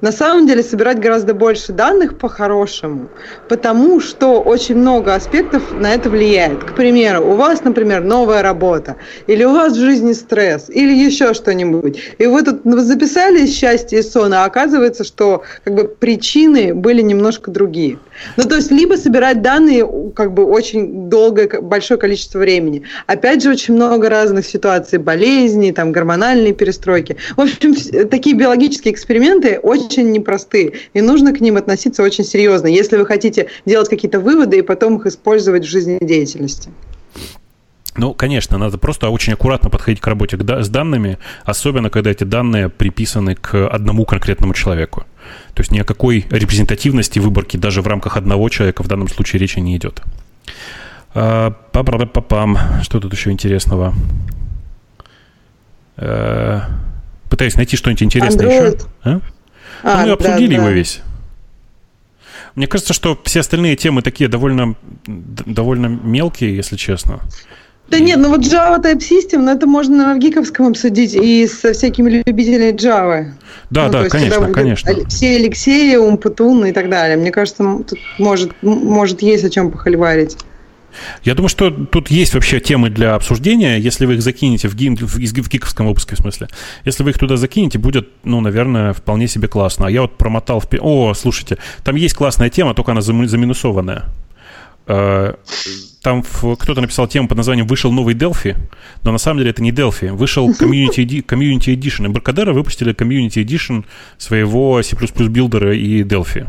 B: на самом деле собирать гораздо больше данных по-хорошему, потому что очень много аспектов на это влияет. К примеру, у вас, например, новая работа, или у вас в жизни стресс, или еще что-нибудь. И вы тут записали счастье и сон, а оказывается, что как бы причины были немножко другие. Ну, то есть, либо собирать данные как бы очень долгое, большое количество времени. Опять же, очень много разных ситуаций, болезней, там, гормональные перестройки. В общем, такие биологические эксперименты очень непростые, и нужно к ним относиться очень серьезно, если вы хотите делать какие-то выводы и потом их использовать в жизнедеятельности.
A: Ну, конечно, надо просто очень аккуратно подходить к работе с данными, особенно когда эти данные приписаны к одному конкретному человеку. То есть ни о какой репрезентативности выборки даже в рамках одного человека в данном случае речи не идет. А, Папам, что тут еще интересного? Э, пытаюсь найти что-нибудь интересное Android. еще. А? А, ну, мы обсудили да, его да. весь. Мне кажется, что все остальные темы такие довольно, довольно мелкие, если честно.
B: Да нет, ну вот Java Type System, ну это можно на Гиковском обсудить и со всякими любителями Java.
A: Да, ну, да, конечно, конечно.
B: Все Алексея, Умпутун и так далее. Мне кажется, тут может, может есть о чем похоливарить.
A: Я думаю, что тут есть вообще темы для обсуждения. Если вы их закинете в, гин, в, в гиковском выпуске, в смысле, если вы их туда закинете, будет, ну, наверное, вполне себе классно. А я вот промотал в... О, слушайте, там есть классная тема, только она заминусованная. Э, там кто-то написал тему под названием «Вышел новый Delphi», но на самом деле это не Delphi. Вышел Community, Community Edition. Embarcadero выпустили Community Edition своего C++ билдера и Delphi.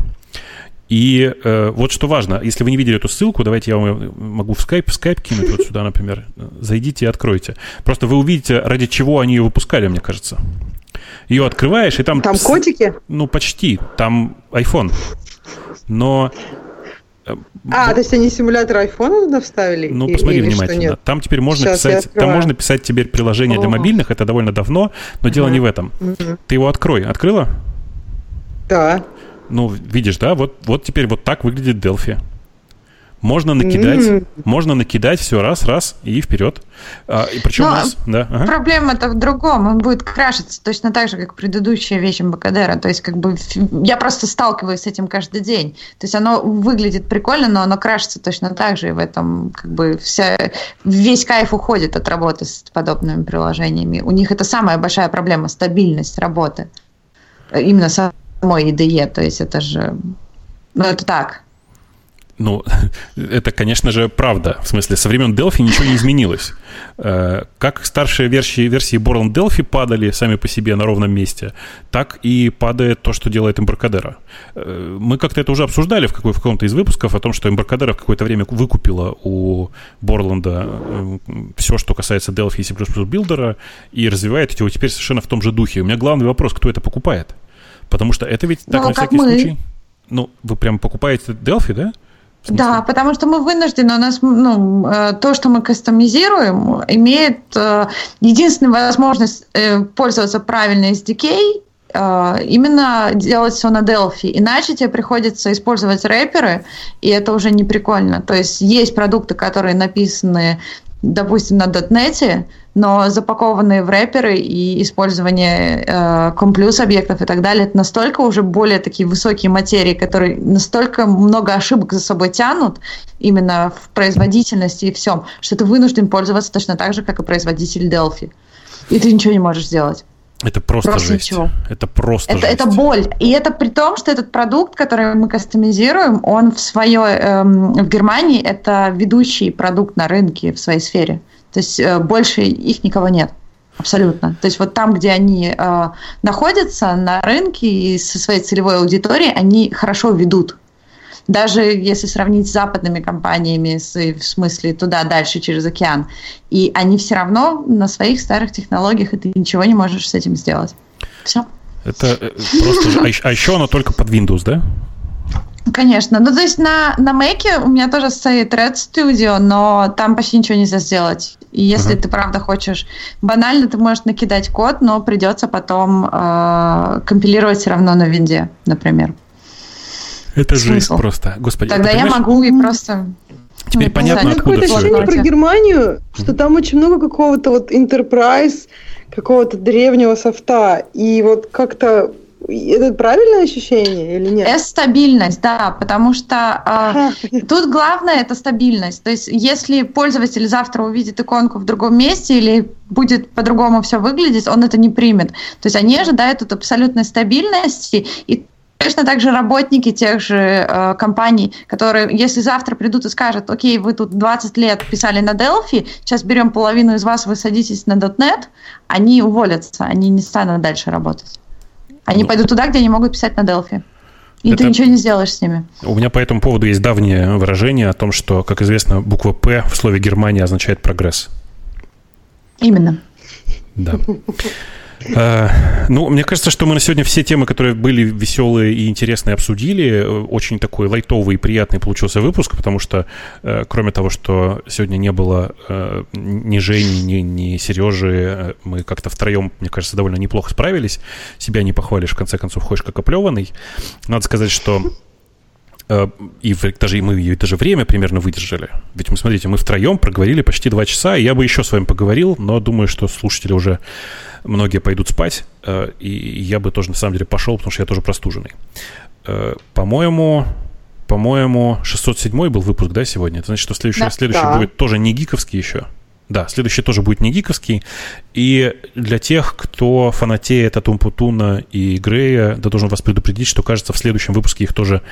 A: И э, вот что важно, если вы не видели эту ссылку, давайте я вам могу в в Skype кинуть вот сюда, например. Зайдите и откройте. Просто вы увидите, ради чего они ее выпускали, мне кажется. Ее открываешь, и там...
B: Там котики?
A: Ну, почти. Там iPhone. Но
B: а, то есть они симулятор айфона туда вставили?
A: Ну, посмотри или внимательно. Там теперь можно Сейчас писать, там можно писать теперь приложение О. для мобильных, это довольно давно, но дело не в этом. Угу. Ты его открой. Открыла?
B: Да.
A: Ну, видишь, да, вот, вот теперь вот так выглядит Delphi. Можно накидать, mm-hmm. можно накидать все раз, раз и вперед. А, и причем Но у нас,
C: да, ага. проблема-то в другом. Он будет крашиться точно так же, как предыдущая вещь МБКДРа. То есть, как бы я просто сталкиваюсь с этим каждый день. То есть оно выглядит прикольно, но оно крашится точно так же. И в этом как бы вся, весь кайф уходит от работы с подобными приложениями. У них это самая большая проблема стабильность работы. Именно самой IDE. То есть это же. Ну, это так.
A: Ну, это, конечно же, правда. В смысле, со времен Delphi ничего не изменилось. Э, как старшие версии, версии Borland Delphi падали сами по себе на ровном месте, так и падает то, что делает Embarcadero. Э, мы как-то это уже обсуждали в, какой, в каком-то из выпусков о том, что Embarcadero в какое-то время выкупила у Borland э, все, что касается Delphi и C++ билдера, и развивает его теперь совершенно в том же духе. У меня главный вопрос, кто это покупает? Потому что это ведь так ну, на всякий мы. случай. Ну, вы прям покупаете Delphi, да?
C: Да, потому что мы вынуждены, у нас ну, э, то, что мы кастомизируем, имеет э, единственную возможность э, пользоваться правильной SDK, именно делать все на Delphi. Иначе тебе приходится использовать рэперы, и это уже не прикольно. То есть есть продукты, которые написаны допустим, на .NET, но запакованные в рэперы и использование э, комплюс объектов и так далее, это настолько уже более такие высокие материи, которые настолько много ошибок за собой тянут именно в производительности и всем, что ты вынужден пользоваться точно так же, как и производитель Delphi. И ты ничего не можешь сделать.
A: Это просто, просто жесть. Ничего. Это просто
C: это, жесть. Это боль. И это при том, что этот продукт, который мы кастомизируем, он в свое эм, в Германии это ведущий продукт на рынке в своей сфере. То есть э, больше их никого нет. Абсолютно. То есть вот там, где они э, находятся на рынке и со своей целевой аудиторией, они хорошо ведут даже если сравнить с западными компаниями, в смысле туда дальше через океан, и они все равно на своих старых технологиях, и ты ничего не можешь с этим сделать. Все.
A: Это э, просто... А, а еще оно только под Windows, да?
C: Конечно. Ну, то есть на, на Mac у меня тоже стоит Red Studio, но там почти ничего нельзя сделать. И если uh-huh. ты правда хочешь банально, ты можешь накидать код, но придется потом э, компилировать все равно на винде, например.
A: Это Смысл? жизнь просто. Господи,
C: Тогда я могу и просто...
A: Теперь понятно, откуда
B: все ощущение про Германию, что там очень много какого-то вот enterprise, какого-то древнего софта. И вот как-то это правильное ощущение или нет?
C: Это стабильность, да, потому что э, тут главное это стабильность. То есть, если пользователь завтра увидит иконку в другом месте или будет по-другому все выглядеть, он это не примет. То есть они ожидают тут абсолютной стабильности и Точно так же работники тех же э, компаний, которые, если завтра придут и скажут, окей, вы тут 20 лет писали на Delphi, сейчас берем половину из вас, вы садитесь на .NET, они уволятся, они не станут дальше работать. Они ну, пойдут туда, где они могут писать на Delphi. И это... ты ничего не сделаешь с ними.
A: У меня по этому поводу есть давнее выражение о том, что, как известно, буква «П» в слове «Германия» означает «прогресс».
C: Именно.
A: Да. Э, ну, мне кажется, что мы на сегодня все темы, которые были веселые и интересные, обсудили. Очень такой лайтовый и приятный получился выпуск, потому что, э, кроме того, что сегодня не было э, ни Жени, ни, ни Сережи, мы как-то втроем, мне кажется, довольно неплохо справились. Себя не похвалишь, в конце концов, ходишь как оплеванный. Надо сказать, что и даже и мы и даже время примерно выдержали. Ведь мы, смотрите, мы втроем проговорили почти два часа, и я бы еще с вами поговорил, но думаю, что слушатели уже многие пойдут спать, э, и я бы тоже на самом деле пошел, потому что я тоже простуженный. Э, по-моему, по-моему, 607 был выпуск, да, сегодня? Это значит, что следующий, да, следующий да. будет тоже не гиковский еще. Да, следующий тоже будет не гиковский. И для тех, кто фанатеет от Умпутуна и Грея, да должен вас предупредить, что, кажется, в следующем выпуске их тоже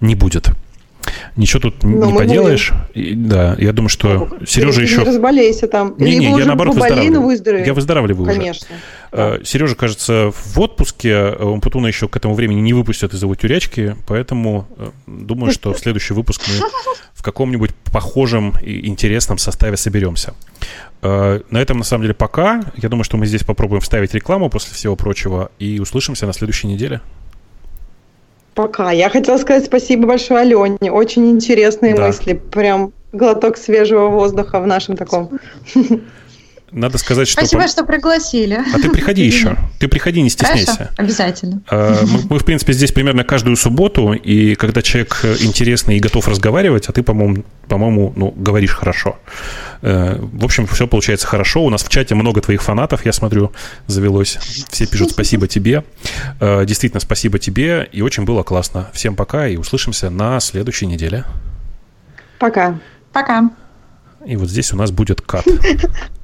A: не будет. Ничего тут Но ну, не поделаешь. И, да, я думаю, что ну, Сережа еще...
B: Не разболейся там.
A: Не, не, я наоборот
B: выздоровливаю.
A: Я выздоравливаю
B: Конечно.
A: уже. Конечно. Сережа, кажется, в отпуске. Умпутуна еще к этому времени не выпустят из его тюрячки, поэтому э, думаю, что в следующий выпуск мы в каком-нибудь похожем и интересном составе соберемся. Э, на этом, на самом деле, пока. Я думаю, что мы здесь попробуем вставить рекламу после всего прочего и услышимся на следующей неделе.
B: Пока. Я хотела сказать спасибо большое Алене. Очень интересные да. мысли. Прям глоток свежего воздуха в нашем таком.
A: Надо сказать, что...
C: Спасибо, что пригласили.
A: А ты приходи еще. Ты приходи, не стесняйся. Хорошо,
C: обязательно.
A: А, мы, мы, в принципе, здесь примерно каждую субботу, и когда человек интересный и готов разговаривать, а ты, по-моему, по-моему, ну, говоришь хорошо. Э, в общем, все получается хорошо. У нас в чате много твоих фанатов, я смотрю, завелось. Все пишут спасибо тебе. Э, действительно, спасибо тебе, и очень было классно. Всем пока, и услышимся на следующей неделе.
B: Пока.
C: Пока.
A: И вот здесь у нас будет кат.